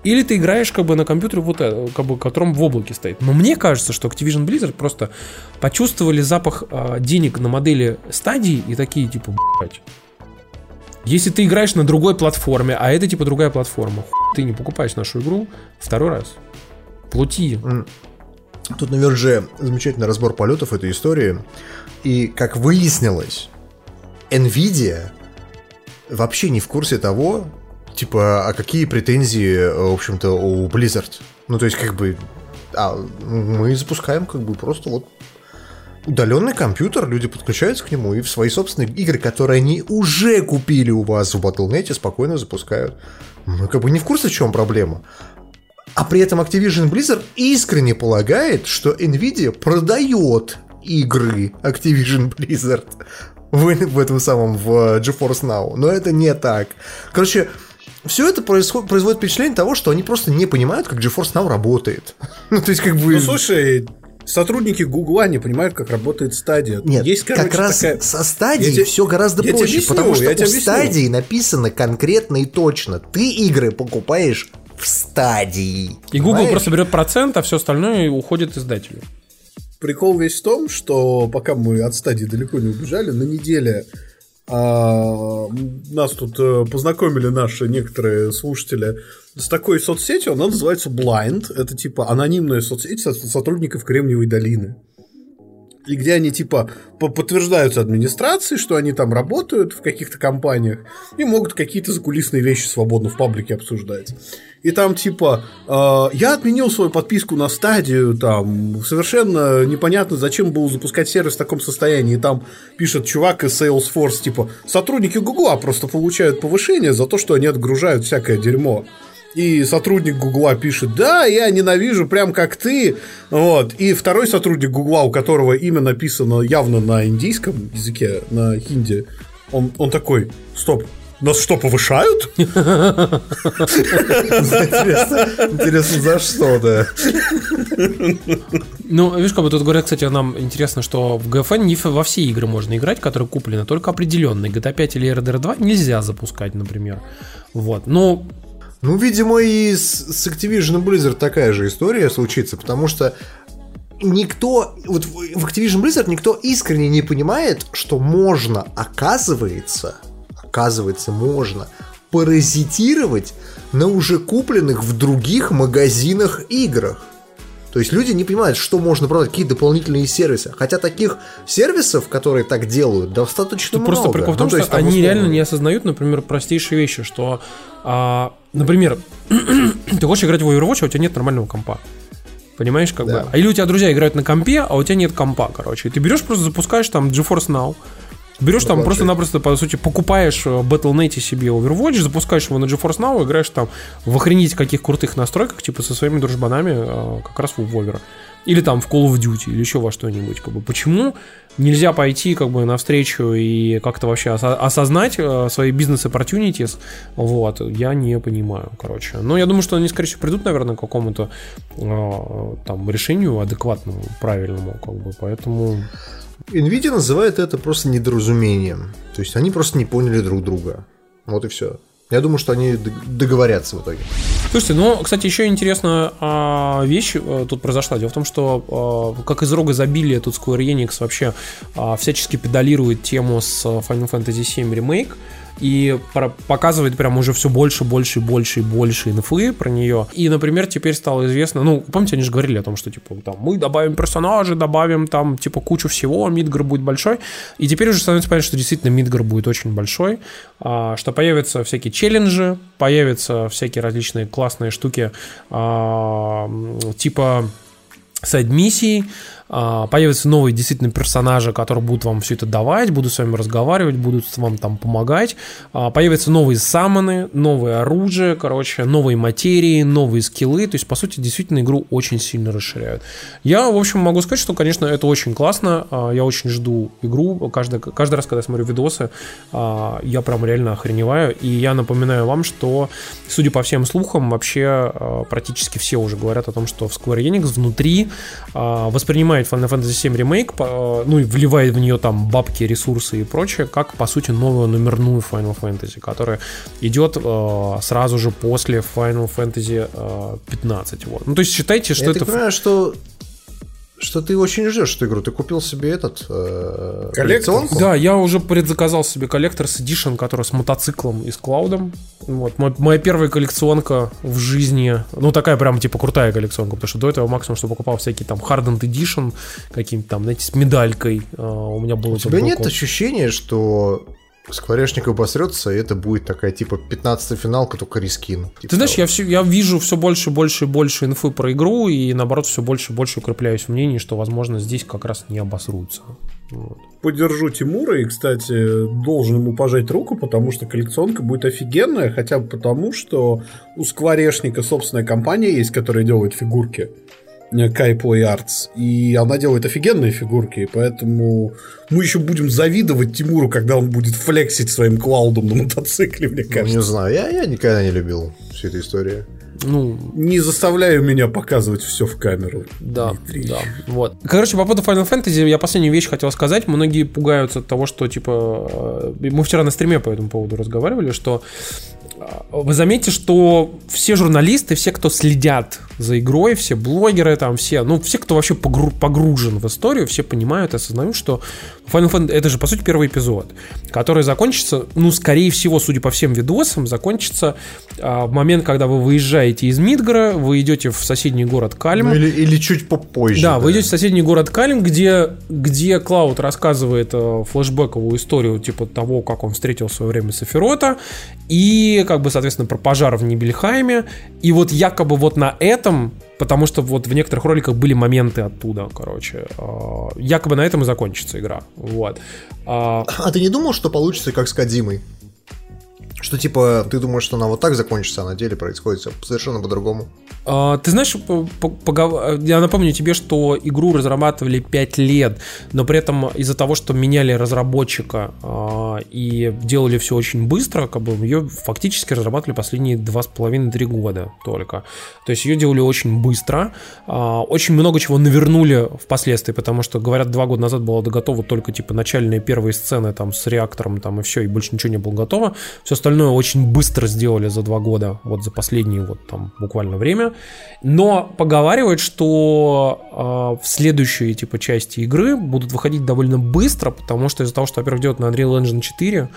Или ты играешь как бы на компьютере, вот, э, как бы, котором в облаке стоит. Но мне кажется, что Activision Blizzard просто почувствовали запах э, денег на модели стадии и такие типа, блядь. Если ты играешь на другой платформе, а это типа другая платформа, ты не покупаешь нашу игру второй раз. Плути. Тут на Верже замечательный разбор полетов этой истории. И, как выяснилось, Nvidia вообще не в курсе того, типа, а какие претензии, в общем-то, у Blizzard. Ну, то есть, как бы, а, мы запускаем, как бы, просто вот удаленный компьютер, люди подключаются к нему и в свои собственные игры, которые они уже купили у вас в Battle.net, спокойно запускают. Мы как бы не в курсе, в чем проблема. А при этом Activision Blizzard искренне полагает, что Nvidia продает игры Activision Blizzard в, в этом самом, в GeForce Now. Но это не так. Короче, все это происходит, производит впечатление того, что они просто не понимают, как GeForce Now работает. ну, то есть, как бы... Ну, слушай, сотрудники Гугла не понимают, как работает стадия. Нет, Есть, короче, как раз такая... со стадией я все гораздо проще, объясню, потому что у стадии написано конкретно и точно. Ты игры покупаешь в стадии. И Google просто берет процент, а все остальное уходит издателю. Прикол весь в том, что пока мы от стадии далеко не убежали, на неделе а, нас тут а, познакомили наши некоторые слушатели с такой соцсетью, она называется Blind. Это типа анонимная соцсеть сотрудников Кремниевой долины и где они типа подтверждаются администрации, что они там работают в каких-то компаниях и могут какие-то закулисные вещи свободно в паблике обсуждать. И там типа э, я отменил свою подписку на стадию, там совершенно непонятно, зачем было запускать сервис в таком состоянии. И там пишет чувак из Salesforce, типа сотрудники Google просто получают повышение за то, что они отгружают всякое дерьмо и сотрудник Гугла пишет, да, я ненавижу, прям как ты, вот, и второй сотрудник Гугла, у которого имя написано явно на индийском языке, на хинди, он, он такой, стоп, нас что, повышают? Интересно, за что, да? Ну, видишь, как бы тут говорят, кстати, нам интересно, что в GFN не во все игры можно играть, которые куплены, только определенные. GTA 5 или RDR 2 нельзя запускать, например. Вот. Но ну, видимо, и с, с Activision Blizzard такая же история случится, потому что никто, вот в Activision Blizzard никто искренне не понимает, что можно, оказывается, оказывается, можно паразитировать на уже купленных в других магазинах играх. То есть люди не понимают, что можно продать, какие дополнительные сервисы. Хотя таких сервисов, которые так делают, достаточно Тут много. Просто прикол в том, ну, что они условно... реально не осознают, например, простейшие вещи, что, а, например, ты хочешь играть в Overwatch, а у тебя нет нормального компа. Понимаешь, как да. бы? А или у тебя друзья играют на компе, а у тебя нет компа, короче. И ты берешь, просто запускаешь там GeForce Now, Берешь там просто-напросто, по сути, покупаешь э, Battle.net себе Overwatch, запускаешь его на GeForce Now, играешь там в охренеть каких крутых настройках, типа со своими дружбанами, э, как раз в Вовера. или там в Call of Duty, или еще во что-нибудь. Как бы. Почему нельзя пойти как бы навстречу и как-то вообще осознать э, свои бизнес-opportunities, вот, я не понимаю, короче. Но я думаю, что они, скорее всего, придут, наверное, к какому-то э, там решению адекватному, правильному, как бы, поэтому... Nvidia называет это просто недоразумением. То есть они просто не поняли друг друга. Вот и все. Я думаю, что они договорятся в итоге. Слушайте, ну, кстати, еще интересная а, вещь а, тут произошла. Дело в том, что а, как из рога забилия тут Square Enix вообще а, всячески педалирует тему с Final Fantasy VII Remake и показывает прям уже все больше, больше, больше и больше инфы про нее. И, например, теперь стало известно, ну, помните, они же говорили о том, что, типа, там, мы добавим персонажей, добавим там, типа, кучу всего, Мидгар будет большой. И теперь уже становится понятно, что действительно Мидгар будет очень большой, а, что появятся всякие челленджи, появятся всякие различные классные штуки, а, типа сайд-миссий, а, появятся новые действительно персонажи, которые будут вам все это давать, будут с вами разговаривать, будут вам там помогать. А, появятся новые самоны, новое оружие, короче, новые материи, новые скиллы. То есть, по сути, действительно игру очень сильно расширяют. Я, в общем, могу сказать, что, конечно, это очень классно. А, я очень жду игру. Каждый, каждый раз, когда я смотрю видосы, я прям реально охреневаю. И я напоминаю вам, что, судя по всем слухам, вообще практически все уже говорят о том, что в Square Enix внутри воспринимает меняет Final Fantasy VII Remake, ну и вливает в нее там бабки, ресурсы и прочее, как по сути новую номерную Final Fantasy, которая идет э, сразу же после Final Fantasy э, 15. Вот. Ну то есть считайте, что Я это... Я понимаю, что что ты очень ждешь эту игру. Ты купил себе этот э, коллекционку? Да, я уже предзаказал себе Collector's Edition, который с мотоциклом и с клаудом. Вот, мой, моя первая коллекционка в жизни. Ну, такая прям типа крутая коллекционка, потому что до этого максимум, что покупал всякие там Hardened Edition, каким-то там, знаете, с медалькой. Uh, у меня было... У тебя нет ощущения, что Скворечник обосрется, и это будет такая типа 15 финалка, только рискин. Типа Ты знаешь, я, все, я вижу все больше и больше и больше инфы про игру, и наоборот, все больше и больше укрепляюсь в мнении, что, возможно, здесь как раз не обосрутся. Вот. Поддержу Тимура и, кстати, должен ему пожать руку, потому что коллекционка будет офигенная, хотя бы потому, что у Скворечника собственная компания есть, которая делает фигурки. Кайплей Arts. И она делает офигенные фигурки, поэтому мы еще будем завидовать Тимуру, когда он будет флексить своим клаудом на мотоцикле, мне кажется. Ну, не знаю, я, я никогда не любил всю эту историю. Ну, не заставляю меня показывать все в камеру. Да, Дмитрий. да. Вот. Короче, по поводу Final Fantasy я последнюю вещь хотел сказать. Многие пугаются от того, что, типа, э, мы вчера на стриме по этому поводу разговаривали, что вы заметите, что все журналисты, все, кто следят за игрой, все блогеры, там все, ну, все, кто вообще погружен в историю, все понимают, осознают, что Final Fantasy это же, по сути, первый эпизод, который закончится, ну, скорее всего, судя по всем видосам, закончится а, в момент, когда вы выезжаете из Мидгара, вы идете в соседний город Кальм. Ну, или, или чуть попозже. Да, да, вы идете в соседний город Кальм, где, где Клауд рассказывает э, флешбековую историю, типа того, как он встретил в свое время Сафирота, и, как бы, соответственно, про пожар в Нибельхайме, и вот якобы вот на этом потому что вот в некоторых роликах были моменты оттуда, короче. А, якобы на этом и закончится игра. Вот. А, а ты не думал, что получится как с Кадимой? Что типа ты думаешь, что она вот так закончится, а на деле происходит все совершенно по-другому? А, ты знаешь, я напомню тебе, что игру разрабатывали 5 лет, но при этом из-за того, что меняли разработчика а, и делали все очень быстро, как бы ее фактически разрабатывали последние 2,5-3 года только. То есть ее делали очень быстро, а, очень много чего навернули впоследствии, потому что, говорят, два года назад было готово только типа начальные первые сцены там с реактором там и все, и больше ничего не было готово. Все остальное очень быстро сделали за два года, вот за последние вот там буквально время. Но поговаривают, что э, в следующие типа части игры будут выходить довольно быстро, потому что из-за того, что, во-первых, делают на Unreal Engine 4,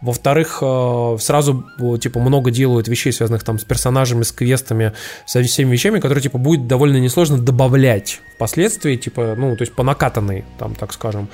во-вторых, э, сразу типа много делают вещей, связанных там с персонажами, с квестами, со всеми вещами, которые типа будет довольно несложно добавлять впоследствии, типа, ну, то есть по накатанной, там, так скажем.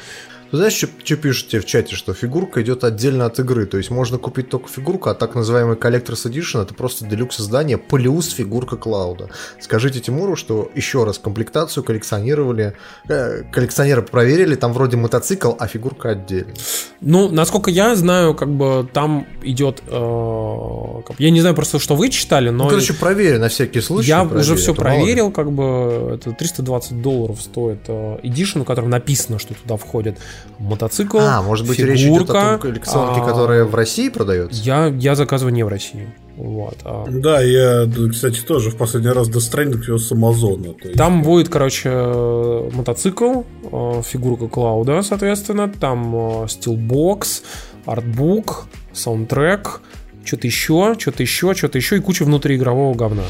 Знаешь, что, что пишут тебе в чате, что фигурка идет отдельно от игры, то есть можно купить только фигурку, а так называемый Collector's Edition это просто делюкс издание плюс фигурка Клауда. Скажите Тимуру, что еще раз комплектацию коллекционировали, э, коллекционеры проверили, там вроде мотоцикл, а фигурка отдельно. Ну, насколько я знаю, как бы там идет э. Я не знаю просто, что вы читали, но... Ну, короче, проверь на всякий случай. Я проверь, уже все проверил, как бы это 320 долларов стоит э, Edition, в котором написано, что туда входит мотоцикл, А, может быть, речь идет фигурка. о том коллекционке, а, которая в России продается? Я, я заказываю не в России. Вот. а Да, я, кстати, тоже в последний раз до страниц с Амазона. есть- Там будет, короче, мотоцикл, э, фигурка Клауда, соответственно, там э, стилбокс, артбук, саундтрек, что-то еще, что-то еще, что-то еще и куча внутриигрового говна.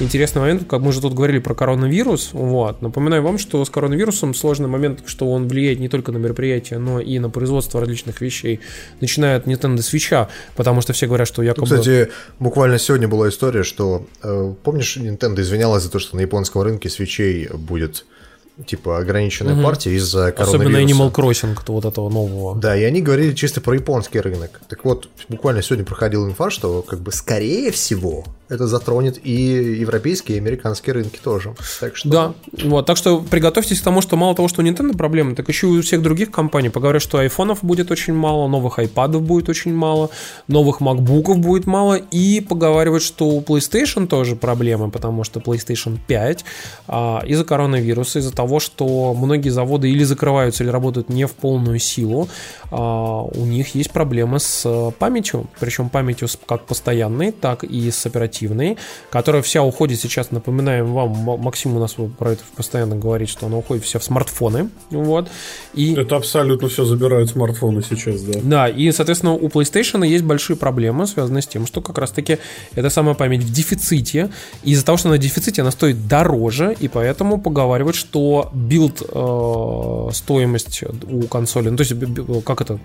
Интересный момент, как мы же тут говорили про коронавирус, вот, напоминаю вам, что с коронавирусом сложный момент, что он влияет не только на мероприятия, но и на производство различных вещей, начиная от Nintendo Switch, потому что все говорят, что якобы... Кстати, буквально сегодня была история, что э, помнишь, Nintendo извинялась за то, что на японском рынке свечей будет типа ограниченная Мгм. партия из-за Особенно коронавируса. Animal Crossing, вот этого нового. Да, и они говорили чисто про японский рынок. Так вот, буквально сегодня проходил инфа, что как бы скорее всего это затронет и европейские, и американские рынки тоже. Так что... Да, вот, так что приготовьтесь к тому, что мало того, что у Nintendo проблемы, так еще и у всех других компаний. Поговорят, что айфонов будет очень мало, новых айпадов будет очень мало, новых макбуков будет мало, и поговаривают, что у PlayStation тоже проблемы, потому что PlayStation 5 а, из-за коронавируса, из-за того, что многие заводы или закрываются, или работают не в полную силу, а, у них есть проблемы с памятью, причем памятью как постоянной, так и с оперативной, которая вся уходит сейчас, напоминаем вам, Максим у нас про это постоянно говорит, что она уходит вся в смартфоны, вот, и... Это абсолютно все забирают смартфоны сейчас, да. Да, и, соответственно, у PlayStation есть большие проблемы, связанные с тем, что как раз-таки эта самая память в дефиците. И из-за того, что она в дефиците, она стоит дороже, и поэтому поговаривают, что build э, стоимость у консоли, ну, то есть, как это,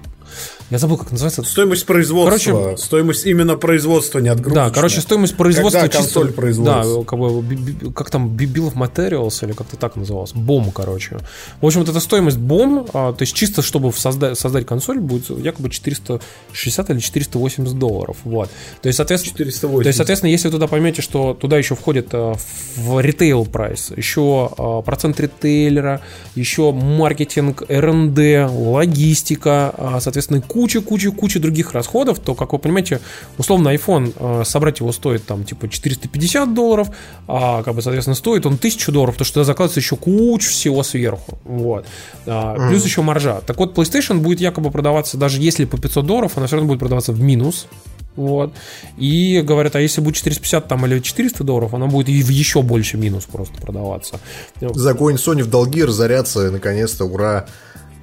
я забыл, как называется. Стоимость производства. Короче- стоимость именно производства, не отгрузочная. Да, короче, стоимость производства Когда чисто... консоль производится. Да, как бы, как там, Bill of Materials, или как-то так называлось, BOM, короче. В общем, вот эта стоимость бом, а, то есть чисто, чтобы созда- создать консоль, будет якобы 460 или 480 долларов, вот. То есть, соответственно, 480. то есть, соответственно, если вы туда поймете, что туда еще входит э, в ритейл прайс, еще э, процент ритейлера, еще маркетинг, РНД, логистика, соответственно, куча-куча-куча других расходов, то, как вы понимаете, условно iPhone, собрать его стоит там типа 450 долларов, а как бы, соответственно, стоит он 1000 долларов, потому что туда закладывается еще куча всего сверху, вот. А, Плюс еще маржа. Так вот, PlayStation будет якобы продаваться, даже если по 500 долларов, она все равно будет продаваться в минус, вот. И говорят, а если будет 450 там или 400 долларов, она будет в еще больше минус просто продаваться. Загонь Sony в долги, разоряться, и наконец-то, ура,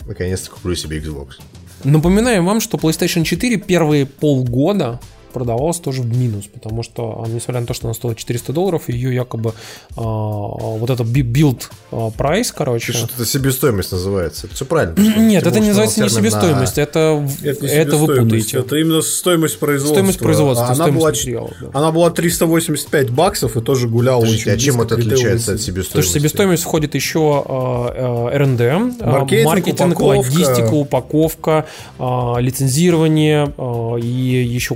наконец-то куплю себе Xbox. Напоминаем вам, что PlayStation 4 первые полгода продавалась тоже в минус, потому что, а, несмотря на то, что она стоила 400 долларов, ее якобы а, вот это би- build а, price, короче... Что это себестоимость называется. Это все правильно. потому что Нет, это не называется не термин на- себестоимость, это, Это, не это вы себестоимость, путаете. Это именно стоимость производства. Стоимость производства, она стоимость была, материалов, да. она была 385 баксов и тоже гуляла Подождите, очень а чем это отличается от Потому себестоимости? что в себестоимость входит еще э, э, R&D, э, Маркетинг, маркетинг, упаковка. логистика, упаковка, э, лицензирование э, и еще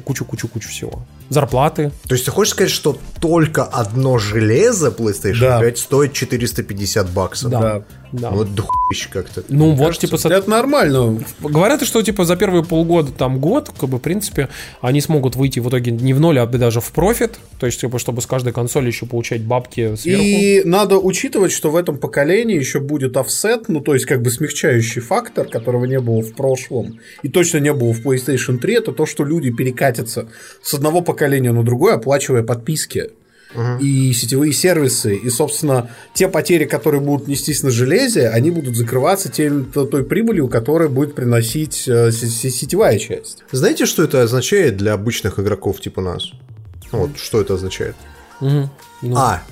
кучу-кучу-кучу всего. Зарплаты. То есть ты хочешь сказать, что только одно железо PlayStation Да. 5 стоит 450 баксов? Да. Да. Да. Это дохуище как-то. Ну вот, кажется. типа, со- Это нормально. говорят, что типа за первые полгода, там год, как бы, в принципе, они смогут выйти в итоге не в ноль, а даже в профит, то есть, типа, чтобы с каждой консоли еще получать бабки сверху. И надо учитывать, что в этом поколении еще будет офсет, ну то есть как бы смягчающий фактор, которого не было в прошлом, и точно не было в PlayStation 3, это то, что люди перекатятся с одного поколения на другое, оплачивая подписки. И сетевые сервисы, и, собственно, те потери, которые будут нестись на железе, они будут закрываться тем, той прибылью, которая будет приносить э, се- се- сетевая часть. Знаете, что это означает для обычных игроков типа нас? Ну, Вот, что это означает? Мгм. Ну, А.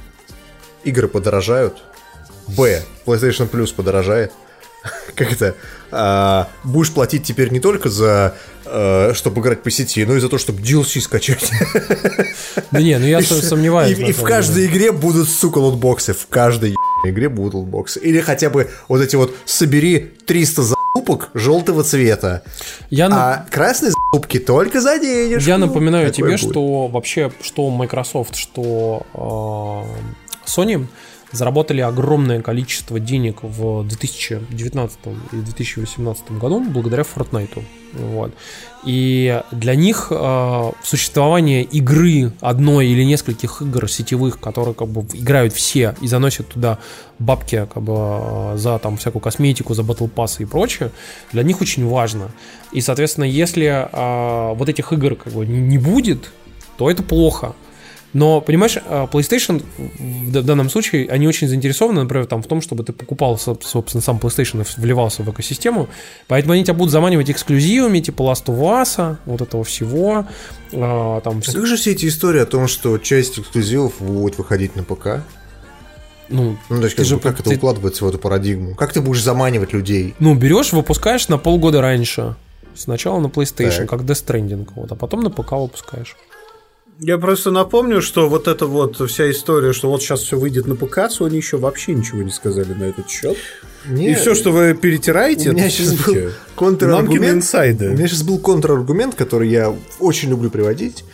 Игры подорожают. Б. PlayStation Plus подорожает. Как это? А, будешь платить теперь не только за чтобы играть по сети, но и за то, чтобы DLC скачать. Да не, ну я И- сомневаюсь. И, на и в каждой игре будут, сука, лутбоксы. В каждой игре будут лутбоксы. Или хотя бы вот эти вот собери 300 залупок желтого цвета. Я на- А красные залупки только за денежку. Я напоминаю Такое тебе, будет. что вообще, что Microsoft, что э, Sony заработали огромное количество денег в 2019 и 2018 году благодаря Fortnite. Вот. И для них э, существование игры одной или нескольких игр сетевых, которые как бы играют все и заносят туда бабки как бы э, за там всякую косметику, за батл пассы и прочее, для них очень важно. И, соответственно, если э, вот этих игр как бы не будет, то это плохо. Но, понимаешь, а, PlayStation в данном случае, они очень заинтересованы, например, там, в том, чтобы ты покупал, собственно, сам PlayStation и вливался в экосистему. Поэтому они тебя будут заманивать эксклюзивами, типа Last of Us, вот этого всего. А, там... А как же все эти истории о том, что часть эксклюзивов будет выходить на ПК? Ну, ну то есть, как, же, как ты... это укладывается в эту парадигму? Как ты будешь заманивать людей? Ну, берешь, выпускаешь на полгода раньше. Сначала на PlayStation, так. как Death Stranding, вот, а потом на ПК выпускаешь. Я просто напомню, что вот эта вот вся история, что вот сейчас все выйдет на ПК, Sony еще вообще ничего не сказали на этот счет. Нет. И все, что вы перетираете, у меня сейчас был контраргумент. У меня сейчас был контраргумент, который я очень люблю приводить.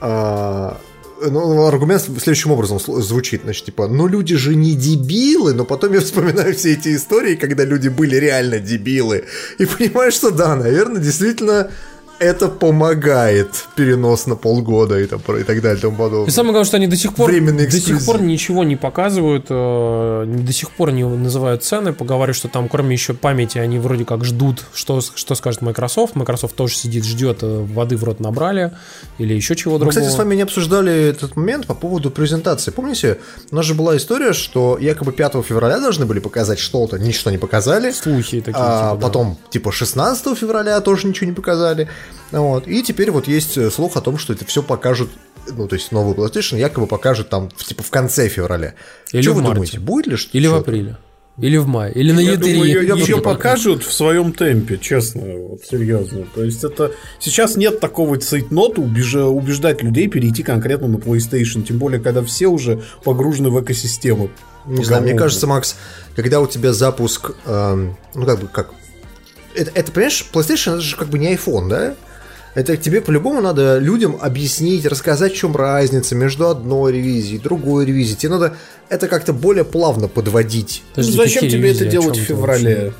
А, ну, аргумент следующим образом звучит, значит, типа, ну люди же не дебилы, но потом я вспоминаю все эти истории, когда люди были реально дебилы, и понимаю, что да, наверное, действительно это помогает перенос на полгода и, там, и так далее и тому подобное. И самое главное, что они до сих пор, до сих пор ничего не показывают, э, до сих пор не называют цены, поговорю, что там кроме еще памяти они вроде как ждут, что, что скажет Microsoft. Microsoft тоже сидит, ждет, э, воды в рот набрали или еще чего другого. Мы, кстати, с вами не обсуждали этот момент по поводу презентации. Помните, у нас же была история, что якобы 5 февраля должны были показать что-то, ничего не показали. Слухи такие. А типа, потом, да. типа, 16 февраля тоже ничего не показали. Вот. И теперь вот есть э, слух о том, что это все покажут ну, то есть новый PlayStation якобы покажут там, типа, в конце февраля. Или что в вы марте. думаете, будет ли что-то? Или в апреле. Или в мае, или на Я думаю, ее, ее покажут в своем темпе, честно, вот серьезно. То есть это сейчас нет такого цейтнота убежа, убеждать людей перейти конкретно на PlayStation, тем более когда все уже погружены в экосистему. Не знаю, мне кажется, Макс, когда у тебя запуск, эм, ну как бы как, это, это понимаешь, PlayStation это же как бы не iPhone, да? Это тебе по-любому надо людям объяснить, рассказать, в чем разница между одной ревизией и другой ревизией. Тебе надо это как-то более плавно подводить. Подожди, ну, зачем тебе это делать в феврале?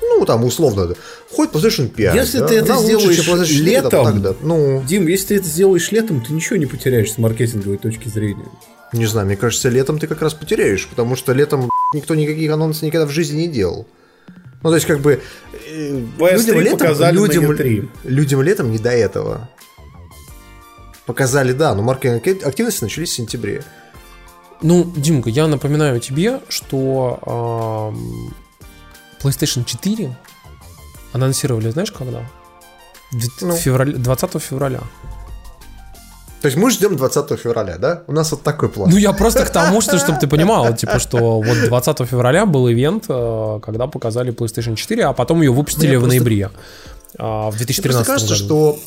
Ну, там, условно, хоть PlayStation 5. Если да? ты это Она сделаешь лучше, летом, тогда, ну... Дим, если ты это сделаешь летом, ты ничего не потеряешь с маркетинговой точки зрения. Не знаю, мне кажется, летом ты как раз потеряешь, потому что летом никто никаких анонсов никогда в жизни не делал. Ну, то есть, как бы, э, людям летом, людям, людям летом не до этого. Показали, да, но маркетинг активности начались в сентябре. Ну, Димка, я напоминаю тебе, что э, PlayStation 4 анонсировали, знаешь, когда? Ну. Февраль, 20 февраля. То есть мы ждем 20 февраля, да? У нас вот такой план. Ну, я просто к тому, что, чтобы ты понимал, типа, что вот 20 февраля был ивент, э, когда показали PlayStation 4, а потом ее выпустили в ноябре. А, в 2013 Мне кажется, что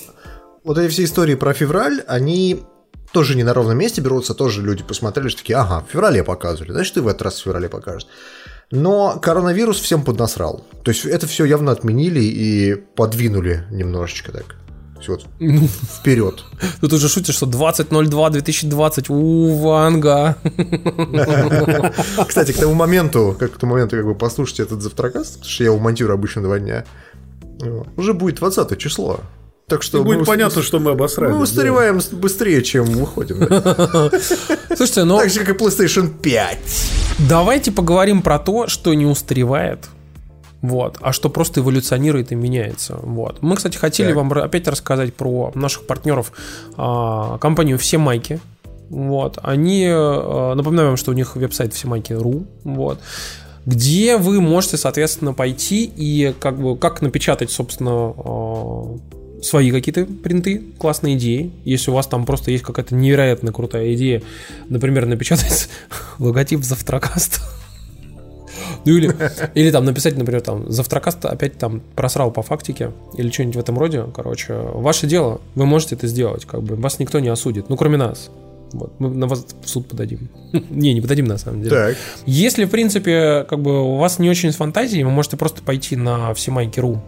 вот эти все истории про февраль, они тоже не на ровном месте берутся, тоже люди посмотрели, что такие, ага, в феврале показывали, значит, и в этот раз в феврале покажут. Но коронавирус всем поднасрал. То есть это все явно отменили и подвинули немножечко так. Все, ну, вперед. Тут уже шутишь, что 20.02.2020 у Ванга. Кстати, к тому моменту, как к тому моменту, как вы послушаете этот завтракаст, потому что я его монтирую обычно два дня, уже будет 20 число. Так что и будет мы, понятно, что мы обосрали. Мы устареваем да. быстрее, чем выходим. Слушайте, но... Так же, как и PlayStation 5. Давайте поговорим про то, что не устаревает вот, а что просто эволюционирует и меняется. Вот. Мы, кстати, хотели так. вам опять рассказать про наших партнеров, а, компанию «Все майки». Вот, они, а, напоминаю вам, что у них веб-сайт всемайки.ру, вот, где вы можете, соответственно, пойти и как бы, как напечатать, собственно, а, свои какие-то принты, классные идеи. Если у вас там просто есть какая-то невероятно крутая идея, например, напечатать логотип завтракаста, ну или, или там написать, например, там, завтракаст опять там просрал по фактике или что-нибудь в этом роде. Короче, ваше дело, вы можете это сделать, как бы, вас никто не осудит, ну, кроме нас. Вот, мы на вас в суд подадим. не, не подадим на самом деле. Так. Если, в принципе, как бы у вас не очень с фантазией, вы можете просто пойти на всемайки.ру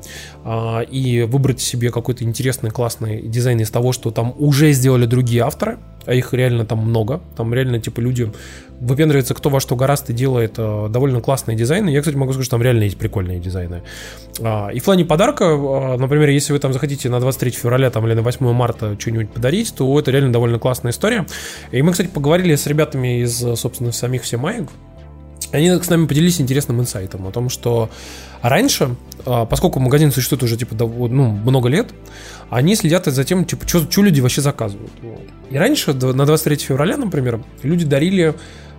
а, и выбрать себе какой-то интересный, классный дизайн из того, что там уже сделали другие авторы. а их реально там много. Там реально, типа, люди выпендриваются кто во что гораздо делает э, довольно классные дизайны. Я, кстати, могу сказать, что там реально есть прикольные дизайны. А, и в плане подарка, а, например, если вы там захотите на 23 февраля там, или на 8 марта что-нибудь подарить, то это реально довольно классная история. И мы, кстати, поговорили с ребятами из, собственно, самих все маек. Они с нами поделились интересным инсайтом о том, что раньше, а, поскольку магазин существует уже типа ну, много лет, они следят за тем, типа, что люди вообще заказывают. И раньше, на 23 февраля, например, люди дарили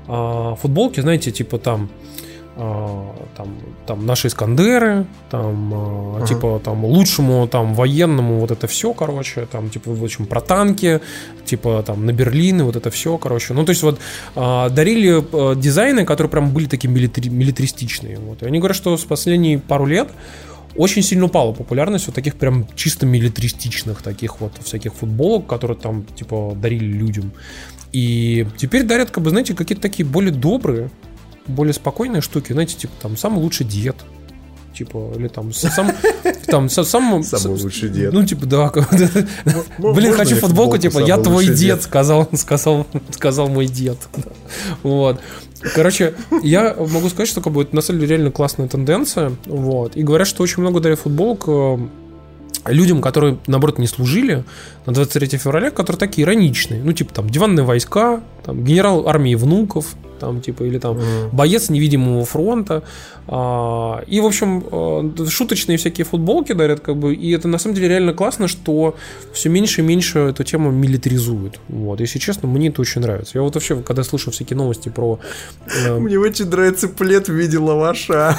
а, футболки, знаете, типа там а, там, там наши Искандеры, там, а, ага. типа, там, лучшему, там, военному, вот это все, короче, там, типа, в общем, про танки, типа, там, на Берлины, вот это все, короче. Ну, то есть, вот, дарили дизайны, которые прям были такие милитари- милитаристичные, вот. И они говорят, что с последние пару лет очень сильно упала популярность вот таких прям чисто милитаристичных таких вот всяких футболок, которые там, типа, дарили людям. И теперь дарят, как бы, знаете, какие-то такие более добрые, более спокойные штуки, знаете, типа там самый лучший дед, типа, или там сам, там сам, самый лучший дед. Ну, типа, да. Блин, хочу футболку, типа, я твой дед, сказал, сказал, сказал мой дед. Вот. Короче, я могу сказать, что как бы, на самом деле реально классная тенденция. Вот. И говорят, что очень много дарят футболок э, людям, которые, наоборот, не служили на 23 февраля, которые такие ироничные. Ну, типа, там, диванные войска, там, генерал армии внуков, там, типа, или там mm. боец невидимого фронта. А, и, в общем, э, шуточные всякие футболки дарят, как бы, и это на самом деле реально классно, что все меньше и меньше эту тему милитаризуют. Вот, если честно, мне это очень нравится. Я вот вообще, когда слышу всякие новости про... Э, мне очень нравится плед в виде лаваша.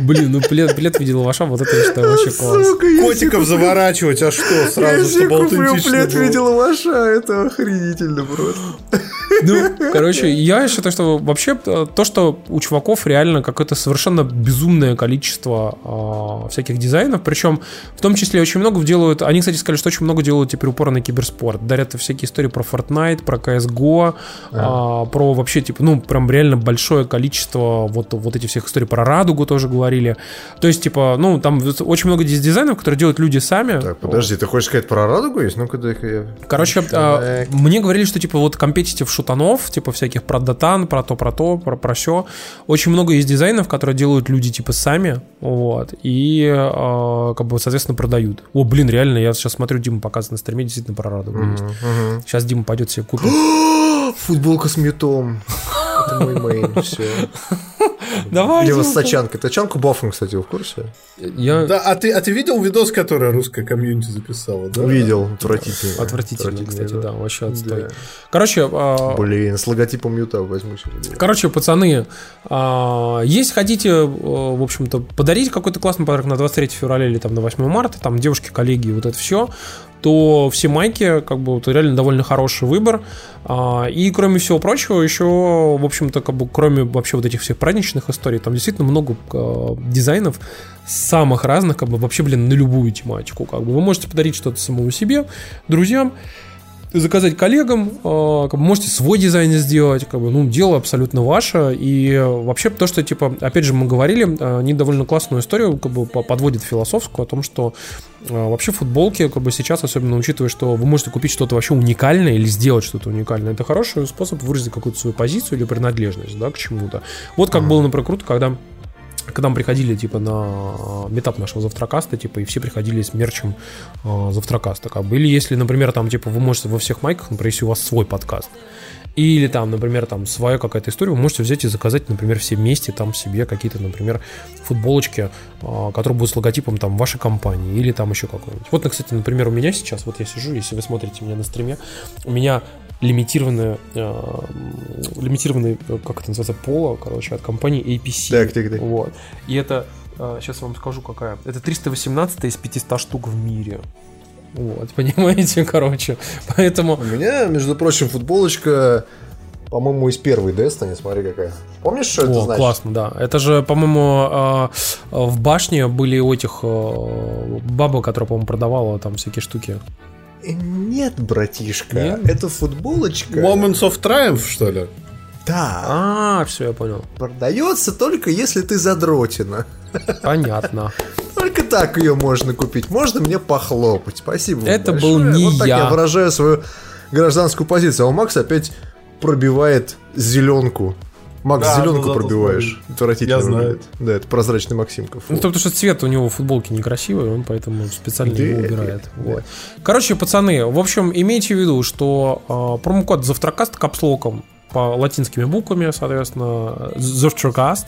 Блин, ну плед, плед в виде лаваша, вот это я считаю вообще класс. Котиков заворачивать, а что, сразу, чтобы аутентично плед в виде лаваша, это охренительно просто. Ну, короче, я считаю, что вообще э, то, что у чуваков реально какое-то совершенно безумное количество э, всяких дизайнов, причем в том числе очень много делают, они, кстати, сказали, что очень много делают теперь упора на киберспорт, дарят всякие истории про Fortnite, про CSGO, а. э, про вообще, типа, ну, прям реально большое количество вот, вот этих всех историй про Радугу тоже говорили, то есть, типа, ну, там очень много дизайнов, которые делают люди сами. Так, подожди, ты хочешь сказать про Радугу есть? Ну-ка, я... Короче, э, мне говорили, что, типа, вот competitive шутанов, типа, всяких про датан, про то, про то, про, про все, очень много есть дизайнов, которые делают люди типа сами, вот, и э, как бы, соответственно, продают. О, блин, реально, я сейчас смотрю, Дима показывает на стриме, действительно про радугу есть. Сейчас Дима пойдет себе купит. Футболка с мютом. Это мой main, все. Давай. Или с тачанкой. Тачанку бафом, кстати, вы в курсе? Я... Да, а ты, а ты видел видос, который русская комьюнити записала, да? Видел, отвратительно. Отвратительно, кстати, да, вообще отстой. Да. Короче... А... Блин, с логотипом Мьюта возьму себе. Короче, пацаны, а, если хотите, э, в общем-то, подарить какой-то классный подарок на 23 февраля или там на 8 марта, там девушки, коллеги, вот это все, то все майки, как бы, это реально довольно хороший выбор. А, и, кроме всего прочего, еще, в общем-то, как бы, кроме вообще вот этих всех праздничных историй, там действительно много э, дизайнов самых разных, как бы, вообще, блин, на любую тематику. Как бы. Вы можете подарить что-то самому себе, друзьям, заказать коллегам, а, как бы можете свой дизайн сделать, как бы, ну, дело абсолютно ваше. И вообще то, что, типа, опять же, мы говорили, а, они довольно классную историю как бы подводят философскую о том, что а, вообще футболки, как бы сейчас, особенно учитывая, что вы можете купить что-то вообще уникальное или сделать что-то уникальное, это хороший способ выразить какую-то свою позицию или принадлежность, да, к чему-то. Вот как было, например, круто, когда когда мы приходили, типа, на метап нашего завтракаста, типа, и все приходили с мерчем э, завтракаста, как бы. Или если, например, там, типа, вы можете во всех майках, например, если у вас свой подкаст, или там, например, там своя какая-то история, вы можете взять и заказать, например, все вместе там себе какие-то, например, футболочки, э, которые будут с логотипом там вашей компании или там еще какой-нибудь. Вот, кстати, например, у меня сейчас, вот я сижу, если вы смотрите меня на стриме, у меня лимитированное, э, лимитированный, как это называется, поло, короче, от компании APC. Так, так, так. Вот. И это, э, сейчас вам скажу, какая. Это 318 из 500 штук в мире. Вот, понимаете, короче. Поэтому... У меня, между прочим, футболочка по-моему, из первой Destiny, смотри какая. Помнишь, что О, это значит? классно, да. Это же, по-моему, э, в башне были у этих э, баба, которая, по-моему, продавала там всякие штуки. Нет, братишка, Нет? это футболочка. Moments of Triumph, что ли? Да. А, все, я понял. Продается только если ты задротина. Понятно. Только так ее можно купить. Можно мне похлопать. Спасибо. Это большое. был не вот так я. я выражаю свою гражданскую позицию. А у Макса опять пробивает зеленку. Макс, Да, зеленку ну, пробиваешь. Отвратительно Я знаю. выглядит. Да, это прозрачный Максимков. Ну, потому что цвет у него футболки некрасивый, он поэтому специально его Да, убирает. да. Вот. Короче, пацаны, в общем, имейте в виду, что э, промокод Завтракаст капслоком по латинскими буквами, соответственно, Завтракаст,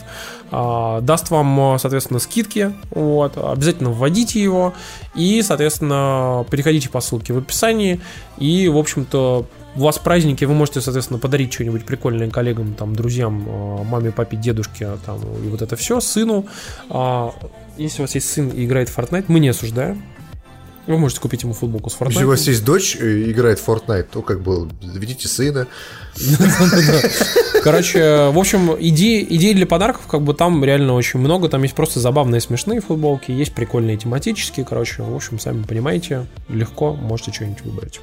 э, даст вам, соответственно, скидки. Вот, обязательно вводите его и, соответственно, переходите по ссылке в описании. И, в общем-то, у вас праздники, вы можете, соответственно, подарить что-нибудь прикольное коллегам, там, друзьям, э, маме, папе, дедушке, там, и вот это все, сыну. А, Если у вас есть сын и играет в Fortnite, мы не осуждаем. Вы можете купить ему футболку с Fortnite. Если у вас есть дочь и играет в Fortnite, то как бы заведите сына. Короче, в общем, идей, идей для подарков как бы там реально очень много. Там есть просто забавные, смешные футболки, есть прикольные тематические. Короче, в общем, сами понимаете, легко можете что-нибудь выбрать.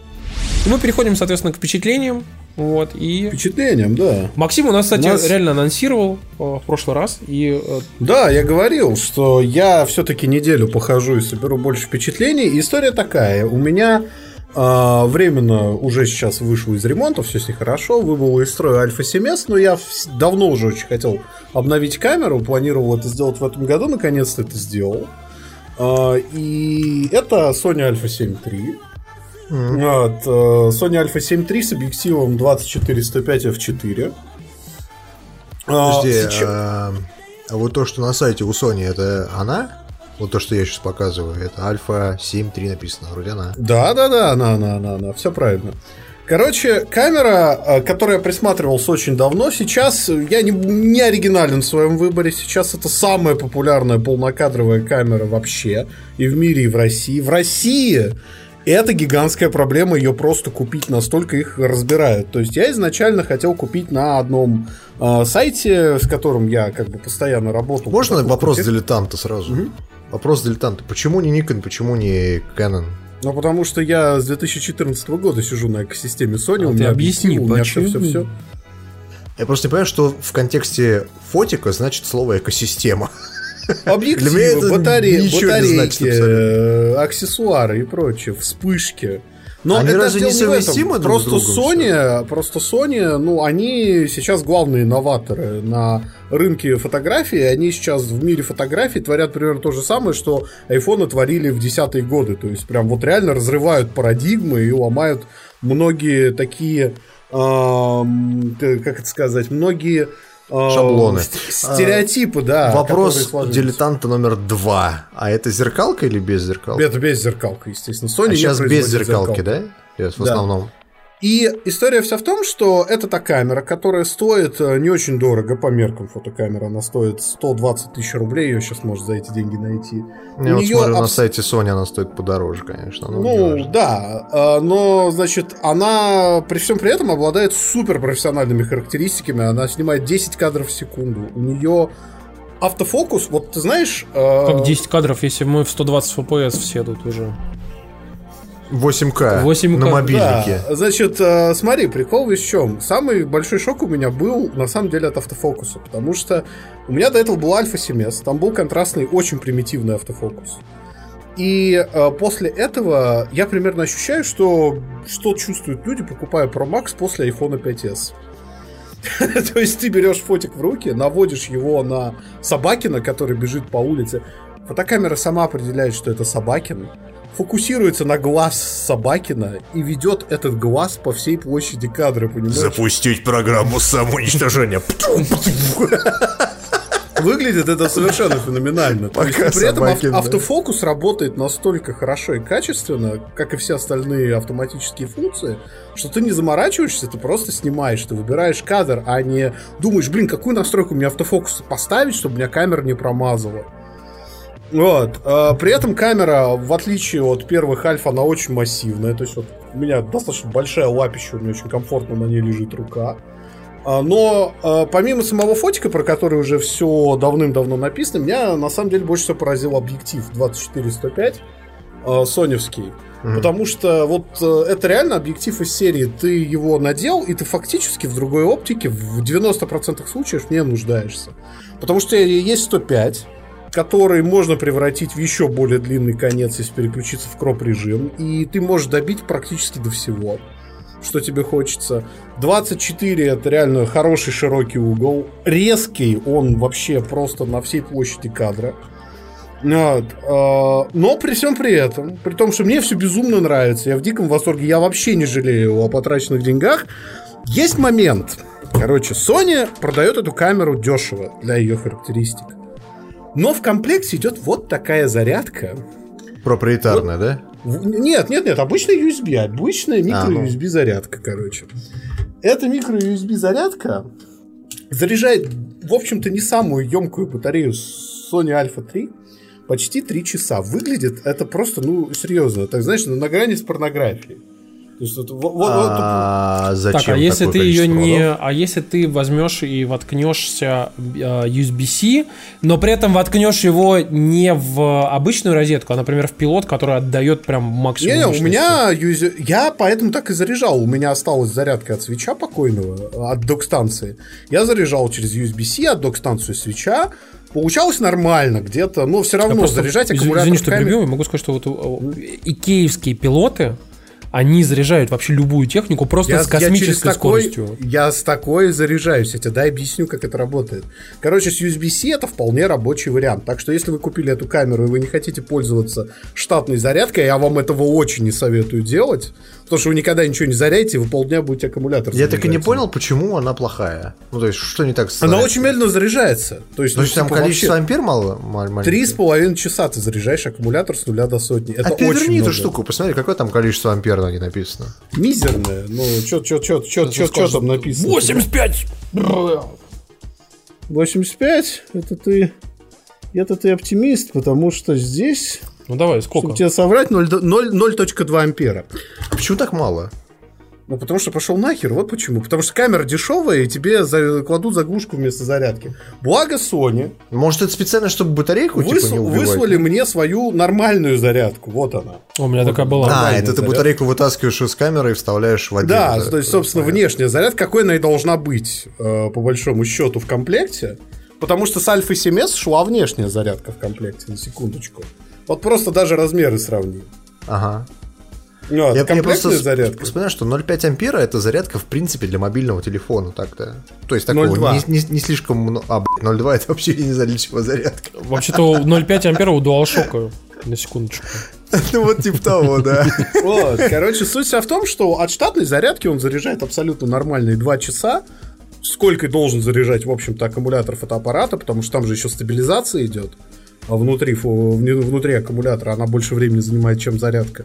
И мы переходим, соответственно, к впечатлениям. Вот, и Впечатлением, да. Максим у нас, кстати, У нас- реально анонсировал э, в прошлый раз. И э, Да, я говорил, что я все-таки неделю похожу и соберу больше впечатлений. И история такая. У меня а, временно уже сейчас вышел из ремонта, все с ней хорошо, выбыл из строя Альфа 7S, но я давно уже очень хотел обновить камеру, планировал это сделать в этом году, наконец-то это сделал. А, И это Sony Alpha 7 III. Вот, э, Sony Alpha 7 III с объективом 24-105 f4. А, Подожди, а, а вот то, что на сайте у Sony, это она? Вот то, что я сейчас показываю, это Альфа 7.3 написано, вроде она. Да, да, да, она, она, она, она, все правильно. Короче, камера, э, к которой я присматривался очень давно, сейчас э, я не, не оригинален в своем выборе. Сейчас это самая популярная полнокадровая камера вообще и в мире, и в России. В России это гигантская проблема, ее просто купить настолько их разбирают. То есть я изначально хотел купить на одном э, сайте, с которым я как бы постоянно работал. Можно вопрос тех- дилетанта сразу? Вопрос дилетанта. Почему не Nikon, почему не Canon? Ну, потому что я с 2014 года сижу на экосистеме Sony. А у ты меня объясни, у меня почему? все, все, все. Я просто не понимаю, что в контексте фотика значит слово экосистема. Объективы, Для батареи, значит батарейки, э, аксессуары и прочее, вспышки. Но Они это разве не дело в этом. совместимы друг с Просто другом Sony, просто Sony, ну, они сейчас главные инноваторы на рынке фотографии. Они сейчас в мире фотографий творят примерно то же самое, что айфоны творили в десятые годы. То есть, прям вот реально разрывают парадигмы и ломают многие такие, ам, э, как это сказать, многие Шаблоны. ст- Стереотипы, да. Вопрос дилетанта номер два. А это зеркалка или без зеркалки? Это без зеркалка, естественно. Sony а сейчас без зеркалки, зеркалку. да? Сейчас в Да. основном. И история вся в том, что это та камера, которая стоит э, не очень дорого по меркам фотокамеры. Она стоит 120 тысяч рублей, ее сейчас можно за эти деньги найти. Я У вот смотрю на абс- сайте Sony, она стоит подороже, конечно. но Ну, да, э, но, значит, она при всем при этом обладает супер профессиональными характеристиками. Она снимает 10 кадров в секунду. У нее автофокус, вот ты знаешь... э, как 10 кадров, если мы в 120 FPS все тут уже. 8К, 8К, на мобильнике. Да, значит, э, смотри, прикол весь в чем. Самый большой шок у меня был, на самом деле, от автофокуса, потому что у меня до этого был Альфа 7S, там был контрастный, очень примитивный автофокус. И э, после этого я примерно ощущаю, что что чувствуют люди, покупая Pro Max после iPhone 5s. То есть ты берешь фотик в руки, наводишь его на Собакина, который бежит по улице. Фотокамера сама определяет, что это Собакин, фокусируется на глаз Собакина и ведет этот глаз по всей площади кадра, понимаешь? Запустить программу самоуничтожения. Выглядит это совершенно феноменально. То есть, Пока при этом ав- автофокус работает настолько хорошо и качественно, как и все остальные автоматические функции, что ты не заморачиваешься, ты просто снимаешь, ты выбираешь кадр, а не думаешь, блин, какую настройку мне автофокус поставить, чтобы меня камера не промазала. Вот. а, При этом камера, в отличие от первых альфа, она очень массивная. То есть вот у меня достаточно большая лапища, у меня очень комфортно на ней лежит рука. А, Но а, помимо самого фотика, про который уже все давным-давно написано, меня на самом деле больше всего поразил объектив 24-105 а, соневский. Потому что вот э, это реально объектив из серии. Ты его надел, и ты фактически в другой оптике в 90% случаев не нуждаешься. Потому что есть 105, который можно превратить в еще более длинный конец, если переключиться в кроп режим, и ты можешь добить практически до всего, что тебе хочется. 24 это реально хороший широкий угол, резкий, он вообще просто на всей площади кадра. Вот. А, но при всем при этом, при том, что мне все безумно нравится, я в диком восторге, я вообще не жалею о потраченных деньгах, есть момент. Короче, Sony продает эту камеру дешево для ее характеристик. Но в комплекте идет вот такая зарядка. Проприетарная, вот, да? Нет, нет, нет, обычная USB, обычная микро-USB а, ну. зарядка, короче. Эта микро-USB зарядка заряжает, в общем-то, не самую емкую батарею Sony Alpha 3 почти 3 часа. Выглядит это просто, ну, серьезно. Так, знаешь, на грани с порнографией. То есть, вот, вот, а, вот, зачем так, а если ты ее не, а если ты возьмешь и воткнешься USB-C, но при этом воткнешь его не в обычную розетку, а, например, в пилот, который отдает прям максимум. Не, не у меня я поэтому так и заряжал. У меня осталась зарядка от свеча покойного, от док-станции. Я заряжал через USB-C от док-станцию свеча. Получалось нормально, где-то, но все равно просто, заряжать аккумулятор. Извини, что перебил, я могу сказать, что вот э, икеевские пилоты, они заряжают вообще любую технику просто я, с космической я скоростью. Такой, я с такой заряжаюсь. Я тебе дай объясню, как это работает. Короче, с USB-C это вполне рабочий вариант. Так что если вы купили эту камеру и вы не хотите пользоваться штатной зарядкой, я вам этого очень не советую делать. Потому что вы никогда ничего не заряете, вы полдня будете аккумулятор Я так и не понял, почему она плохая. Ну, то есть, что не так с Она очень медленно заряжается. То есть, ну, ну там типа, количество вообще... ампер мало? Три с половиной часа ты заряжаешь аккумулятор с нуля до сотни. Это а очень эту штуку, посмотри, какое там количество ампер на ней написано. Мизерное. Ну, что что что что что что там написано? 85! 85? Это ты... Это ты оптимист, потому что здесь ну давай, сколько? Чтобы тебе соврать, 0.2 ампера. Почему так мало? Ну, потому что пошел нахер, вот почему. Потому что камера дешевая, и тебе за, кладут заглушку вместо зарядки. Благо Sony. Может, это специально, чтобы батарейку выс, типа, не убивать? Выслали мне свою нормальную зарядку. Вот она. У меня вот такая была. А, это ты батарейку вытаскиваешь из камеры и вставляешь в отдельную Да, то есть, собственно, Понятно. внешняя зарядка, какой она и должна быть, э, по большому счету, в комплекте. Потому что с Альфа 7S шла внешняя зарядка в комплекте, на секундочку. Вот просто даже размеры сравни. Ага. Ну, я, я просто зарядка. вспоминаю, что 0,5 ампера это зарядка, в принципе, для мобильного телефона так-то. То есть такого не, не, не слишком много. А, 0,2 это вообще не знаю, для чего зарядка. Вообще-то 0,5 ампера у DualShock, на секундочку. Ну вот типа того, да. Вот, короче, суть вся в том, что от штатной зарядки он заряжает абсолютно нормальные 2 часа, сколько должен заряжать, в общем-то, аккумулятор фотоаппарата, потому что там же еще стабилизация идет внутри, внутри аккумулятора она больше времени занимает, чем зарядка.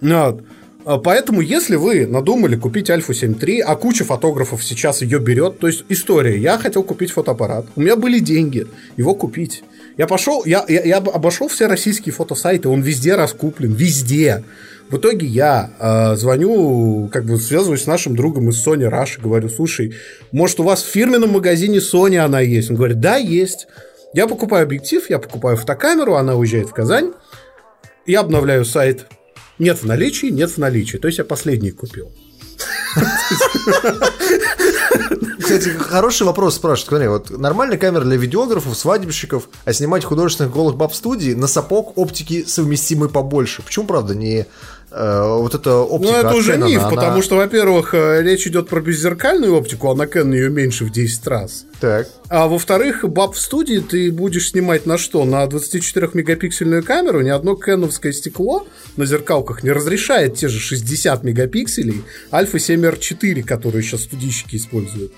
Вот. А поэтому, если вы надумали купить Альфу 7.3, а куча фотографов сейчас ее берет, то есть история, я хотел купить фотоаппарат, у меня были деньги его купить. Я пошел, я, я, я обошел все российские фотосайты, он везде раскуплен, везде. В итоге я э, звоню, как бы связываюсь с нашим другом из Sony Rush говорю, слушай, может у вас в фирменном магазине Sony она есть? Он говорит, да, есть. Я покупаю объектив, я покупаю фотокамеру, она уезжает в Казань, я обновляю сайт. Нет в наличии, нет в наличии. То есть я последний купил. Кстати, хороший вопрос спрашивают. Смотри, вот нормальная камера для видеографов, свадебщиков, а снимать художественных голых баб в студии на сапог оптики совместимый побольше. Почему, правда, не вот эта оптика Ну, это уже Canon, миф, она... потому что, во-первых, э, речь идет про беззеркальную оптику, а на Canon ее меньше в 10 раз. Так. А во-вторых, баб в студии ты будешь снимать на что? На 24-мегапиксельную камеру? Ни одно кэновское стекло на зеркалках не разрешает те же 60 мегапикселей Альфа 7R4, которые сейчас студийщики используют.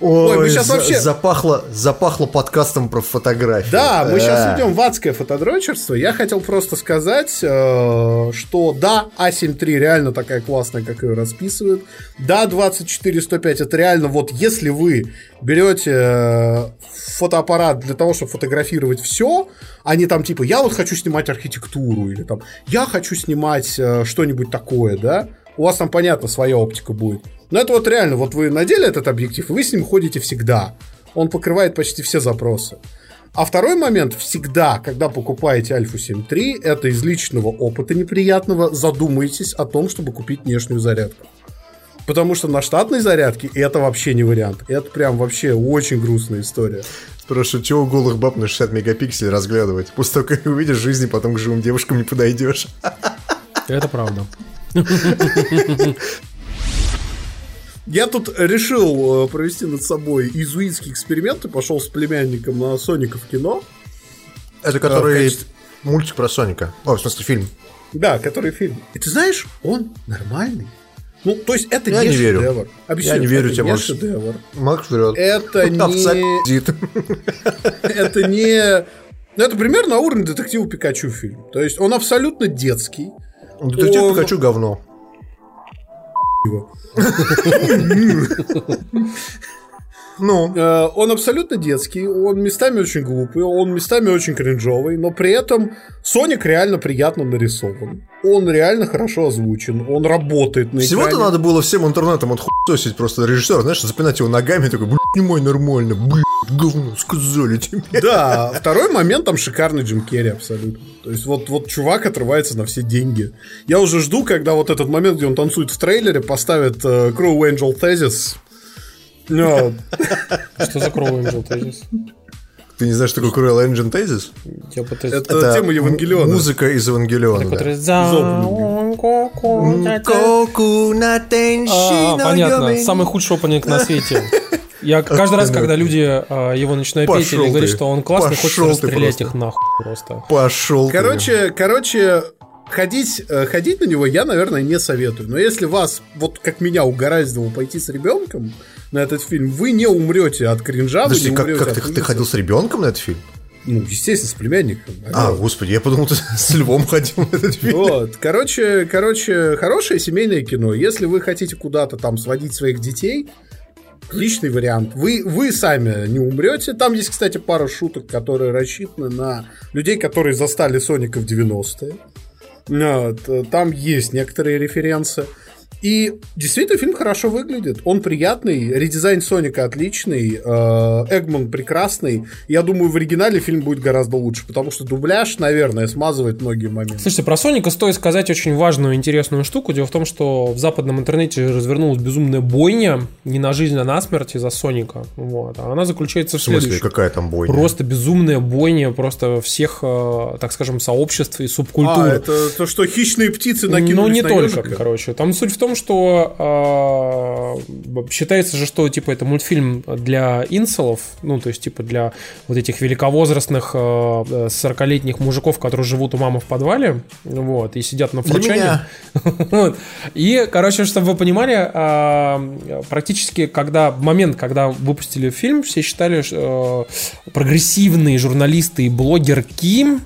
Ой, мы сейчас вообще... Запахло, запахло подкастом про фотографии. Да, мы сейчас идем в адское фотодрочерство. Я хотел просто сказать, э, что да, А7 III реально такая классная, как ее расписывают. Да, 24-105 это реально вот если вы берете э, фотоаппарат для того, чтобы фотографировать все, а не там типа я вот хочу снимать архитектуру или там я хочу снимать э, что-нибудь такое, да, у вас там, понятно, своя оптика будет. Но это вот реально, вот вы надели этот объектив, и вы с ним ходите всегда. Он покрывает почти все запросы. А второй момент, всегда, когда покупаете Альфу 7 III, это из личного опыта неприятного, задумайтесь о том, чтобы купить внешнюю зарядку. Потому что на штатной зарядке это вообще не вариант. Это прям вообще очень грустная история. Спрашиваю, чего голых баб на 60 мегапикселей разглядывать? После того, как увидишь жизни, потом к живым девушкам не подойдешь. Это правда. Я тут решил э, провести над собой изуитский эксперимент и пошел с племянником на Соника в кино. Это который качестве... мультик про Соника. О, в смысле, фильм. Да, который фильм. И ты знаешь, он нормальный. Ну, то есть это я не, не верю. шедевр. Объясню, я не верю тебе, Макс. шедевр. Макс врет. Это не... Это не... Ну, это примерно на уровне детектива Пикачу фильм. То есть он абсолютно детский. Детектив он... Пикачу говно. Ну. Э, он абсолютно детский, он местами очень глупый, он местами очень кринжовый, но при этом Соник реально приятно нарисован. Он реально хорошо озвучен, он работает на Всего-то надо было всем интернетом отхуесить просто режиссера, знаешь, запинать его ногами, такой, мой нормально, блядь, говно, сказали тебе. Да, второй момент там шикарный Джим Керри абсолютно. То есть вот, вот чувак отрывается на все деньги. Я уже жду, когда вот этот момент, где он танцует в трейлере, поставят uh, Crew Angel Thesis no. Что за Crow Angel Thesis? Ты не знаешь, что такое Cruel Engine Thesis? Это, это тема Евангелиона. Музыка из Евангелиона. Да. А, понятно. Самый худший опенинг на свете. Я каждый раз, когда люди а, его начинают петь или говорят, что он классный, хочется расстрелять их нахуй просто. Пошел. Короче, короче, ходить, э, ходить на него я, наверное, не советую. Но если вас, вот как меня угораздило пойти с ребенком, на этот фильм, вы не умрете от кринжа. Подожди, вы не как, как ты, ты ходил с ребенком на этот фильм? Ну, естественно, с племянником. А, господи, я подумал, ты с львом ходил на этот фильм. Вот, короче, короче, хорошее семейное кино. Если вы хотите куда-то там сводить своих детей, отличный вариант. Вы, вы сами не умрете. Там есть, кстати, пара шуток, которые рассчитаны на людей, которые застали Соника в 90-е. Вот, там есть некоторые референсы. И действительно фильм хорошо выглядит. Он приятный, редизайн Соника отличный, э, Эгман прекрасный. Я думаю, в оригинале фильм будет гораздо лучше, потому что дубляж, наверное, смазывает многие моменты. Слушайте, про Соника стоит сказать очень важную, интересную штуку. Дело в том, что в западном интернете развернулась безумная бойня, не на жизнь, а на смерть из-за Соника. Вот. А она заключается в, в смысле, следующем. какая там бойня? Просто безумная бойня просто всех, э, так скажем, сообществ и субкультур. А, это то, что хищные птицы накинулись Ну, не на только, ежика? короче. Там суть в том, что э, считается же, что типа это мультфильм для инселов, ну то есть типа для вот этих великовозрастных э, 40-летних мужиков, которые живут у мамы в подвале, вот, и сидят на флучане. И, короче, чтобы вы понимали, э, практически когда момент, когда выпустили фильм, все считали, э, прогрессивные журналисты и блогерки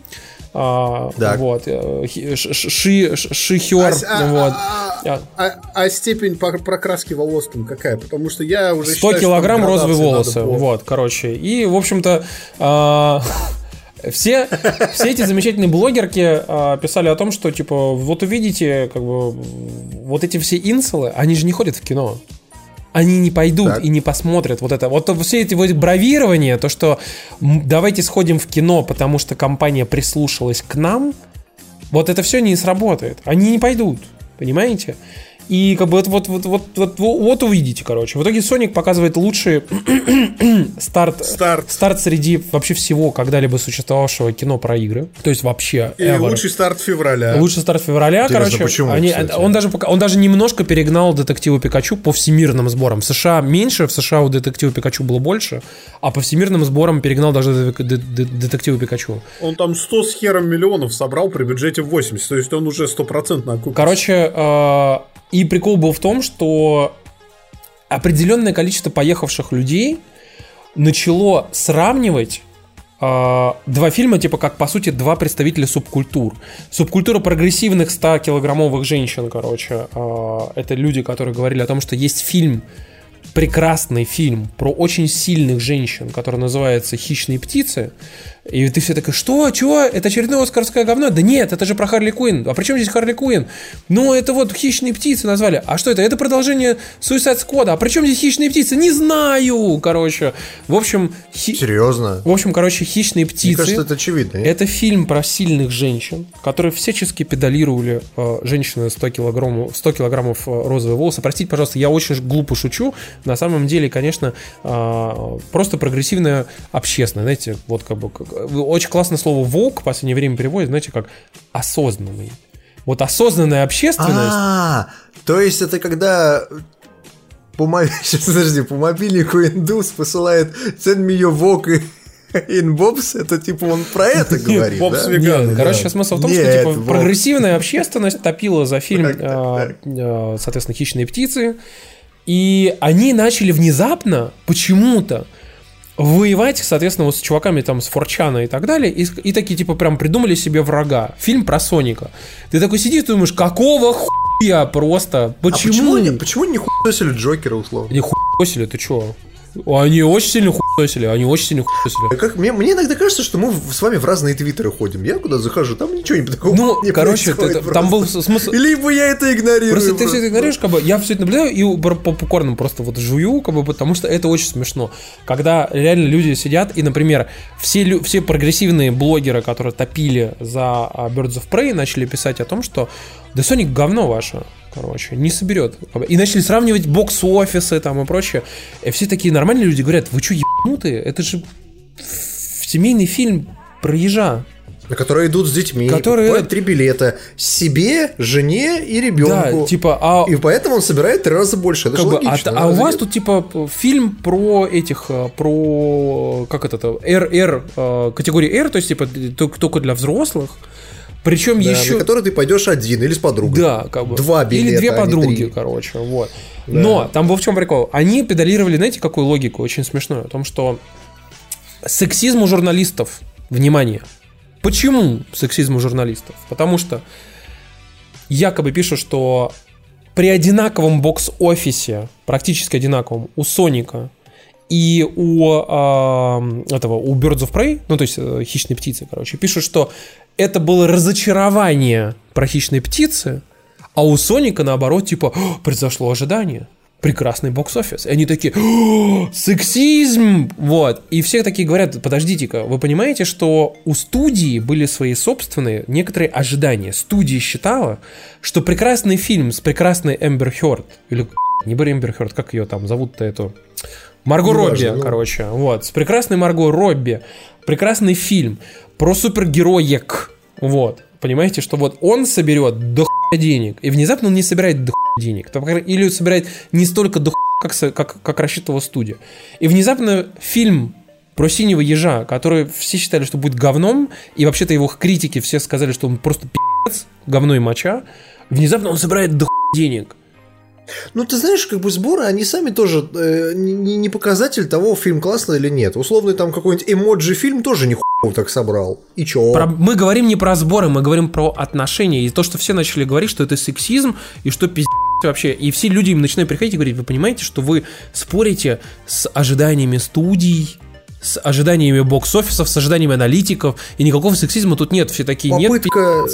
а, вот. Э, ши, шихер. А, вот. А, а, а степень прокраски волос там какая? Потому что я уже 100 считаю, килограмм розовые волосы. Вот, короче. И, в общем-то, а, все, все эти замечательные блогерки а, писали о том, что, типа, вот увидите, как бы, вот эти все инсулы, они же не ходят в кино они не пойдут так. и не посмотрят вот это. Вот все эти вот бравирования, то, что давайте сходим в кино, потому что компания прислушалась к нам, вот это все не сработает. Они не пойдут, понимаете? И как бы вот, вот, вот, вот, вот, вот увидите, короче. В итоге Sonic показывает лучший старт, старт. старт среди вообще всего когда-либо существовавшего кино про игры. То есть вообще. И ever. лучший старт февраля. Лучший старт февраля, Интересно, короче. Почему, они, он, даже, он даже немножко перегнал детективу Пикачу по всемирным сборам. В США меньше, в США у детектива Пикачу было больше, а по всемирным сборам перегнал даже детективу Пикачу. Он там 100 с хером миллионов собрал при бюджете 80, то есть он уже стопроцентно окупился. Короче, э, и прикол был в том, что определенное количество поехавших людей начало сравнивать э, два фильма, типа как, по сути, два представителя субкультур. Субкультура прогрессивных 100-килограммовых женщин, короче, э, это люди, которые говорили о том, что есть фильм прекрасный фильм про очень сильных женщин, который называется «Хищные птицы», и ты все такой, что, чего, это очередное оскарское говно? Да нет, это же про Харли Куин. А при чем здесь Харли Куин? Ну, это вот «Хищные птицы» назвали. А что это? Это продолжение Suicide Squad. А при чем здесь «Хищные птицы»? Не знаю, короче. В общем... Хи... Серьезно? В общем, короче, «Хищные птицы». Мне кажется, это очевидно. Нет? Это фильм про сильных женщин, которые всячески педалировали э, женщины 100 килограммов, 100 килограммов э, розовые волосы. Простите, пожалуйста, я очень глупо шучу. На самом деле, конечно, э, просто прогрессивная общественная, знаете, вот как бы очень классное слово «волк» в последнее время переводит, знаете, как осознанный. Вот осознанная общественность. А, то есть это когда по, сейчас, подожди, по мобильнику индус посылает «Send me your walk in Bobs», это типа он про это говорит, Бобс да? веган. Короче, смысл в том, что типа прогрессивная общественность топила за фильм, а, а, соответственно, «Хищные птицы», и они начали внезапно почему-то воевать, соответственно, вот с чуваками там с Форчана и так далее, и, и такие типа прям придумали себе врага. Фильм про Соника. Ты такой сидишь и думаешь, какого хуя просто? Почему? А почему, почему не хуесили Джокера условно? Не хуесили, ты чё? Они очень сильно хуесили, они очень сильно хуесили. Как, мне, мне иногда кажется, что мы с вами в разные твиттеры ходим. Я куда захожу, там ничего не такого Ну, не короче, это, там был смысл... Либо я это игнорирую. Просто, просто ты все это игнорируешь, как бы, я все это наблюдаю и по попкорнам просто вот жую, как бы, потому что это очень смешно. Когда реально люди сидят, и, например, все, все прогрессивные блогеры, которые топили за а, Birds of Prey, начали писать о том, что да Sonic говно ваше короче, не соберет. И начали сравнивать бокс-офисы там и прочее. И все такие нормальные люди говорят, вы что, ебанутые? Это же семейный фильм про ежа. На которые идут с детьми, которые покупают три билета себе, жене и ребенку. Да, типа, а... И поэтому он собирает три раза больше. Это как же бы, логично. А, а у вас тут типа фильм про этих, э, про как это, R, R, э, категории R, то есть типа только для взрослых. Причем да, еще... На который ты пойдешь один или с подругой. Да, как бы. Два билета, Или две а подруги, три. короче, вот. Да. Но там был в чем прикол? Они педалировали, знаете, какую логику очень смешную? О том, что сексизм у журналистов, внимание, почему сексизм у журналистов? Потому что якобы пишут, что при одинаковом бокс-офисе, практически одинаковом, у Соника и у э, этого, у Birds of Prey, ну, то есть э, хищные птицы, короче, пишут, что это было разочарование про хищные птицы, а у Соника, наоборот, типа, произошло ожидание. Прекрасный бокс-офис. И они такие, сексизм! Вот. И все такие говорят, подождите-ка, вы понимаете, что у студии были свои собственные некоторые ожидания. Студия считала, что прекрасный фильм с прекрасной Эмбер Хёрд, или не Эмбер Хёрд, как ее там зовут-то эту? Марго не Робби, важно, ну. короче. Вот. С прекрасной Марго Робби. Прекрасный фильм про супергероек. Вот. Понимаете, что вот он соберет до денег, и внезапно он не собирает до денег. Или собирает не столько до как, как, как рассчитывала студия. И внезапно фильм про синего ежа, который все считали, что будет говном, и вообще-то его критики все сказали, что он просто пи***ц, говно и моча, внезапно он собирает до денег. Ну, ты знаешь, как бы сборы, они сами тоже э, не, не показатель того, фильм классный или нет. Условный там какой-нибудь эмоджи фильм тоже не так собрал. И чё? Про, мы говорим не про сборы, мы говорим про отношения. И то, что все начали говорить, что это сексизм, и что пиздец вообще. И все люди им начинают приходить и говорить, вы понимаете, что вы спорите с ожиданиями студий, с ожиданиями бокс-офисов, с ожиданиями аналитиков, и никакого сексизма тут нет. Все такие, Попытка... нет,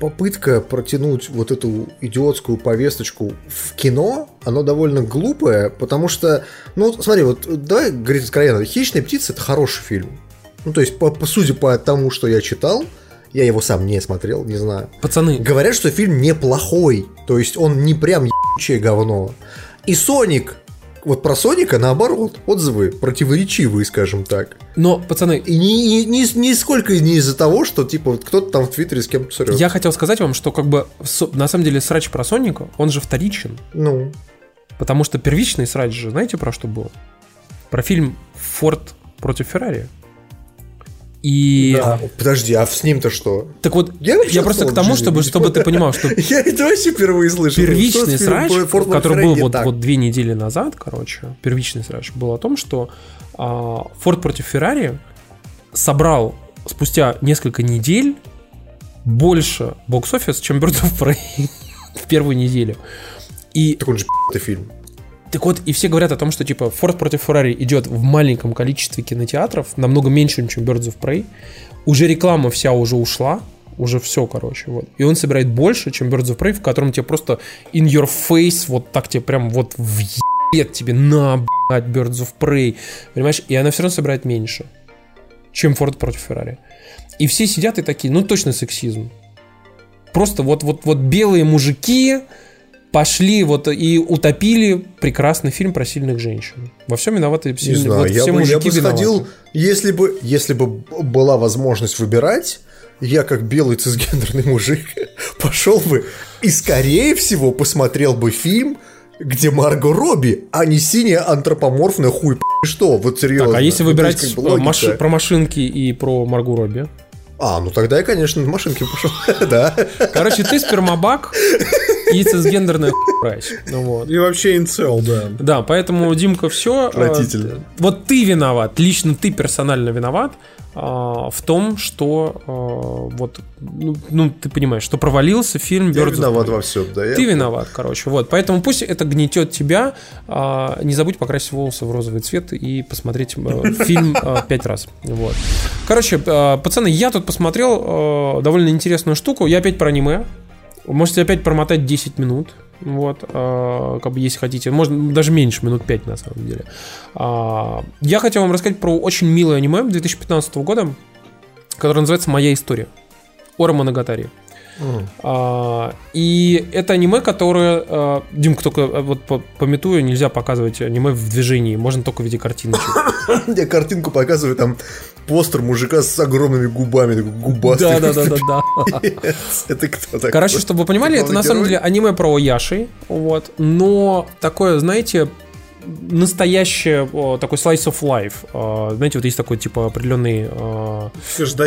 попытка протянуть вот эту идиотскую повесточку в кино, оно довольно глупое, потому что, ну, смотри, вот давай говорить откровенно, «Хищная птица» — это хороший фильм. Ну, то есть, по, по судя по тому, что я читал, я его сам не смотрел, не знаю. Пацаны. Говорят, что фильм неплохой, то есть он не прям ебучее говно. И Соник вот про Соника, наоборот, отзывы противоречивые, скажем так. Но, пацаны... И ни, ни, ни, нисколько не из-за того, что, типа, вот кто-то там в Твиттере с кем-то срет. Я хотел сказать вам, что, как бы, на самом деле, срач про Соника, он же вторичен. Ну. Потому что первичный срач же, знаете, про что был? Про фильм «Форд против Феррари». И... Да, подожди, а с ним-то что? Так вот, я, я просто к тому, чтобы, чтобы ты понимал, что... Я это вообще впервые слышал. Первичный срач, который был вот, вот две недели назад, короче, первичный срач был о том, что а, Форд против Феррари собрал спустя несколько недель больше бокс-офис, чем Birds of Prey в первую неделю. И... Так он же фильм. Так вот, и все говорят о том, что типа Форд против Феррари идет в маленьком количестве кинотеатров, намного меньше, чем Birds of Prey. Уже реклама вся уже ушла, уже все, короче, вот. И он собирает больше, чем Birds of Prey, в котором тебе просто in your face, вот так тебе прям вот въебет тебе на, блядь, Birds of Prey, понимаешь? И она все равно собирает меньше, чем Ford против Ferrari. И все сидят и такие, ну точно сексизм. Просто вот, вот, вот белые мужики, пошли вот и утопили прекрасный фильм про сильных женщин. Во всем виноваты сильные. Знаю, вот я, все бы, я бы сходил, если бы, если бы была возможность выбирать, я как белый цисгендерный мужик пошел бы и скорее всего посмотрел бы фильм, где Марго Робби, а не синяя антропоморфная хуй что, вот серьезно. Так, а если выбирать маш... про машинки и про Марго Робби? А, ну тогда я, конечно, на машинке пошел. да. Короче, ты спермобак и цисгендерная хуйсь. Ну, вот. И вообще инцел, да. Да, поэтому, Димка, все. Отвратительно. Вот ты виноват, лично ты персонально виноват а, в том, что а, вот, ну, ну, ты понимаешь, что провалился фильм Я виноват во всем, да. Ты виноват, короче, вот. Поэтому пусть это гнетет тебя. А, не забудь покрасить волосы в розовый цвет и посмотреть фильм пять раз. Вот. Короче, пацаны, я тут посмотрел довольно интересную штуку. Я опять про аниме. Можете опять промотать 10 минут. Вот, э, как бы если хотите, можно даже меньше, минут 5 на самом деле. Э, я хотел вам рассказать про очень милое аниме 2015 года, которое называется «Моя история». Ора Моногатари. Mm. А, и это аниме, которое... А, Димка, только вот пометую, нельзя показывать аниме в движении, можно только в виде картиночек. Я картинку показываю, там постер мужика с огромными губами, такой губастый. Да, да, да, да, да. Это кто такой? Короче, чтобы вы понимали, это на самом деле аниме про Яши, вот, но такое, знаете, настоящее такой slice of life. Знаете, вот есть такой типа определенный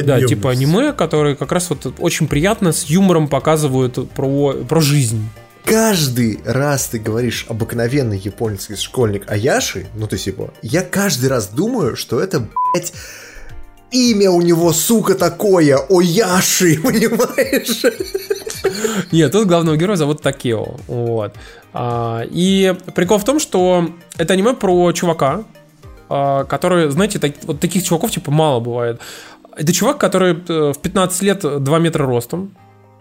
да, типа аниме, который как раз вот очень приятно с юмором показывают про, про жизнь каждый раз ты говоришь обыкновенный японский школьник Аяши, ну ты типа, я каждый раз думаю, что это, блядь, имя у него, сука, такое, Ояши, понимаешь? Нет, тут главного героя зовут Такео. Вот. А, и прикол в том, что это аниме про чувака, а, который, знаете, так, вот таких чуваков типа мало бывает. Это чувак, который э, в 15 лет 2 метра ростом,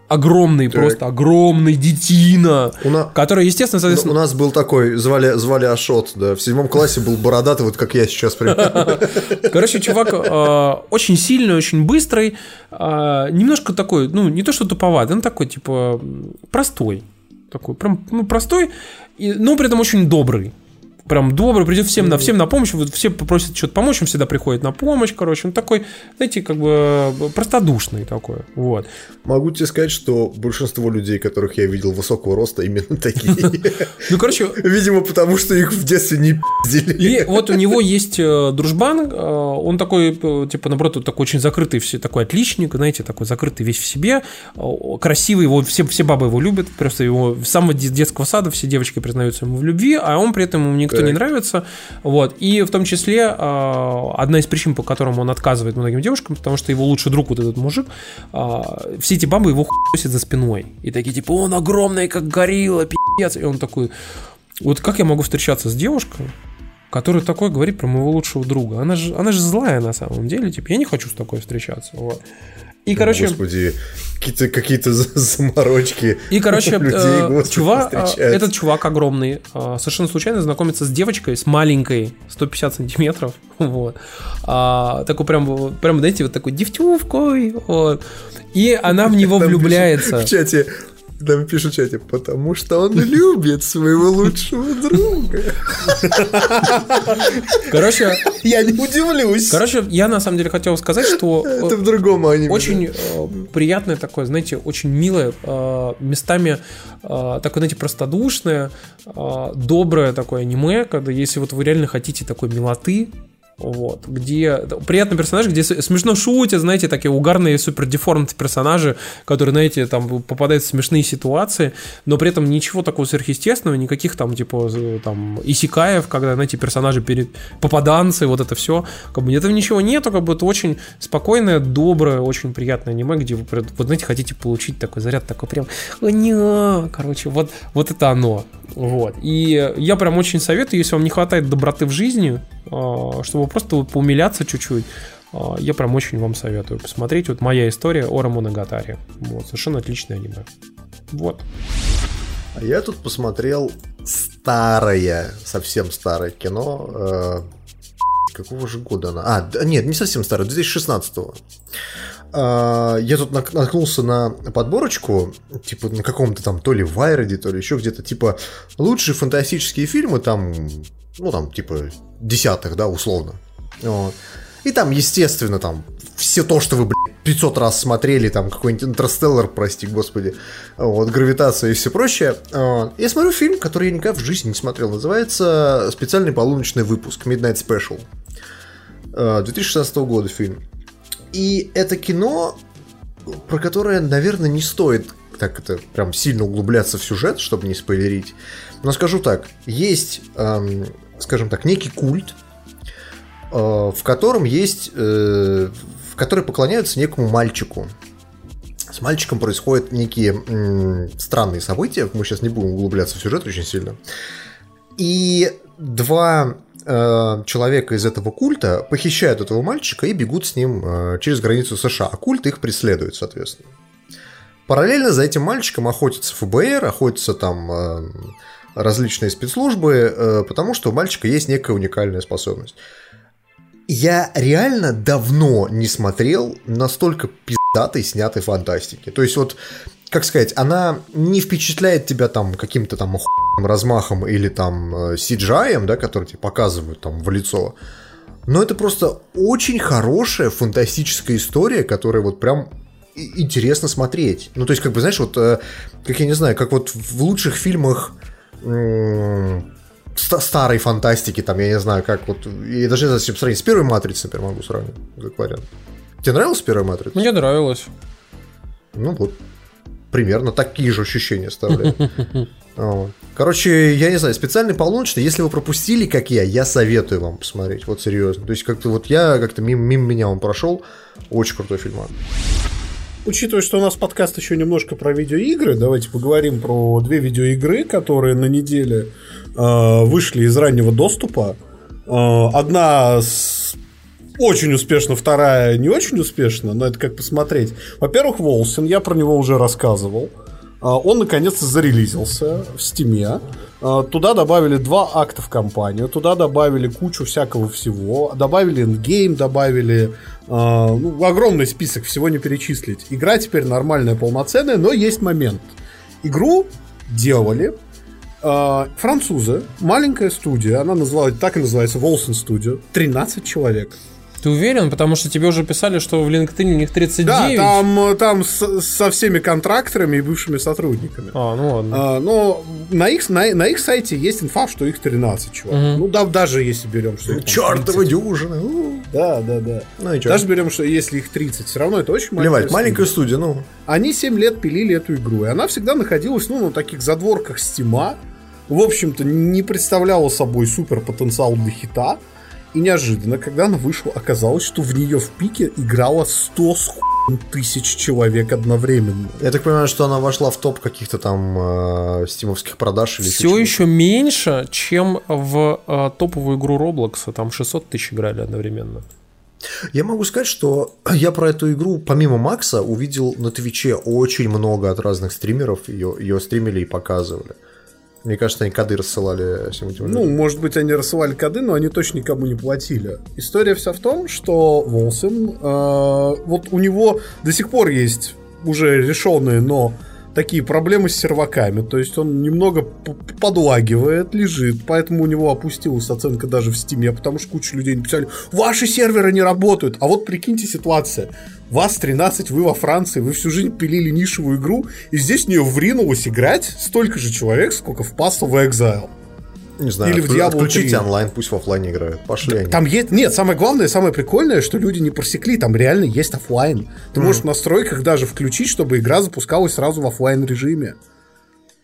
огромный, так. просто огромный детина, у на... который, естественно, соответственно... У нас был такой, звали, звали Ашот, да, в седьмом классе был бородатый, вот как я сейчас примерно. Короче, чувак э, очень сильный, очень быстрый, э, немножко такой, ну, не то что туповатый, он такой, типа, простой, такой, прям, ну, простой, но при этом очень добрый прям добрый, придет всем на, всем на помощь, вот все попросят что-то помочь, он всегда приходит на помощь, короче, он такой, знаете, как бы простодушный такой, вот. Могу тебе сказать, что большинство людей, которых я видел высокого роста, именно такие. Ну, короче... Видимо, потому что их в детстве не пиздили. Вот у него есть э, дружбан, э, он такой, э, типа, наоборот, такой очень закрытый, все такой отличник, знаете, такой закрытый весь в себе, красивый, его все, все бабы его любят, просто его с самого детского сада все девочки признаются ему в любви, а он при этом ему никто так. не нравится. Вот. И в том числе одна из причин, по которым он отказывает многим девушкам, потому что его лучший друг, вот этот мужик, все эти бабы его хуйсят за спиной. И такие, типа, он огромный, как горилла, пиздец. И он такой, вот как я могу встречаться с девушкой, которая такой говорит про моего лучшего друга? Она же, она же злая на самом деле, типа, я не хочу с такой встречаться. Вот. И, короче... Господи, какие-то какие заморочки. И, короче, людей, э, чувак, э, этот чувак огромный э, совершенно случайно знакомится с девочкой, с маленькой, 150 сантиметров, вот. А, такой прям, прям, знаете, вот такой девтювкой, вот. И она в него влюбляется. В чате нам пишут в чате, потому что он любит своего лучшего друга. Короче, я не удивлюсь. Короче, я на самом деле хотел сказать, что это в другом аниме. Очень э, приятное такое, знаете, очень милое, э, местами э, такое, знаете, простодушное, доброе такое аниме, когда если вот вы реально хотите такой милоты, вот, где приятный персонаж, где смешно шутят, знаете, такие угарные супер деформные персонажи, которые, знаете, там попадают в смешные ситуации, но при этом ничего такого сверхъестественного, никаких там, типа, там, исикаев, когда, знаете, персонажи перед попаданцы, вот это все, как бы этого ничего нету, как бы это очень спокойное, доброе, очень приятное аниме, где вы, вот, знаете, хотите получить такой заряд, такой прям, не, короче, вот, вот это оно, вот, и я прям очень советую, если вам не хватает доброты в жизни, а, чтобы просто поумиляться чуть-чуть, а, я прям очень вам советую посмотреть. Вот моя история о Рамонагатаре. Вот, совершенно отличное аниме. Вот. А я тут посмотрел старое, совсем старое кино. Э, какого же года она? А, нет, не совсем старое, 2016 -го. Э, я тут наткнулся на подборочку, типа на каком-то там то ли Вайроде, то ли еще где-то, типа лучшие фантастические фильмы, там, ну там, типа десятых, да, условно. Вот. И там, естественно, там все то, что вы, блядь, 500 раз смотрели, там какой-нибудь Интерстеллар, прости господи, вот, Гравитация и все прочее. Я смотрю фильм, который я никогда в жизни не смотрел, называется «Специальный полуночный выпуск», Midnight Special. 2016 года фильм. И это кино, про которое, наверное, не стоит так это прям сильно углубляться в сюжет, чтобы не спойлерить. Но скажу так, есть, эм, скажем так, некий культ, э, в котором есть, э, в который поклоняются некому мальчику. С мальчиком происходят некие странные события. Мы сейчас не будем углубляться в сюжет очень сильно. И два э, человека из этого культа похищают этого мальчика и бегут с ним через границу США. А культ их преследует, соответственно. Параллельно за этим мальчиком охотится ФБР, охотятся там различные спецслужбы, э, потому что у мальчика есть некая уникальная способность. Я реально давно не смотрел настолько пиздатой снятой фантастики. То есть вот, как сказать, она не впечатляет тебя там каким-то там охуенным размахом или там CGI, да, который тебе показывают там в лицо. Но это просто очень хорошая фантастическая история, которая вот прям интересно смотреть. Ну, то есть, как бы, знаешь, вот, э, как я не знаю, как вот в лучших фильмах старой фантастики, там, я не знаю, как вот, я даже не знаю, сравнить, с первой матрицей, например, могу сравнить, как вариант. Тебе нравилась первая матрица? Мне нравилась. Ну вот, примерно такие же ощущения оставляет. Короче, я не знаю, специальный полуночный, если вы пропустили, как я, я советую вам посмотреть, вот серьезно. То есть как-то вот я как-то мимо, мимо меня он прошел, очень крутой фильм. Учитывая, что у нас подкаст еще немножко про видеоигры, давайте поговорим про две видеоигры, которые на неделе э, вышли из раннего доступа. Э, одна с... очень успешно, вторая не очень успешно, но это как посмотреть. Во-первых, Волсин, я про него уже рассказывал. Э, он наконец-то зарелизился в Стиме. Э, туда добавили два акта в кампанию, туда добавили кучу всякого всего, добавили эндгейм, добавили а, ну, огромный список, всего не перечислить. Игра теперь нормальная, полноценная, но есть момент. Игру делали э, французы, маленькая студия, она называлась, так и называется, Волсон Studio, 13 человек. Ты уверен? Потому что тебе уже писали, что в LinkedIn у них 39. Да, там, там с, со всеми контракторами и бывшими сотрудниками. А, ну ладно. А, но на их, на, на их сайте есть инфа, что их 13 человек. Угу. Ну, да, даже если берем, что их Чертова дюжина. Да, да, да. Ну, даже берем, что если их 30, все равно это очень маленькая Плевать, маленькая студия, ну. Они 7 лет пилили эту игру, и она всегда находилась, ну, на таких задворках стима. В общем-то, не представляла собой супер потенциал для хита. И неожиданно, когда она вышла, оказалось, что в нее в пике играло 100 с тысяч человек одновременно. Я так понимаю, что она вошла в топ каких-то там э, стимовских продаж или Все еще меньше, чем в э, топовую игру Roblox. Там 600 тысяч играли одновременно. Я могу сказать, что я про эту игру, помимо Макса, увидел на Твиче очень много от разных стримеров. Ее, ее стримили и показывали. Мне кажется, они коды рассылали всем этим Ну, может быть, они рассылали коды, но они точно никому не платили. История вся в том, что Wolcen, э, вот у него до сих пор есть уже решенные, но такие проблемы с серваками. То есть он немного подлагивает, лежит, поэтому у него опустилась оценка даже в Стиме, потому что куча людей написали, ваши серверы не работают. А вот прикиньте ситуация. Вас 13, вы во Франции, вы всю жизнь пилили нишевую игру, и здесь в нее ринулось играть столько же человек, сколько в Path of Exile. Не знаю, Или в Diablo отключите 3. онлайн, пусть в офлайне играют. Пошли они. Там есть... Нет, самое главное, самое прикольное, что люди не просекли, там реально есть оффлайн. Ты можешь в настройках даже включить, чтобы игра запускалась сразу в оффлайн режиме.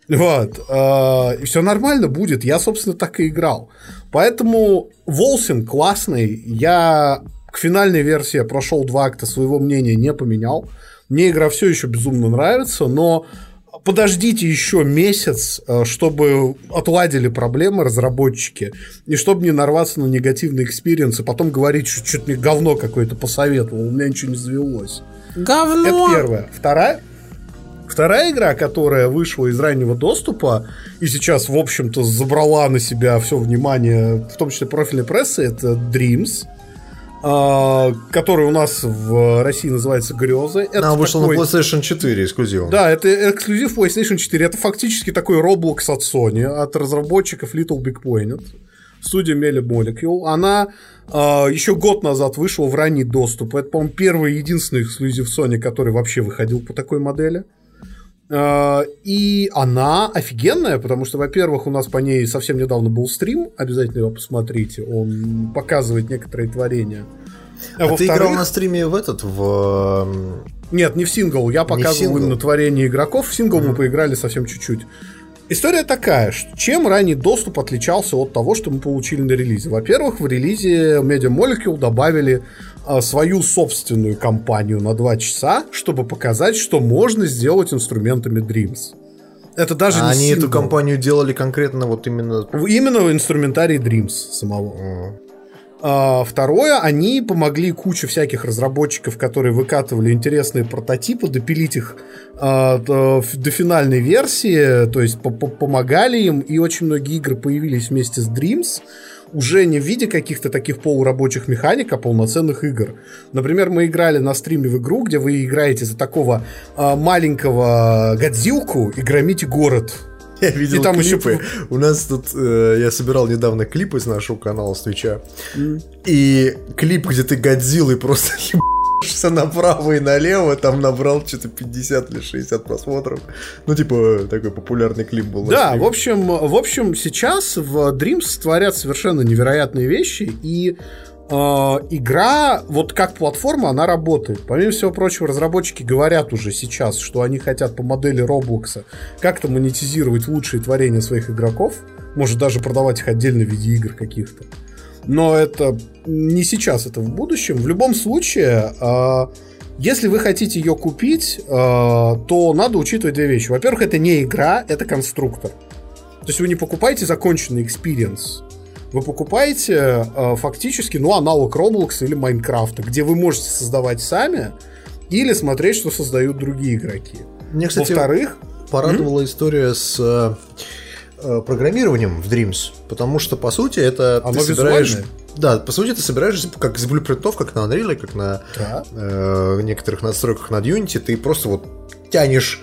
Вот. э, И все нормально будет. Я, собственно, так и играл. Поэтому Wolcen классный. Я к финальной версии прошел два акта, своего мнения не поменял. Мне игра все еще безумно нравится, но подождите еще месяц, э, чтобы отладили проблемы разработчики, и чтобы не нарваться на негативный experience, и потом говорить, что что-то мне говно какое-то посоветовал, у меня ничего не завелось. Говно! Это первое. Вторая, вторая игра, которая вышла из раннего доступа и сейчас, в общем-то, забрала на себя все внимание, в том числе профильной прессы, это Dreams, который у нас в России называется Грезы. Это Она вышла такой- на PlayStation 4 эксклюзивом. да, это эксклюзив PlayStation 4. Это фактически такой Roblox от Sony, от разработчиков Little Big Planet. Студия Meli Molecule. Она а, еще год назад вышла в ранний доступ. Это, по-моему, первый и единственный эксклюзив Sony, который вообще выходил по такой модели. А, И она офигенная, потому что, во-первых, у нас по ней совсем недавно был стрим, обязательно его посмотрите, он показывает некоторые творения. А ты играл на стриме в этот, в... эм, нет, не в сингл. Я показывал именно творение игроков. В сингл мы поиграли совсем чуть-чуть. История такая, что чем ранний доступ отличался от того, что мы получили на релизе? Во-первых, в релизе Media Molecule добавили а, свою собственную кампанию на 2 часа, чтобы показать, что можно сделать инструментами Dreams. Это даже а не они сингл. эту компанию делали конкретно вот именно... Именно в инструментарии Dreams самого. А, Второе, они помогли куче всяких разработчиков, которые выкатывали интересные прототипы, допилить их а, до, финальной версии, то есть по- по- помогали им, и очень многие игры появились вместе с Dreams, уже не в виде каких-то таких полурабочих механик, а полноценных игр. Например, мы играли на стриме в игру, где вы играете за такого а, маленького Годзилку и громите город. Я видел И там еще клипы. У нас тут... э, я собирал недавно клипы с нашего канала, с Твича. И клип, где ты Годзиллой просто ебашься направо и налево, там набрал что-то 50 или 60 просмотров. Ну, типа, такой популярный клип был. Да, в общем, в общем, сейчас в Dreams творят совершенно невероятные вещи, и э, игра, вот как платформа, она работает. Помимо всего прочего, разработчики говорят уже сейчас, что они хотят по модели Роблокса как-то монетизировать лучшие творения своих игроков, может даже продавать их отдельно в виде игр каких-то. Но это не сейчас, это в будущем. В любом случае, э, если вы хотите ее купить, э, то надо учитывать две вещи. Во-первых, это не игра, это конструктор. То есть вы не покупаете законченный experience. Вы покупаете э, фактически, ну, аналог Roblox или Майнкрафта, где вы можете создавать сами или смотреть, что создают другие игроки. Мне, кстати, Во-вторых, порадовала история с э, программированием в Dreams, потому что, по сути, это Оно ты собираешь... визуальное? Да, по сути, ты собираешь как из блюпринтов, как на Unreal, как на Да. э, некоторых настройках над Unity, ты просто вот тянешь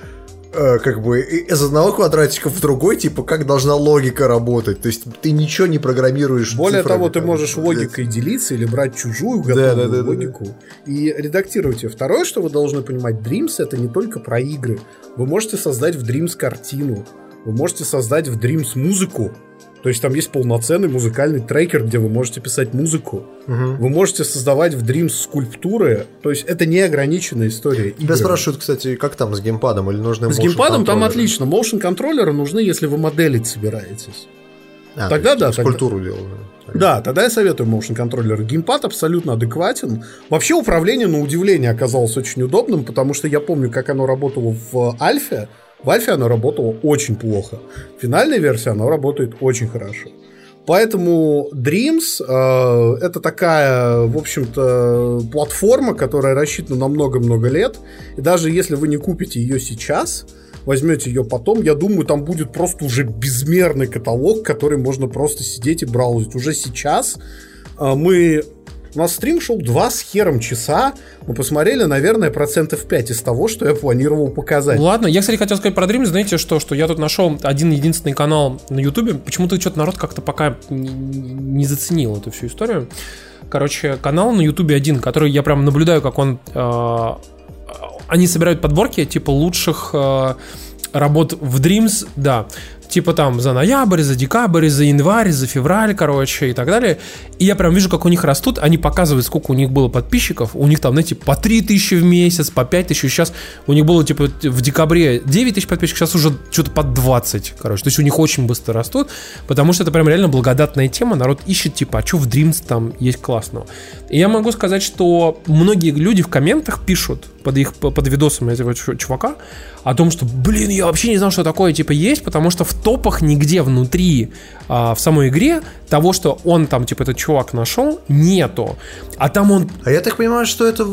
э, как бы из одного квадратика в другой, типа, как должна логика работать. То есть ты ничего не программируешь. Более цифрами, того, ты там, можешь блядь. логикой делиться или брать чужую Да, готовую да, да, да, логику и редактировать ее. Второе, что вы должны понимать, Dreams это не только про игры. Вы можете создать в Dreams картину, вы можете создать в Dreams музыку. То есть там есть полноценный музыкальный трекер, где вы можете писать музыку. Мгм. Вы можете создавать в Dreams скульптуры. То есть это неограниченная история. Тебя игр. спрашивают, кстати, как там с геймпадом или нужны С геймпадом там отлично. Motion контроллеры нужны, если вы моделить собираетесь. А, Тогда то есть да, тогда- Скульптуру делал. да. Да, тогда я советую motion контроллер. Геймпад абсолютно адекватен. Вообще управление, на удивление, оказалось очень удобным, потому что я помню, как оно работало в Альфе. В Альфе оно работало очень плохо. В финальной версии оно работает очень хорошо. Поэтому Dreams э, это такая, в общем-то, платформа, которая рассчитана на много-много лет. И даже если вы не купите ее сейчас, возьмете ее потом, я думаю, там будет просто уже безмерный каталог, который можно просто сидеть и браузить. Уже сейчас э, мы... У нас стрим шел два с хером часа. Мы посмотрели, наверное, процентов 5 из того, что я планировал показать. Ладно, я, кстати, хотел сказать про Dream, знаете что, что я тут нашел один единственный канал на Ютубе, почему-то что-то народ как-то пока не, не заценил эту всю историю. Короче, канал на Ютубе один, который я прям наблюдаю, как он... э, они собирают подборки, типа, лучших э, работ в Dreams, да. Типа там за ноябрь, за декабрь, за январь, за февраль, короче, и так далее. И я прям вижу, как у них растут. Они показывают, сколько у них было подписчиков. У них там, знаете, по 3 тысячи в месяц, по 5 тысяч. Сейчас у них было, типа, в декабре 9 тысяч подписчиков, сейчас уже что-то под 20, короче. То есть у них очень быстро растут, потому что это прям реально благодатная тема. Народ ищет, типа, а что в Dreams там есть классного. И я могу сказать, что многие люди в комментах пишут под их под видосами этого чувака о том, что, блин, я вообще не знал, что такое типа есть, потому что в топах нигде внутри а, в самой игре того, что он там типа этот чувак нашел, нету. А там он. А я так понимаю, что это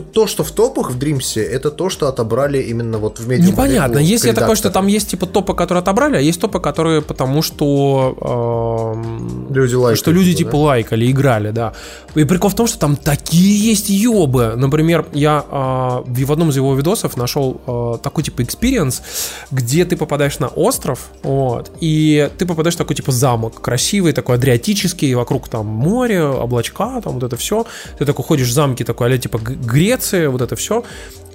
то, что в топах в Дримсе, это то, что отобрали именно вот в медиа. Непонятно. Есть ли такое, что там есть типа топы, которые отобрали, а есть топы, которые потому что э, люди лайкали, что люди типа да? лайкали, играли, да. И прикол в том, что там такие есть ёбы. Например, я э, в одном из его видосов нашел э, такой типа experience, где ты попадаешь на остров, вот, и ты попадаешь в такой типа замок красивый, такой адриатический, вокруг там море, облачка, там вот это все. Ты такой ходишь в замке такой, а типа Греция, вот это все.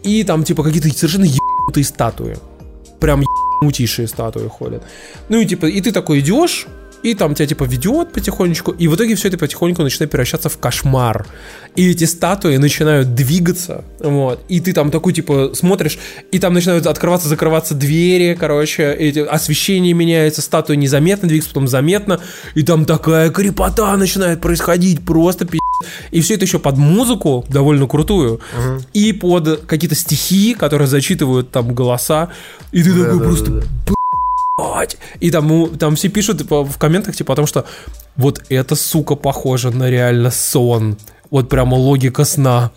И там типа какие-то совершенно ебанутые статуи. Прям ебанутейшие статуи ходят. Ну и типа, и ты такой идешь, и там тебя типа ведет потихонечку, и в итоге все это потихоньку начинает превращаться в кошмар. И эти статуи начинают двигаться, вот, и ты там такой типа смотришь, и там начинают открываться, закрываться двери, короче, эти, освещение меняется, статуи незаметно двигаются, потом заметно, и там такая крепота начинает происходить, просто пи***. И все это еще под музыку, довольно крутую, угу. и под какие-то стихи, которые зачитывают там голоса, и ты да, такой да, просто... Да, да и там, там все пишут типа, в комментах, типа, о том, что вот эта сука похожа на реально сон. Вот прямо логика сна.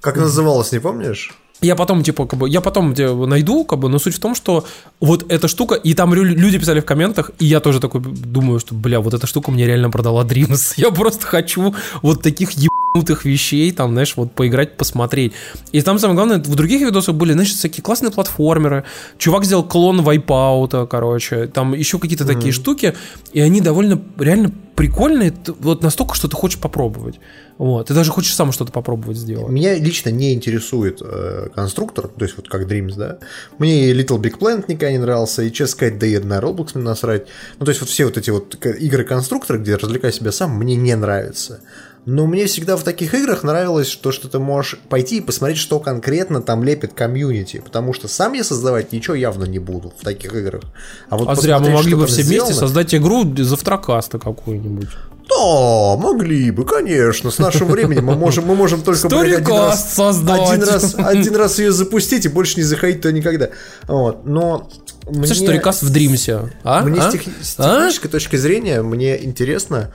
Как называлось, не помнишь? Я потом, типа, как бы, я потом типа, найду, как бы, но суть в том, что вот эта штука, и там люди писали в комментах, и я тоже такой думаю, что, бля, вот эта штука мне реально продала Dreams. Я просто хочу вот таких еб ебанутых вещей, там, знаешь, вот поиграть, посмотреть. И там самое главное, в других видосах были, знаешь, всякие классные платформеры. Чувак сделал клон вайпаута, короче. Там еще какие-то mm-hmm. такие штуки. И они довольно реально прикольные, вот настолько, что ты хочешь попробовать. Вот. Ты даже хочешь сам что-то попробовать сделать. Меня лично не интересует э, конструктор, то есть вот как Dreams, да. Мне Little Big Planet никогда не нравился, и, честно сказать, да и на Roblox мне насрать. Ну, то есть вот все вот эти вот игры-конструкторы, где развлекай себя сам, мне не нравятся. Но мне всегда в таких играх нравилось то, что ты можешь пойти и посмотреть, что конкретно там лепит комьюнити. Потому что сам я создавать ничего явно не буду в таких играх. А, вот а зря мы могли бы все сделано... вместе создать игру завтракаста какую-нибудь. Да, могли бы, конечно. С нашим временем мы можем, мы можем только блядь, один раз, создать. Один раз, один раз ее запустить и больше не заходить то никогда. Вот. Но мне... Сторикаст в Дримсе. А? Мне а? с, тех... с технической а? точки зрения мне интересно,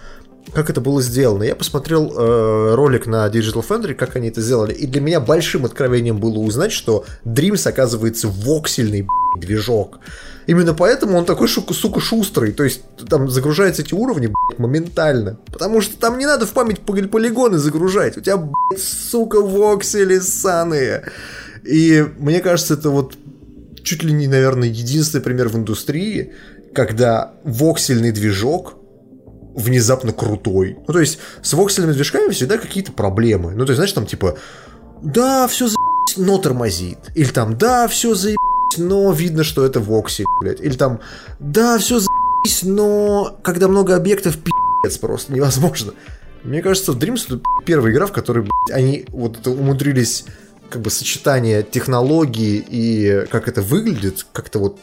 как это было сделано. Я посмотрел э, ролик на Digital Foundry, как они это сделали, и для меня большим откровением было узнать, что Dreams оказывается воксельный движок. Именно поэтому он такой, шука, сука, шустрый. То есть там загружаются эти уровни блядь, моментально. Потому что там не надо в память полигоны загружать. У тебя, блядь, сука, воксели ссаные. И мне кажется, это вот чуть ли не, наверное, единственный пример в индустрии, когда воксельный движок внезапно крутой. Ну, то есть, с воксельными движками всегда какие-то проблемы. Ну, то есть, знаешь, там, типа, да, все за но тормозит. Или там, да, все за но видно, что это воксель, блядь. Или там, да, все за но когда много объектов, пи***ц просто невозможно. Мне кажется, в Dreams это первая игра, в которой, блядь, они вот умудрились как бы сочетание технологии и как это выглядит, как-то вот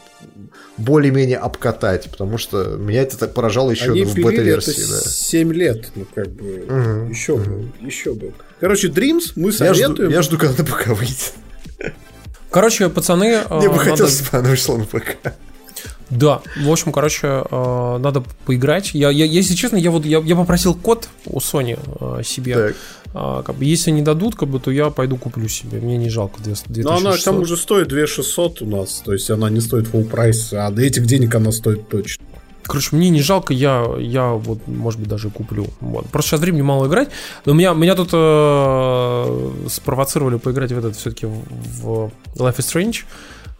более-менее обкатать, потому что меня это так поражало еще Они в бета-версии. Это да. 7 лет, ну как бы, угу. еще угу. бы, еще бы. Короче, Dreams мы советуем. Я жду, я жду когда на ПК выйдет. Короче, пацаны... Мне бы надо... хотелось, чтобы она вышла на ПК. Да, в общем, короче, э, надо поиграть. Я, я, если честно, я вот я, я попросил код у Sony э, себе. Так. А, как бы, если не дадут, как бы, то я пойду куплю себе. Мне не жалко 2600. Но она там уже стоит 2600 у нас. То есть она не стоит full прайс, а до этих денег она стоит точно. Короче, мне не жалко, я, я вот, может быть, даже куплю. Вот. Просто сейчас времени мало играть. Но меня, меня тут э, спровоцировали поиграть в этот все-таки в Life is Strange.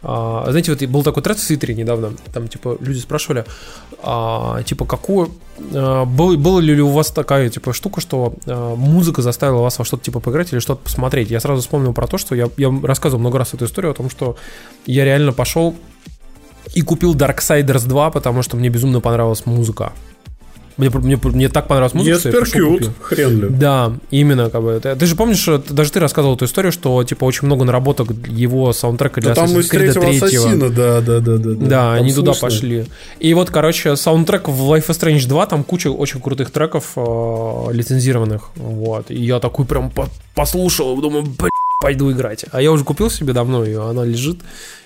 А, знаете, вот был такой тред в Твиттере недавно, там, типа, люди спрашивали, а, типа, какую... А, был, была ли у вас такая, типа, штука, что а, музыка заставила вас во что-то, типа, поиграть или что-то посмотреть? Я сразу вспомнил про то, что я, я рассказывал много раз эту историю о том, что я реально пошел И купил Darksiders 2, потому что мне безумно понравилась музыка. Мне, мне, мне так понравилась музыка. Кьют, купил. хрен ли. Да, именно как бы. Ты, ты же помнишь, что ты- даже ты рассказывал эту историю, что типа очень много наработок его саундтрека для Да Assassin's Creed третьего 3. ассасина, да, да, да, да. Да, Там они туда слышно. пошли. И вот, короче, саундтрек в Life is Strange 2, там куча очень крутых треков э, лицензированных. Вот. И я такой прям по- послушал, думаю, блин, пойду играть. А я уже купил себе давно ее, она лежит.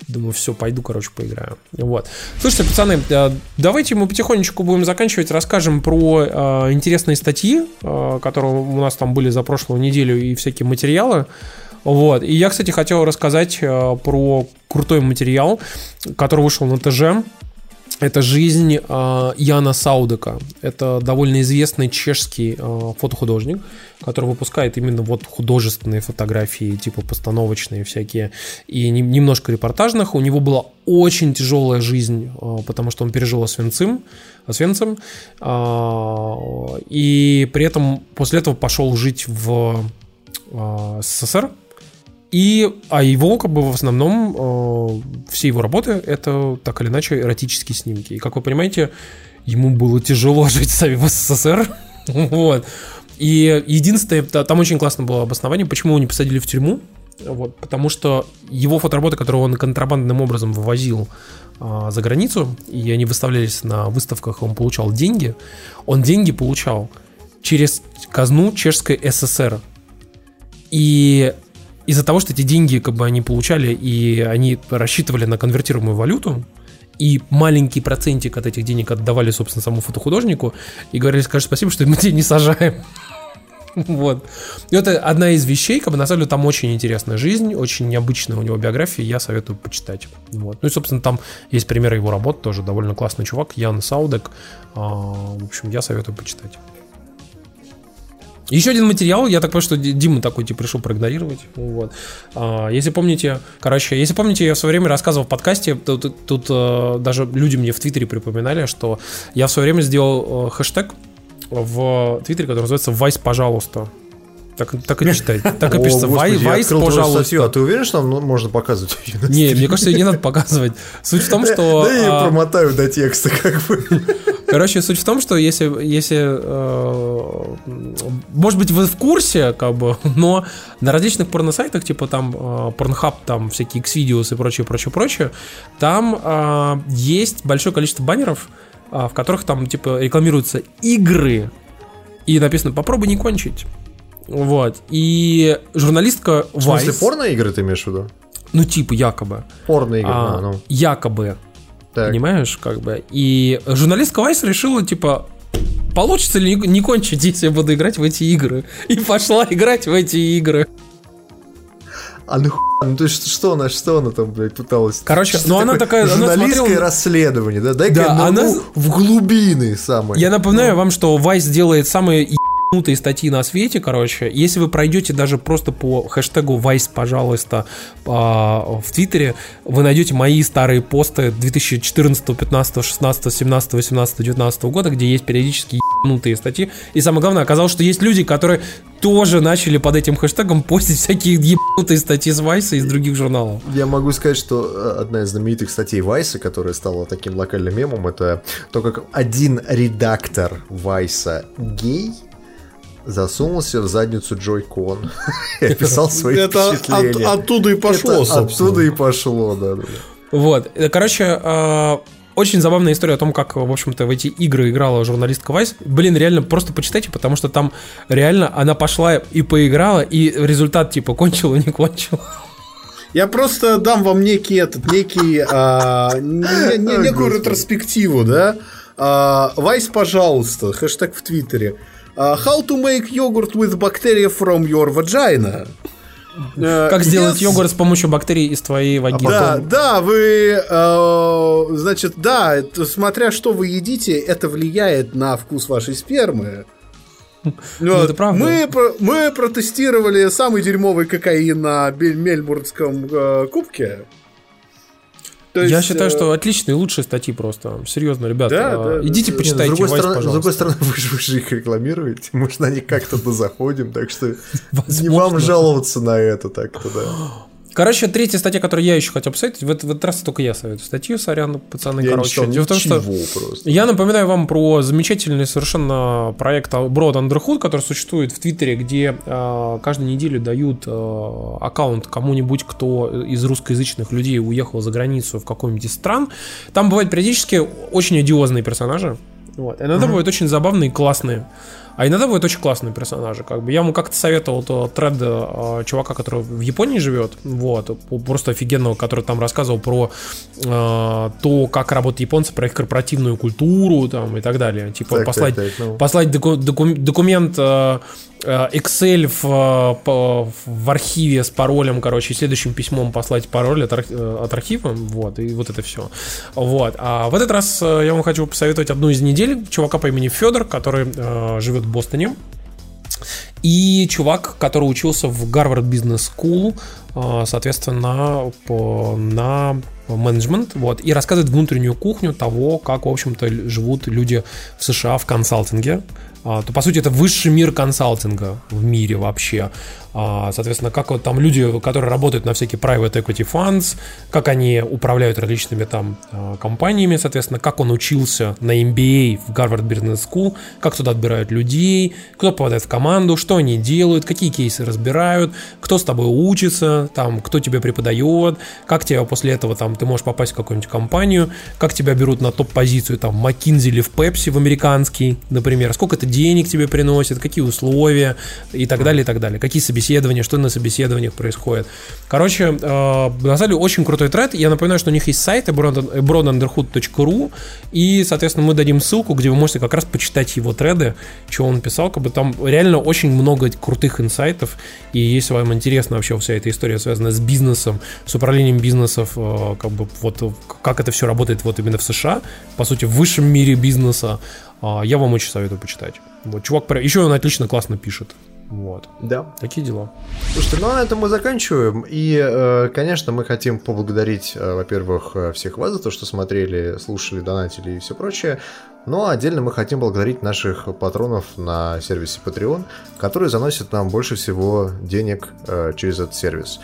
Думаю, все, пойду, короче, поиграю. Вот. Слушайте, пацаны, э, давайте мы потихонечку будем заканчивать, расскажем про э, интересные статьи, э, которые у нас там были за прошлую неделю и всякие материалы. Вот. И я, кстати, хотел рассказать про крутой материал, который вышел на ТЖ. Это жизнь э, Яна Саудека. Это довольно известный чешский э, фотохудожник, который выпускает именно вот художественные фотографии, типа постановочные всякие, и не- немножко репортажных. У него была очень тяжелая жизнь, э, потому что он пережил Освенцим, Освенцим, э, и при этом после этого пошел жить в э, СССР, и, а его, как бы, в основном, э, все его работы это так или иначе эротические снимки. И, как вы понимаете, ему было тяжело жить в СССР. вот. И единственное, та- там очень классно было обоснование, почему его не посадили в тюрьму. Вот, потому что его фотоработы, которые он контрабандным образом вывозил а, за границу, и они выставлялись на выставках, он получал деньги, он деньги получал через казну Чешской ССР. И из-за того, что эти деньги как бы они получали и они рассчитывали на конвертируемую валюту, и маленький процентик от этих денег отдавали, собственно, самому фотохудожнику, и говорили, скажи спасибо, что мы тебя не сажаем. Вот. И это одна из вещей, как бы на самом деле там очень интересная жизнь, очень необычная у него биография, я советую почитать. Вот. Ну и, собственно, там есть примеры его работ, тоже довольно классный чувак, Ян Саудек. А, В общем, я советую почитать. Еще один материал, я так понимаю, что Ди- Дима такой типа решил проигнорировать. Вот. А, если помните, короче, если помните, я в свое время рассказывал в подкасте, тут, тут, тут, э, даже люди мне в Твиттере припоминали, что я в свое время сделал э, хэштег в Твиттере, который называется «Вайс, пожалуйста». Так, так и читать. Так и О, пишется господи, «Вай- я «Вайс, твою статью, а пожалуйста». ты уверен, что нам можно показывать Не, мне кажется, ее не надо показывать. Суть в том, что... Да я ее а, промотаю до текста, как бы. Короче, суть в том, что если, если э, может быть, вы в курсе, как бы, но на различных порносайтах, типа там э, Pornhub, там всякие Xvideos и прочее, прочее, прочее, там э, есть большое количество баннеров, э, в которых там, типа, рекламируются игры, и написано «попробуй не кончить». Вот. И журналистка В смысле, порно-игры ты имеешь в виду? ну, типа, якобы, Порно-игры, а, а, ну. якобы Так. Понимаешь, как бы. И журналистка Вайс решила, типа, получится ли не кончить, если я буду играть в эти игры. И пошла играть в эти игры. А ну хуй, ну то есть что она, что она там, блядь, пыталась? Короче, ну она такая, она Журналистское смотрела- расследование, да? Дай-ка Да, она- в глубины самые. Я напоминаю вам, что Вайс делает самые ебанутые статьи на свете, короче. Если вы пройдете даже просто по хэштегу Вайс, пожалуйста, а, в Твиттере, вы найдете мои старые посты 2014, 15, 16, 17, 18, 19 года, где есть периодически ебанутые статьи. И самое главное, оказалось, что есть люди, которые тоже начали под этим хэштегом постить всякие ебанутые статьи с Вайса из других журналов. Я могу сказать, что э, одна из знаменитых статей Вайса, которая стала таким локальным мемом, это то, как один редактор Вайса гей засунулся в задницу Джой Кон и описал свои Это от- впечатления. оттуда и пошло, Это собственно. Оттуда и пошло, да. Вот. Короче, э, очень забавная история о том, как, в общем-то, в эти игры играла журналистка Вайс. Блин, реально, просто почитайте, потому что там реально она пошла и поиграла, и результат, типа, кончила, не кончила. Я просто дам вам некий этот, некий, а, не- не- некую господи. ретроспективу, да? А, Вайс, пожалуйста, хэштег в Твиттере. А, How to make yogurt with bacteria from your vagina? Как сделать yes. йогурт с помощью бактерий из твоей вагины. Да, да, вы, э, значит, да, смотря что вы едите, это влияет на вкус вашей спермы. Ну, это правда. Мы, мы протестировали самый дерьмовый кокаин на Мельбурнском э, кубке. То Я есть, считаю, э, что отличные, лучшие статьи просто. Серьезно, ребята. Да, э, да, идите да. Почитайте с, другой Вайс, стороны, с другой стороны, вы же, вы же их рекламируете. Может, на них как-то заходим, так что не вам жаловаться на это так-то, да. Короче, третья статья, которую я еще хотел посоветовать, в, в этот раз только я советую статью, сорян, пацаны, Я не короче. читал Дело в том, что просто. я напоминаю вам про замечательный совершенно проект Broad Underhood, который существует в Твиттере, где э, каждую неделю дают э, аккаунт кому-нибудь, кто из русскоязычных людей уехал за границу в какой-нибудь из стран. Там бывают периодически очень одиозные персонажи. Вот. Иногда бывают очень забавные и классные. А иногда бывают очень классные персонажи. Как бы я ему как-то советовал то тред э, чувака, который в Японии живет, вот, просто офигенного, который там рассказывал про э, то, как работают японцы, про их корпоративную культуру там и так далее. Типа Так, послать, так, так, ну. послать доку- доку- документ э, Excel в, в архиве с паролем, короче, и следующим письмом послать пароль от, э, от архива, вот, и вот это все. Вот. А в этот раз э, я вам хочу посоветовать одну из недель чувака по имени Федор, который э, живет в Бостоне. И чувак, который учился в Гарвард Бизнес School, э, соответственно, по- на менеджмент, вот, и рассказывает внутреннюю кухню того, как, в общем-то, живут люди в США в консалтинге. А, то, по сути, это высший мир консалтинга в мире вообще. А, Соответственно, как вот там люди, которые работают на всякие private equity funds, как они управляют различными там а, компаниями, соответственно, как он учился на MBA в Harvard Business School, как туда отбирают людей, кто попадает в команду, что они делают, какие кейсы разбирают, кто с тобой учится, там, кто тебе преподает, как тебя после этого там ты можешь попасть в какую-нибудь компанию, как тебя берут на топ-позицию там McKinsey или в Pepsi в американский, например, сколько это денег тебе приносит, какие условия и так далее, и так далее, какие собеседования, что на собеседованиях происходит. Короче, на самом деле очень крутой тред. Я напоминаю, что у них есть сайт broadenderhood.ru и, соответственно, мы дадим ссылку, где вы можете как раз почитать его треды, что он писал, как бы там реально очень много крутых инсайтов, и если вам интересна вообще вся эта история, связанная с бизнесом, с управлением бизнесов, э, как бы вот э, как это все работает вот именно в США, по сути, в высшем мире бизнеса, э, я вам очень советую почитать. Вот, чувак, еще он отлично, классно пишет. Вот. Да. Такие дела. Слушайте, ну а на этом мы заканчиваем. И, э, конечно, мы хотим поблагодарить, э, во-первых, э, всех вас за то, что смотрели, слушали, донатили и все прочее. Но отдельно мы хотим благодарить наших патронов на сервисе Patreon, которые заносят нам больше всего денег через этот сервис.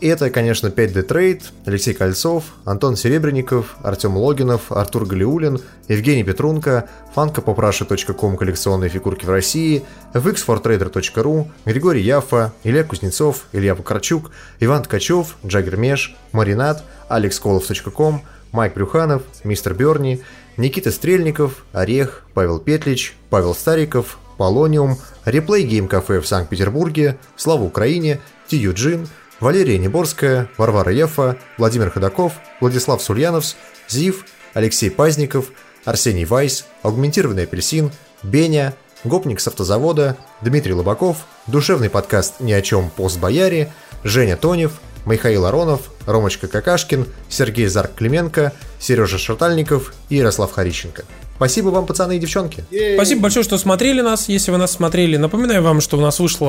И это, конечно, 5D Trade, Алексей Кольцов, Антон Серебренников, Артем Логинов, Артур Галиулин, Евгений Петрунко, фанкопопраша.ком коллекционные фигурки в России, fxfortrader.ru, Григорий Яфа, Илья Кузнецов, Илья Вакарчук, Иван Ткачев, Джаггер Меш, Маринад, алексколов.ком, Майк Брюханов, Мистер Берни, Никита Стрельников, Орех, Павел Петлич, Павел Стариков, Полониум, Реплей Гейм Кафе в Санкт-Петербурге, Слава Украине, Ти Юджин, Валерия Неборская, Варвара Ефа, Владимир Ходаков, Владислав Сульяновс, Зив, Алексей Пазников, Арсений Вайс, Аугментированный апельсин, Беня, Гопник с автозавода, Дмитрий Лобаков, душевный подкаст «Ни о чем. Пост Бояре», Женя Тонев, Михаил Аронов, Ромочка Какашкин, Сергей Зарк-Клименко, Сережа Шартальников и Ярослав Харищенко. Спасибо вам, пацаны и девчонки. Спасибо большое, что смотрели нас. Если вы нас смотрели, напоминаю вам, что у нас вышло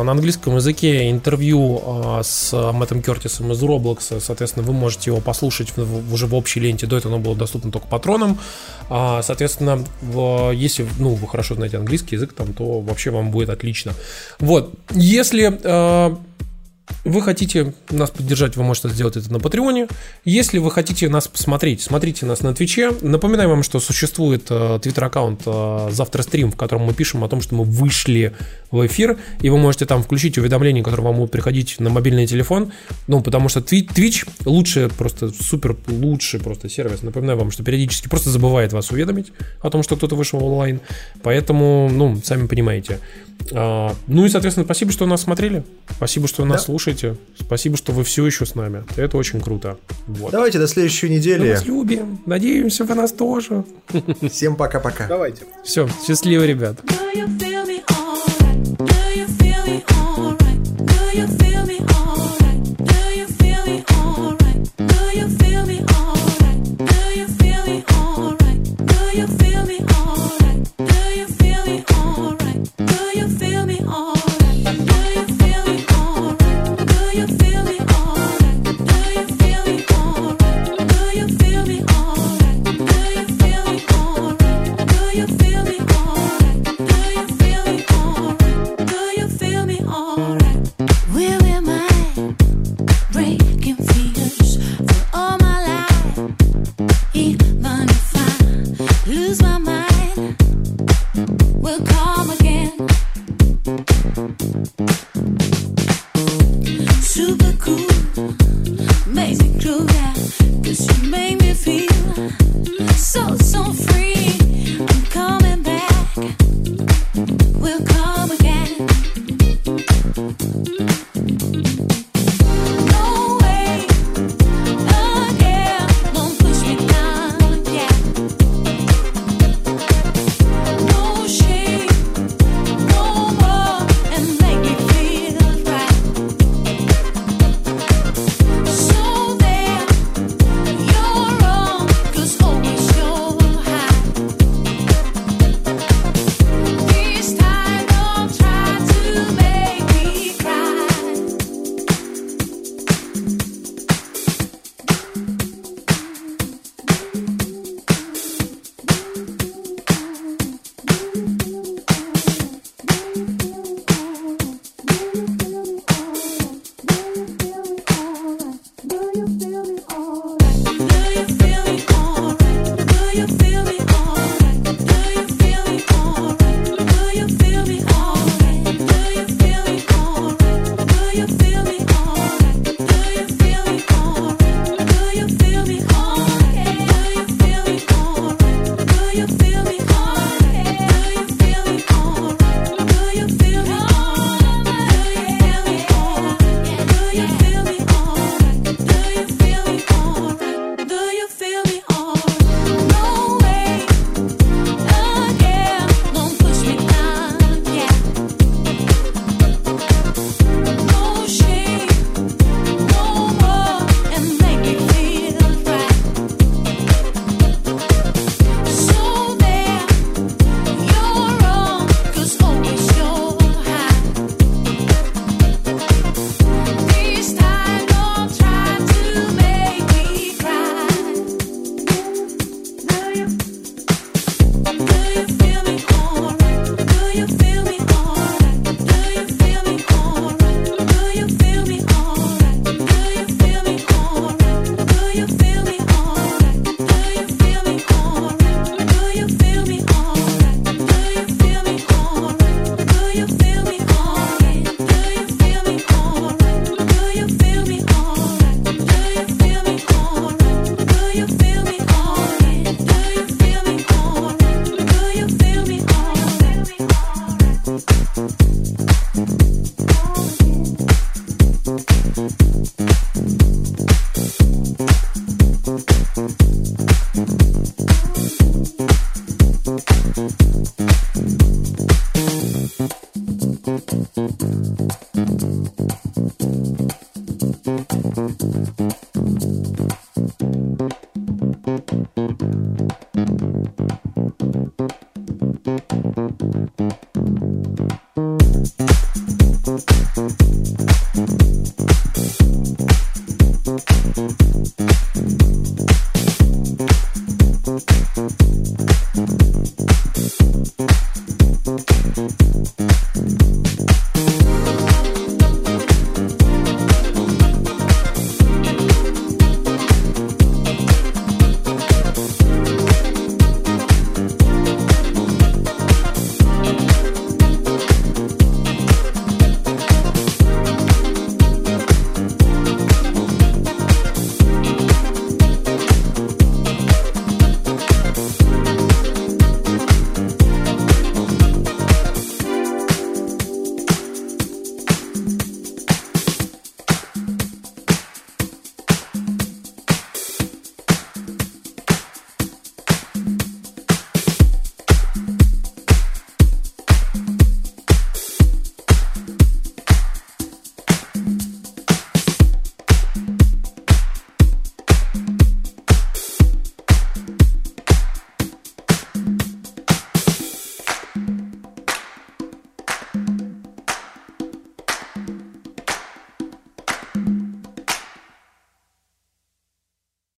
а, на английском языке интервью а, с Мэттом Кертисом из Roblox. Соответственно, вы можете его послушать в- в- уже в общей ленте. До этого оно было доступно только патронам. А, Соответственно, в- если ну, вы хорошо знаете английский язык, там, то вообще вам будет отлично. Вот. Если вы хотите нас поддержать, вы можете сделать это на Патреоне. Если вы хотите нас посмотреть, смотрите нас на Твиче. Напоминаю вам, что существует э, твиттер-аккаунт э, Завтра стрим, в котором мы пишем о том, что мы вышли в эфир, и вы можете там включить уведомления, которые вам будут приходить на мобильный телефон. Ну, потому что Twitch лучше, просто супер лучший просто сервис. Напоминаю вам, что периодически просто забывает вас уведомить о том, что кто-то вышел онлайн. Поэтому, ну, сами понимаете. А, ну и, соответственно, спасибо, что нас смотрели. Спасибо, что нас Да. слушаете. Спасибо, что вы все еще с нами. Это очень круто. Вот. Давайте до следующей Мы недели. вас любим. Надеемся, вы нас тоже. Всем пока-пока. Давайте. Все, счастливо, ребят. Super cool, amazing crew, yeah. Cause you made me.